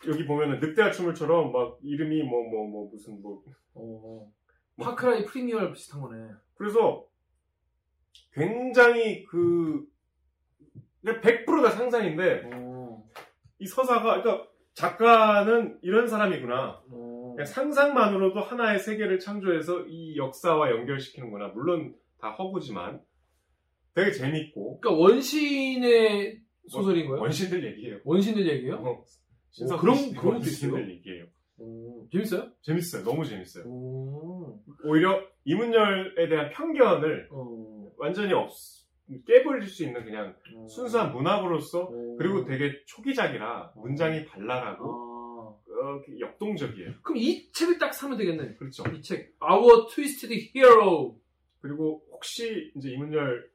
여기 보면은 늑대와 춤을처럼 막 이름이 뭐 뭐 뭐 무슨 뭐 어. 파크라이 프리미어 비슷한 거네. 그래서 굉장히 그 그냥 100%다 상상인데 어. 이 서사가 그러니까 작가는 이런 사람이구나. 어. 상상만으로도 하나의 세계를 창조해서 이 역사와 연결시키는구나. 물론 다 허구지만 되게 재밌고 그러니까 원신의 소설인 거예요? 원신들 얘기예요. 원신들 얘기예요? 어, 신사 그런- 그런 것도 있어요? 얘기예요. 오, 재밌어요? 재밌어요. 너무 재밌어요. 오. 오히려 이문열에 대한 편견을 어. 완전히 없 깨버릴 수 있는 그냥 어. 순수한 문학으로서 오. 그리고 되게 초기작이라 문장이 발랄하고 아. 어, 역동적이에요. 그럼 이 책을 딱 사면 되겠네. 그렇죠. 이 책. Our Twisted Hero. 그리고 혹시 이제 이문열을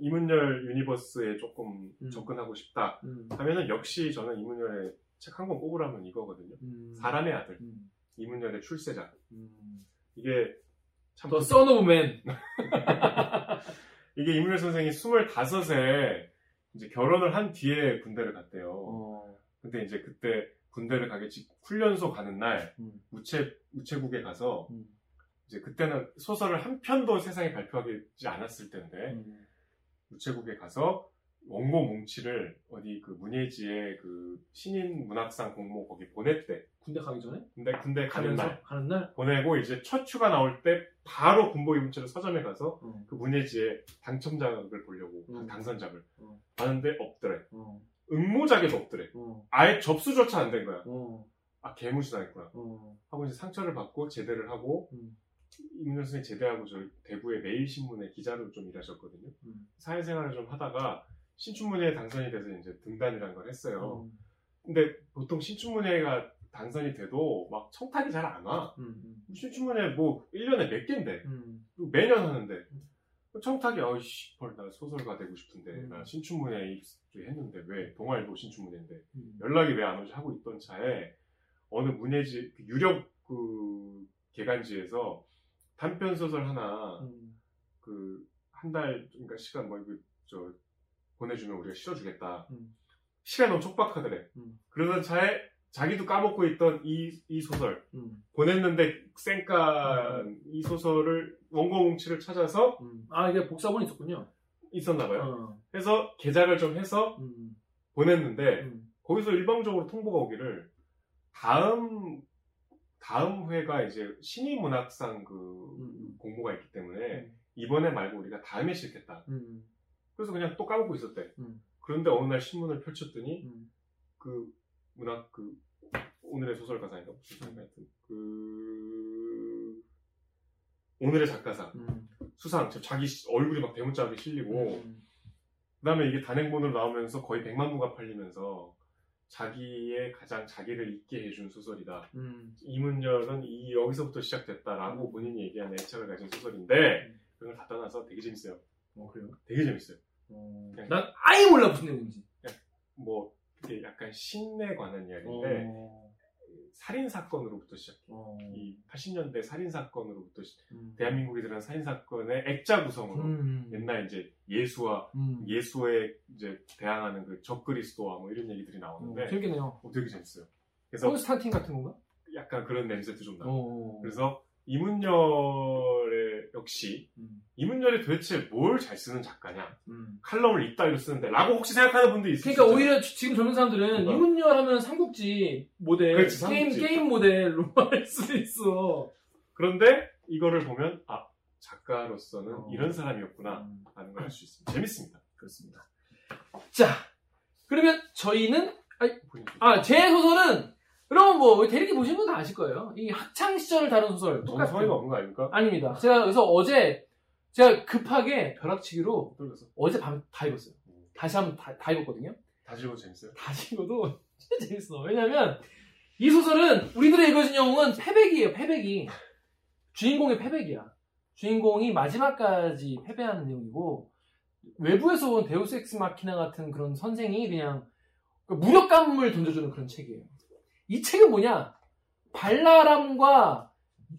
이문열 유니버스에 조금 음. 접근하고 싶다 음. 하면은 역시 저는 이문열의 책 한권 뽑으라면 이거거든요. 음. 사람의 아들 음. 이문열의 출세작 음. 이게 참 Son of Man. (laughs) 이게 이문열 선생이 25세 이제 결혼을 한 뒤에 군대를 갔대요. 어. 근데 이제 그때 군대를 가게 직 훈련소 가는 날 음. 우체 우체국에 가서 음. 이제 그때는 소설을 한 편도 세상에 발표하지 않았을 때인데 음. 우체국에 가서 원고 뭉치를 어디 그 문예지의 그 신인 문학상 공모 거기 보냈대. 군대 가기 전에 근데 군대 가는 날 가는 날 보내고 이제 첫 휴가 나올 때 바로 군복이 뭉치를 서점에 가서 어. 그 문예지의 당첨작을 보려고 음. 당선작을 어. 봤는데 없더래. 어. 응모작에도 없더래. 어. 아예 접수조차 안 된 거야. 어. 아 개무시당했구나. 어. 하고 이제 상처를 받고 제대를 하고 음. 이문현 선생님 제대하고 저 대구의 매일신문에 기자로 좀 일하셨거든요. 음. 사회생활을 좀 하다가 신춘문예에 당선이 돼서 이제 등단이란 걸 했어요. 음. 근데 보통 신춘문예가 당선이 돼도 막 청탁이 잘 안 와. 음. 신춘문예 뭐 1년에 몇 개인데 음. 매년 하는데 청탁이 어이씨 헐나 소설가 되고 싶은데 음. 나 신춘문예 입주했는데 왜 동아일보 신춘문예인데 음. 연락이 왜 안 오지 하고 있던 차에 어느 문예지 그 유력 그 개간지에서 단편 소설 하나 음. 그한 달 그러니까 시간 뭐저 보내주면 우리가 실어주겠다. 음. 시간이 너무 촉박하더래. 음. 그러던 차에 자기도 까먹고 있던 이, 이 소설 음. 보냈는데 쌩까 이 소설을 원고 뭉치를 찾아서 음. 아 이게 복사본이 있었군요. 있었나 봐요. 어. 해서 개작을 좀 해서 음. 보냈는데 음. 거기서 일방적으로 통보가 오기를 다음 다음 회가 이제 신인 문학상 그 음. 공모가 있기 때문에 음. 이번에 말고 우리가 다음에 싣겠다. 음. 그래서 그냥 또 까먹고 있었대. 음. 그런데 어느 날 신문을 펼쳤더니 음. 그 문학 그 오늘의 소설가상인가 무슨 하여튼 그 오늘의 작가상 음. 수상 저 자기 시- 얼굴이 막 대문짝하게 실리고 음. 그다음에 이게 단행본으로 나오면서 거의 100만 부가 팔리면서 자기의 가장 자기를 잊게 해준 소설이다. 음. 이문열은 이 여기서부터 시작됐다라고 본인이 얘기하는 애착을 가진 소설인데 음. 그걸 다 떠나서 되게 재밌어요. 어 그래요? 되게 재밌어요. 어. 네. 난 아예 몰라 무슨 내용인지. 뭐 이게 약간 신에 관한 이야기인데 어. 살인 사건으로부터 시작해. 어. 이 80년대 살인 사건으로부터 시- 음. 대한민국이 일어난 살인 사건의 액자 구성으로 음. 옛날 이제 예수와 음. 예수에 이제 대항하는 그 적그리스도와 뭐 이런 얘기들이 어, 나오는데 재밌겠네요. 어, 되게 재밌어요. 그래서 콘스탄틴 같은 건가? 약간 그런 냄새도 좀 나고. 어. 그래서 이문열의 역시 음. 이문열이 도대체 뭘 잘 쓰는 작가냐? 음. 칼럼을 이따위로 쓰는데 라고 혹시 생각하는 분도 있을 그러니까. 오히려 지- 지금 젊은 사람들은 뭔가. 이문열 하면 삼국지 모델, 그렇지, 게임 삼국지. 게임 모델 로 (laughs) 할 수 있어. 그런데 이거를 보면 아 작가로서는 어. 이런 사람이었구나 음. 라는 걸 알 수 있습니다. 재밌습니다. 그렇습니다. 자, 그러면 저희는 본인 아제 소설은 그럼 뭐 대리기 보신 분다 아실 거예요. 이 학창 시절을 다룬 소설 너무 똑같아요. 성의가 없는 거 아닙니까? 아닙니다. 제가 그래서 어제 제가 급하게 벼락치기로 떨려서 어제 밤다 읽었어요. 다시 한번 다, 다 읽었거든요. 다시 읽어도 재밌어요. 다시 읽어도 (laughs) 진짜 재밌어. 왜냐면 이 소설은 우리들의 읽어진 영웅은 패백이에요. 패백이 주인공의 패백이야. 주인공이 마지막까지 패배하는 내용이고 외부에서 온 데우스 엑스 마키나 같은 그런 선생이 그냥 그 무력감을 던져주는 그런 책이에요. 이 책은 뭐냐? 발랄함과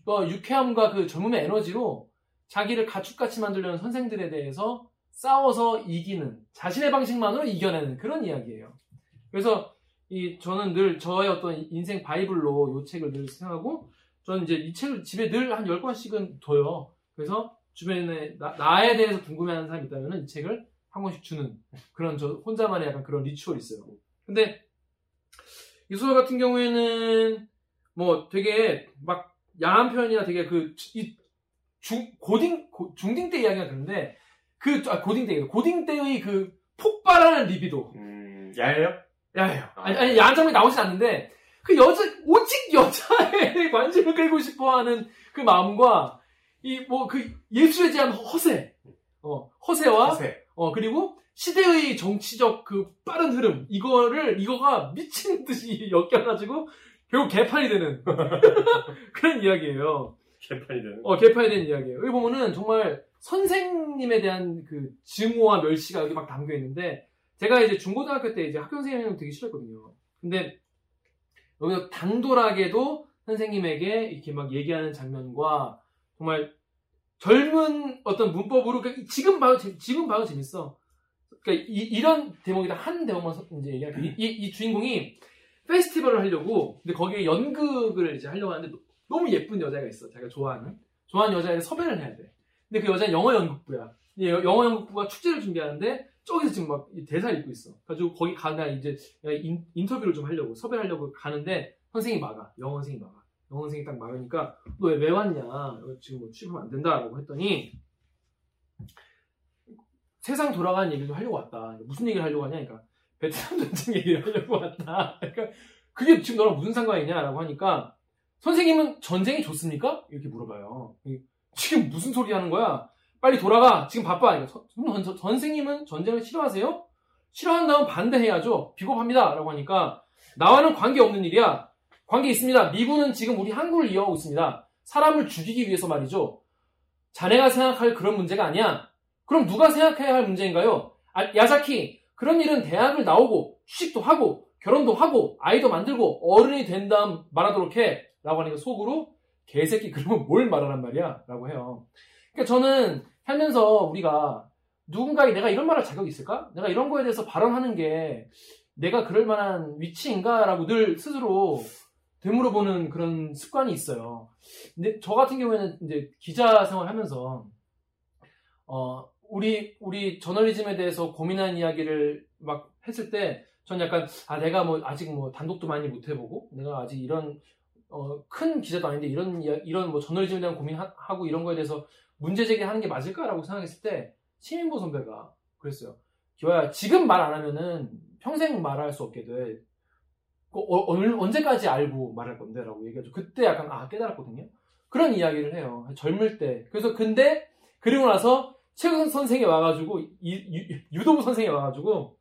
어, 유쾌함과 그 젊음의 에너지로 자기를 가축같이 만들려는 선생들에 대해서 싸워서 이기는 자신의 방식만으로 이겨내는 그런 이야기예요. 그래서 이 저는 늘 저의 어떤 인생 바이블로 이 책을 늘 생각하고 저는 이제 이 책을 집에 늘 한 10권씩은 둬요. 그래서 주변에 나, 에 대해서 궁금해하는 사람이 있다면 이 책을 한 권씩 주는 그런 저 혼자만의 약간 그런 리추얼이 있어요. 근데 이 소설 같은 경우에는 뭐 되게 막 야한 표현이나 되게 그 이 중 고딩 고- 중딩 때 이야기가 드는데 그 아, 고딩 때 고딩 때의 그 폭발하는 리비도 음, 야해요? 야해요. 아니, 아니 야한 장면이 나오진 않는데 그 여자 오직 여자의 (laughs) 관심을 끌고 싶어하는 그 마음과 이 뭐 그 예술에 대한 허세, 어 허세와 허세. 어 그리고 시대의 정치적 그 빠른 흐름 이거를 이거가 미친 듯이 (laughs) 엮여가지고 결국 개판이 되는 (laughs) 그런 이야기예요. 개판이 되는. 어, 개판이 된 이야기예요. 여기 보면은 정말 선생님에 대한 그 증오와 멸시가 여기 막 담겨 있는데 제가 이제 중고등학교 때 이제 학교 선생님을 되게 싫었거든요. 근데 여기서 당돌하게도 선생님에게 이렇게 막 얘기하는 장면과 정말 젊은 어떤 문법으로 그러니까 지금 봐도 재- 지금 봐도 재밌어. 그러니까 이, 런 대목이다 한 대목만 서- 이제 얘기할게요. 이, 이, 이 주인공이 페스티벌을 하려고 근데 거기에 연극을 이제 하려고 하는데 너- 너무 예쁜 여자가 있어. 자기가 좋아하는 좋아하는 여자를 섭외를 해야 돼. 근데 그 여자는 영어 연극부야. 영어 연극부가 축제를 준비하는데 저기서 지금 막 대사를 읽고 있어. 그래가지고 거기 가나 이제 인, 인터뷰를 좀 하려고 섭외를 하려고 가는데 선생님이 막아. 영어 선생님이 막아. 선생님이 딱 막으니까 너왜왜 왔냐? 지금 뭐 취업하면 안 된다라고 했더니 세상 돌아가는 얘기를 좀 하려고 왔다. 무슨 얘기를 하려고 하냐? 그러니까 베트남 전쟁 얘기를 하려고 왔다. 그러니까 그게 지금 너랑 무슨 상관이냐라고 하니까 선생님은 전쟁이 좋습니까? 이렇게 물어봐요. 지금 무슨 소리 하는 거야? 빨리 돌아가. 지금 바빠. 그러니까 선, 선, 선생님은 전쟁을 싫어하세요? 싫어한다면 반대해야죠. 비겁합니다. 라고 하니까 나와는 관계없는 일이야. 관계 있습니다. 미군은 지금 우리 한국을 이용하고 있습니다. 사람을 죽이기 위해서 말이죠. 자네가 생각할 그런 문제가 아니야. 그럼 누가 생각해야 할 문제인가요? 아, 야자키, 그런 일은 대학을 나오고 취직도 하고 결혼도 하고 아이도 만들고 어른이 된 다음 말하도록 해. 라고 하니까 속으로 개새끼 그러면 뭘 말하란 말이야? 라고 해요. 그러니까 저는 살면서 우리가 누군가에게 내가 이런 말할 자격이 있을까? 내가 이런 거에 대해서 발언하는 게 내가 그럴 만한 위치인가? 라고 늘 스스로 되물어보는 그런 습관이 있어요. 근데 저 같은 경우에는 이제 기자 생활 하면서, 어, 우리, 우리 저널리즘에 대해서 고민한 이야기를 막 했을 때, 전 약간, 아, 내가 뭐, 아직 뭐, 단독도 많이 못 해보고, 내가 아직 이런, 어, 큰 기자도 아닌데, 이런, 이런 뭐, 저널리즘에 대한 고민하고 이런 거에 대해서 문제 제기하는 게 맞을까라고 생각했을 때, 시민보 선배가 그랬어요. 기화야, 지금 말 안 하면은 평생 말할 수 없게 돼. 어, 언제까지 알고 말할 건데? 라고 얘기하죠. 그때 약간, 아, 깨달았거든요. 그런 이야기를 해요. 젊을 때. 그래서, 근데, 그리고 나서, 최근 선생이 와가지고, 이, 유, 도부 선생이 와가지고,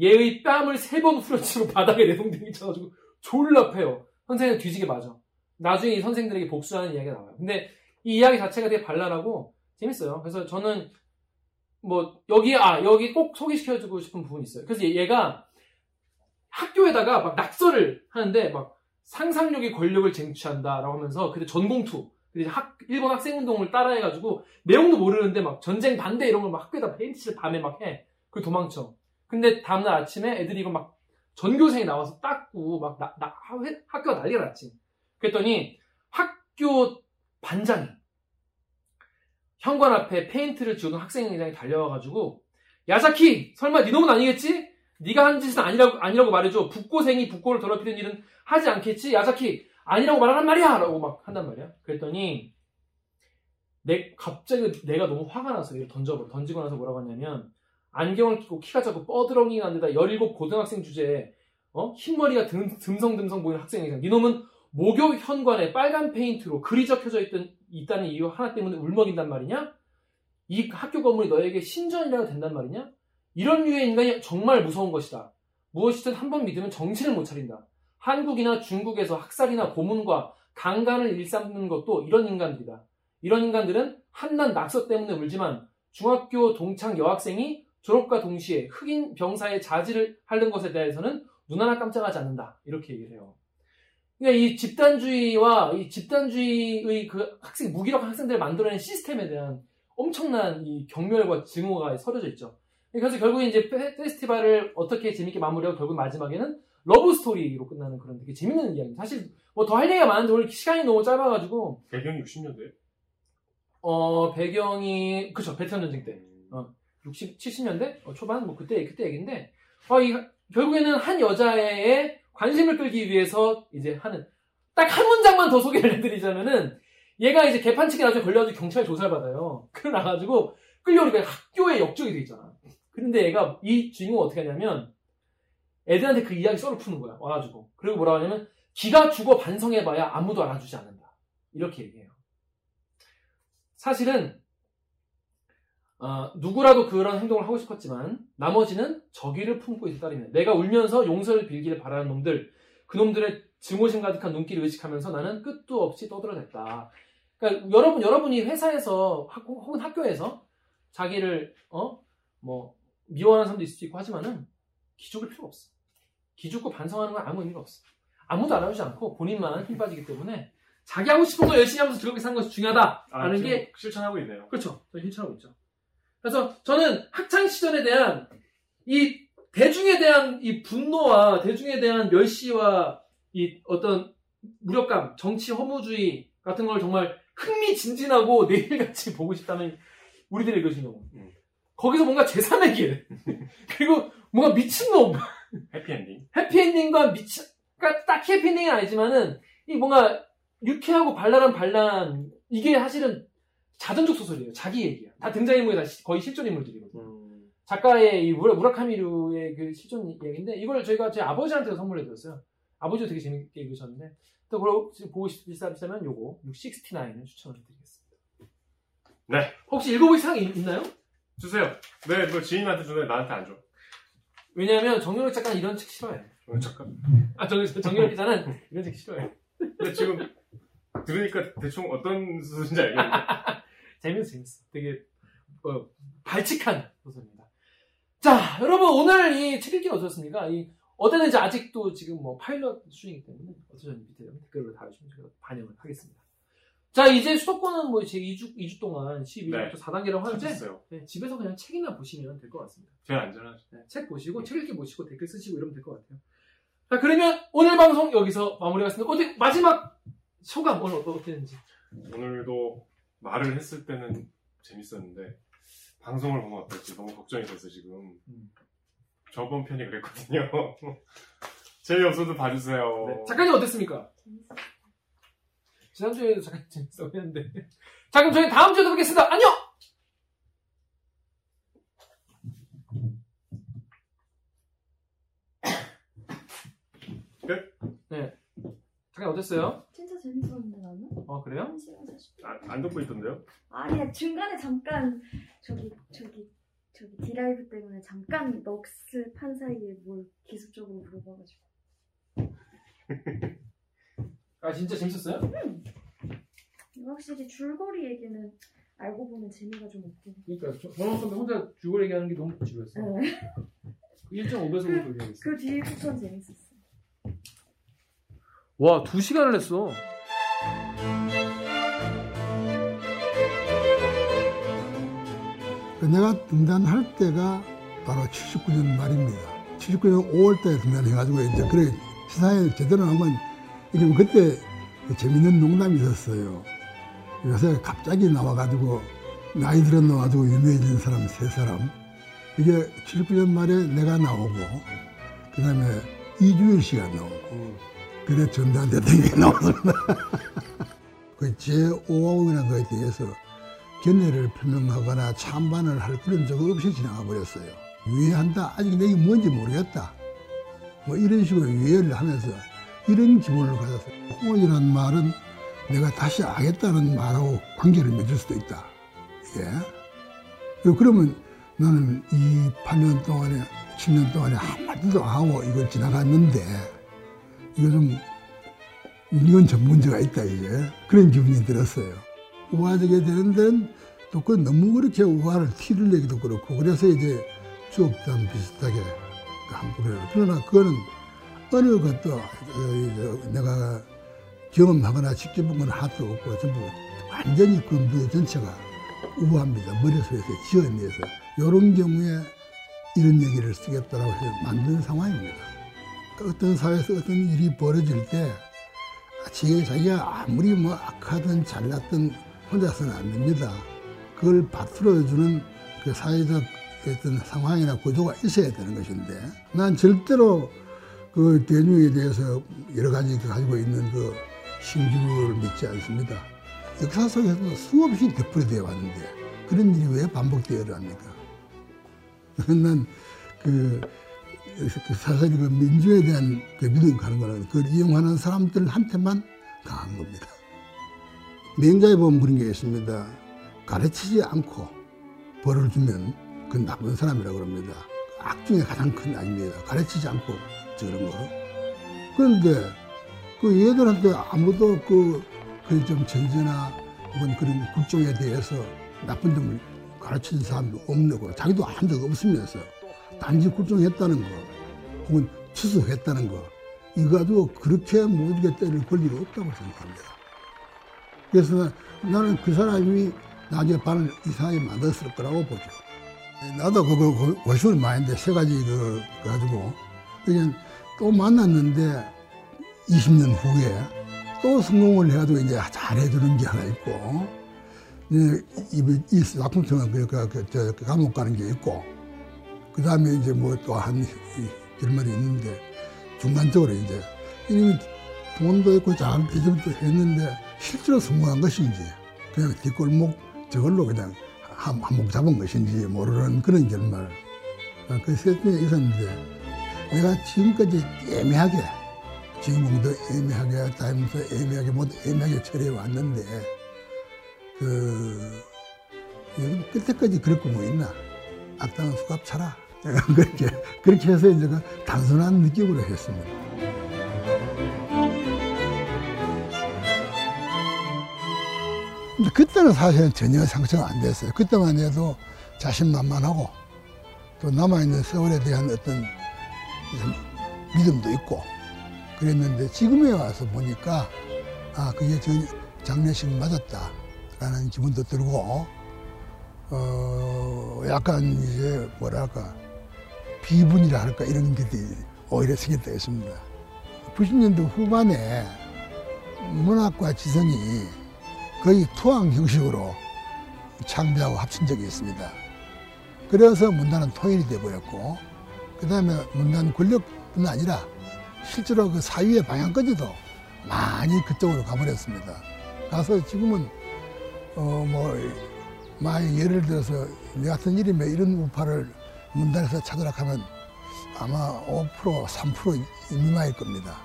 얘의 뺨을 세 번 후려치고 (laughs) 바닥에 내동댕이 쳐가지고, 졸라 패요. 선생은 뒤지게 맞아. 나중에 이 선생들에게 복수하는 이야기가 나와요. 근데, 이 이야기 자체가 되게 발랄하고, 재밌어요. 그래서 저는, 뭐, 여기, 아, 여기 꼭 소개시켜주고 싶은 부분이 있어요. 그래서 얘가, 학교에다가 막 낙서를 하는데 막 상상력의 권력을 쟁취한다라고 하면서 그때 전공투 학, 일본 학생 운동을 따라해가지고 내용도 모르는데 막 전쟁 반대 이런 걸 막 학교에다 페인트칠 밤에 막 해. 그리고 도망쳐. 근데 다음날 아침에 애들이 이거 막 전교생이 나와서 닦고 막 나, 나, 학교가 난리가 났지. 그랬더니 학교 반장이 현관 앞에 페인트를 지우던 학생회장이 달려와가지고 야자키 설마 네 놈은 아니겠지? 네가 한 짓은 아니라고, 아니라고 말해줘. 북고생이 북고를 더럽히는 일은 하지 않겠지? 야자키, 아니라고 말하란 말이야! 라고 막 한단 말이야. 그랬더니, 내, 갑자기 내가 너무 화가 나서 얘를 던져버려. 던지고 나서 뭐라고 하냐면, 안경을 끼고 키가 작고 뻐드렁이가 안 되다 17 고등학생 주제에, 어? 흰머리가 듬, 듬성듬성 보이는 학생이잖아. 니놈은 목욕 현관에 빨간 페인트로 글이 적혀져 있던, 있다는 이유 하나 때문에 울먹인단 말이냐? 이 학교 건물이 너에게 신전이라도 된단 말이냐? 이런 류의 인간이 정말 무서운 것이다. 무엇이든 한번 믿으면 정신을 못 차린다. 한국이나 중국에서 학살이나 고문과 강간을 일삼는 것도 이런 인간들이다. 이런 인간들은 한낱 낙서 때문에 울지만 중학교 동창 여학생이 졸업과 동시에 흑인 병사의 자질을 하는 것에 대해서는 눈 하나 깜짝하지 않는다. 이렇게 얘기를 해요. 그러니까 이 집단주의와 이 집단주의의 그 학생, 무기력 학생들을 만들어낸 시스템에 대한 엄청난 이 경멸과 증오가 서려져 있죠. 그래서 결국 이제 페스티벌을 어떻게 재밌게 마무리하고 결국 마지막에는 러브 스토리로 끝나는 그런 되게 재밌는 이야기입니다. 사실 뭐 더 할 얘기가 많은데 오늘 시간이 너무 짧아가지고 배경이 60년대? 어 배경이 그쵸 베트남 전쟁 때 어, 60 70년대 어, 초반 뭐 그때 그때 얘기인데 어, 이, 결국에는 한 여자의 관심을 끌기 위해서 이제 하는 딱 한 문장만 더 소개를 해드리자면은 얘가 이제 개판치기 나중에 걸려가지고 경찰 조사를 받아요. 그래 나가지고 끌려오니까 학교에 역적이 돼 있잖아. 근데 얘가 이 주인공 어떻게 하냐면 애들한테 그 이야기 썰을 푸는 거야. 와가지고. 그리고 뭐라고 하냐면 기가 죽어 반성해봐야 아무도 알아주지 않는다. 이렇게 얘기해요. 사실은 어, 누구라도 그런 행동을 하고 싶었지만 나머지는 저기를 품고 있을 따름이야. 내가 울면서 용서를 빌기를 바라는 놈들, 그 놈들의 증오심 가득한 눈길을 의식하면서 나는 끝도 없이 떠들어댔다. 그러니까 여러분 여러분이 회사에서 혹은 학교에서 자기를 어 뭐 미워하는 사람도 있을 수 있고 하지만은 기죽을 필요가 없어. 기죽고 반성하는 건 아무 의미가 없어. 아무도 알아주지 않고 본인만 힘 빠지기 때문에 자기 하고 싶은 거 열심히 하면서 즐겁게 사는 것이 중요하다라는 아, 게 실천하고 있네요. 그렇죠. 저 실천하고 있죠. 그래서 저는 학창 시절에 대한 이 대중에 대한 이 분노와 대중에 대한 멸시와 이 어떤 무력감, 정치 허무주의 같은 걸 정말 흥미진진하고 (laughs) 내일같이 보고 싶다는 우리들의 교신경. 음. 거기서 뭔가 제3의 길. (laughs) 그리고 뭔가 미친놈. 해피엔딩. 해피엔딩과 미친, 그러니까 딱히 해피엔딩은 아니지만은, 이 뭔가 유쾌하고 발랄한 반란, 이게 사실은 자전적 소설이에요. 자기 얘기야. 다 등장인물이 다 시- 거의 실존 인물들이거든요. 음. 작가의 이 무라, 무라카미루의 그 실존 이야기인데, 이걸 저희가 제 아버지한테 선물해 드렸어요. 아버지도 되게 재밌게 읽으셨는데, 또 그걸 보고 싶으시다면 요거, 669을 추천을 드리겠습니다. 네. 혹시 읽어보실 생각 있- 있나요? 주세요. 네, 뭐 지인한테 주는데 나한테 안 줘. 왜냐하면 정유럽 작가는 이런 책 싫어해. 어, 잠깐. 아, 정, 정유럽 기자는 이런 책 싫어해. 근데 지금 들으니까 대충 어떤 수준인지 알겠는데. (laughs) 재밌어, 재밌어. 되게, 어, 발칙한 소설입니다. 자, 여러분, 오늘 이 책 읽기 어떠셨습니까? 이, 이제 아직도 지금 뭐 파일럿 수준이기 때문에 어떠셨는지 밑에 댓글로 달아주시면 제가 반영을 하겠습니다. 자, 이제 수도권은 뭐 이제 2주, 2주 동안 12일부터 네. 4단계라고 하는데, 찾았어요. 네, 집에서 그냥 책이나 보시면 될 것 같습니다. 제일 안전하죠. 네, 책 보시고, 책 읽기 보시고, 댓글 쓰시고 이러면 될 것 같아요. 자, 그러면 오늘 방송 여기서 마무리하겠습니다. 어디, 마지막 소감 오늘 어떠- 어땠는지. 오늘도 말을 했을 때는 재밌었는데 방송을 보면 어떨지 너무 걱정이 돼서 지금 음. 저번 편이 그랬거든요. (laughs) 재미없어도 봐주세요. 네, 작가님 어땠습니까? 재밌었어요. 지난주에도 잠깐 (laughs) 재밌어 했는데. 자, 그럼 저희 다음 주에 또 뵙겠습니다. 안녕! 끝? 네. 잠깐 어땠어요? 진짜 재밌었는데 나는? 어, 그래요? 1시간 40분. 아, 안 듣고 있던데요? 아니야 중간에 잠깐 저기 저기 저기 디라이브 때문에 잠깐 넋을 판 사이에 뭘 기술적으로 물어봐가지고 (laughs) 아, 진짜 재밌었어요? 확실히 줄거리 얘기는 알고 보면 재미가 좀 해. 그러니까, 저- 정원 선배 혼자 죽을 얘기하는 게 너무 지루했어. 네. 1.5배속으로 돌려야겠어. 그 뒤부터는 재밌었어. 와, 2시간을 했어. 내가 등단할 때가 바로 79년 말입니다. 79년 5월 달에 등단해가지고 이제 그래 시사회 제대로 한건 뭐 그때 재밌는 농담이 있었어요. 요새 갑자기 나와가지고 나이 들어 나와가지고 유명해진 사람 세 사람 이게 79년 말에 내가 나오고 그 다음에 이주일 씨가 나오고 그다음에 전두환 대통령이 나왔습니다. 그 제5호이라는 거에 대해서 견해를 표명하거나 찬반을 할 그런 적 없이 지나가 버렸어요. 유예한다. 아직 내게 뭔지 모르겠다. 뭐 이런 식으로 유예를 하면서 이런 기분을 가졌어요. 홍원이라는 말은 내가 다시 하겠다는 말하고 관계를 맺을 수도 있다. 예. 그러면 나는 이 8년 동안에, 10년 동안에 한마디도 안 하고 이걸 지나갔는데, 이거 좀, 이건 좀 문제가 있다, 이제. 그런 기분이 들었어요. 우화되게 되는 데는 또 그 너무 그렇게 우화를 티를 내기도 그렇고 그래서 이제 추억담 비슷하게 한번 그래요. 그러나 그거는 어느 것도 어, 이제 내가 경험하거나 직접 본 건 하나도 없고 전부 완전히 그 무대 전체가 우아합니다. 머릿속에서 지어내서 이런 경우에 이런 얘기를 쓰겠다라고 해서 만든 상황입니다. 그러니까 어떤 사회에서 어떤 일이 벌어질 때 자기가, 자기가 아무리 뭐 악하든 잘났든 혼자서는 안 됩니다. 그걸 받들어주는 그 사회적 어떤 상황이나 구조가 있어야 되는 것인데 난 절대로 그 대중에 대해서 여러 가지 가지고 있는 그 신규를 믿지 않습니다. 역사 속에서도 수없이 되풀이되어 왔는데 그런 일이 왜 반복되어야 합니까? 난그 그 사실 그 민주에 대한 그 믿음 가는 거는 그걸 이용하는 사람들한테만 강한 겁니다. 맹자에 보면 그런 게 있습니다. 가르치지 않고 벌을 주면 그 나쁜 사람이라고 그럽니다. 악 중에 가장 큰 악입니다. 가르치지 않고 저런 거. 그런데 그 얘들한테 아무도 그, 그 좀 전제나 혹은 그런 국정에 대해서 나쁜 점을 가르치는 사람도 없는 거. 자기도 한 적 없으면서 단지 국정했다는 거, 혹은 추수했다는 거, 이거 가지고 그렇게 모두게 때릴 권리가 없다고 생각합니다. 그래서 나는 그 사람이 나중에 반을 이상하게 만들었을 거라고 보죠. 나도 그거 고심을 많이 했는데, 세 가지 그, 가지고. 그냥 또 만났는데, 20년 후에 또 성공을 해가지고 이제 잘해주는 게 하나 있고, 이제 이, 이 작품성은 그, 그, 그, 저, 그 감옥 가는 게 있고, 그 다음에 이제 뭐 또한 결말이 있는데, 중간적으로 이제, 이미 돈도 있고 잘 대접도 했는데, 실제로 성공한 것인지, 그냥 뒷골목 저걸로 그냥 한, 한몫 잡은 것인지 모르는 그런 결말. 그셋 중에 있었는데, 내가 지금까지 애매하게, 지금도 애매하게, 타임스 애매하게, 모두 애매하게 처리해 왔는데, 그, 끝에까지 그럴 거뭐 있나? 악당은 수갑 차라. (laughs) 그렇게, 그렇게 해서 이제 그 단순한 느낌으로 했습니다. 근데 그때는 사실은 전혀 상처가 안 됐어요. 그때만 해도 자신만만하고 또 남아있는 세월에 대한 어떤 믿음도 있고 그랬는데 지금에 와서 보니까 아, 그게 전 장례식 맞았다. 라는 기분도 들고, 어, 약간 이제 뭐랄까, 비분이라 할까 이런 게 오히려 생겼다 했습니다. 90년대 후반에 문학과 지성이 거의 투항 형식으로 창비하고 합친 적이 있습니다. 그래서 문단은 통일이 돼버렸고, 그 다음에 문단 권력뿐 아니라 실제로 그 사회의 방향까지도 많이 그쪽으로 가버렸습니다. 가서 지금은 어, 뭐, 만약 예를 들어서 내 같은 일이면 이런 우파를 문단에서 찾으라 하면 아마 5% 3% 미만일 겁니다.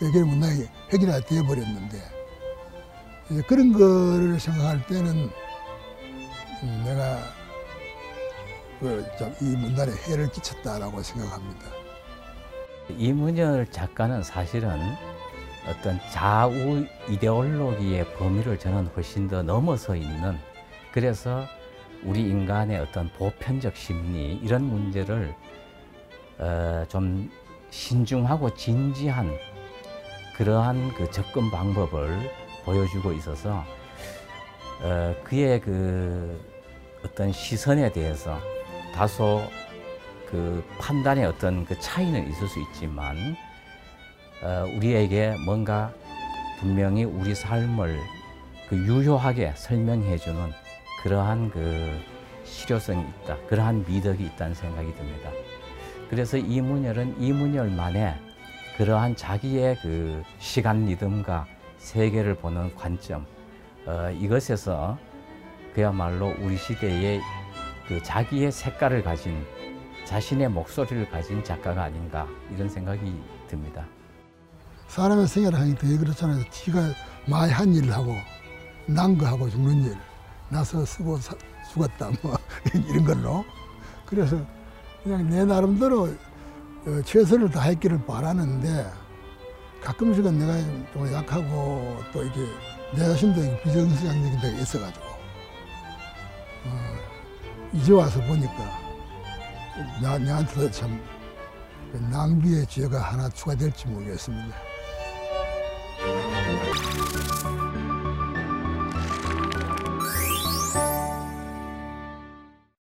이게 문단이 획일화 되어버렸는데 그런 거를 생각할 때는 음, 내가 그, 이 문단에 해를 끼쳤다라고 생각합니다. 이문열 작가는 사실은 어떤 좌우 이데올로기의 범위를 저는 훨씬 더 넘어서 있는 그래서 우리 인간의 어떤 보편적 심리 이런 문제를 어, 좀 신중하고 진지한 그러한 그 접근 방법을 보여주고 있어서 어, 그의 그 어떤 시선에 대해서 다소 그 판단의 어떤 그 차이는 있을 수 있지만 어, 우리에게 뭔가 분명히 우리 삶을 그 유효하게 설명해주는 그러한 그 실효성이 있다. 그러한 미덕이 있다는 생각이 듭니다. 그래서 이문열은 이문열만의 그러한 자기의 그 시간 리듬과 세계를 보는 관점, 어, 이것에서 그야말로 우리 시대의 그 자기의 색깔을 가진 자신의 목소리를 가진 작가가 아닌가 이런 생각이 듭니다. 사람의 생애를 하니까 그렇잖아요. 지가 많이 한 일을 하고, 난 거 하고 죽는 일, 나서 쓰고 사, 죽었다, 뭐, (laughs) 이런 걸로. 그래서 그냥 내 나름대로 어, 최선을 다했기를 바라는데, 가끔씩은 내가 좀 약하고, 또 이게 내 자신도 비정상적인 데가 있어가지고, 어, 이제 와서 보니까, 나, 나한테도 참 낭비의 죄가 하나 추가될지 모르겠습니다.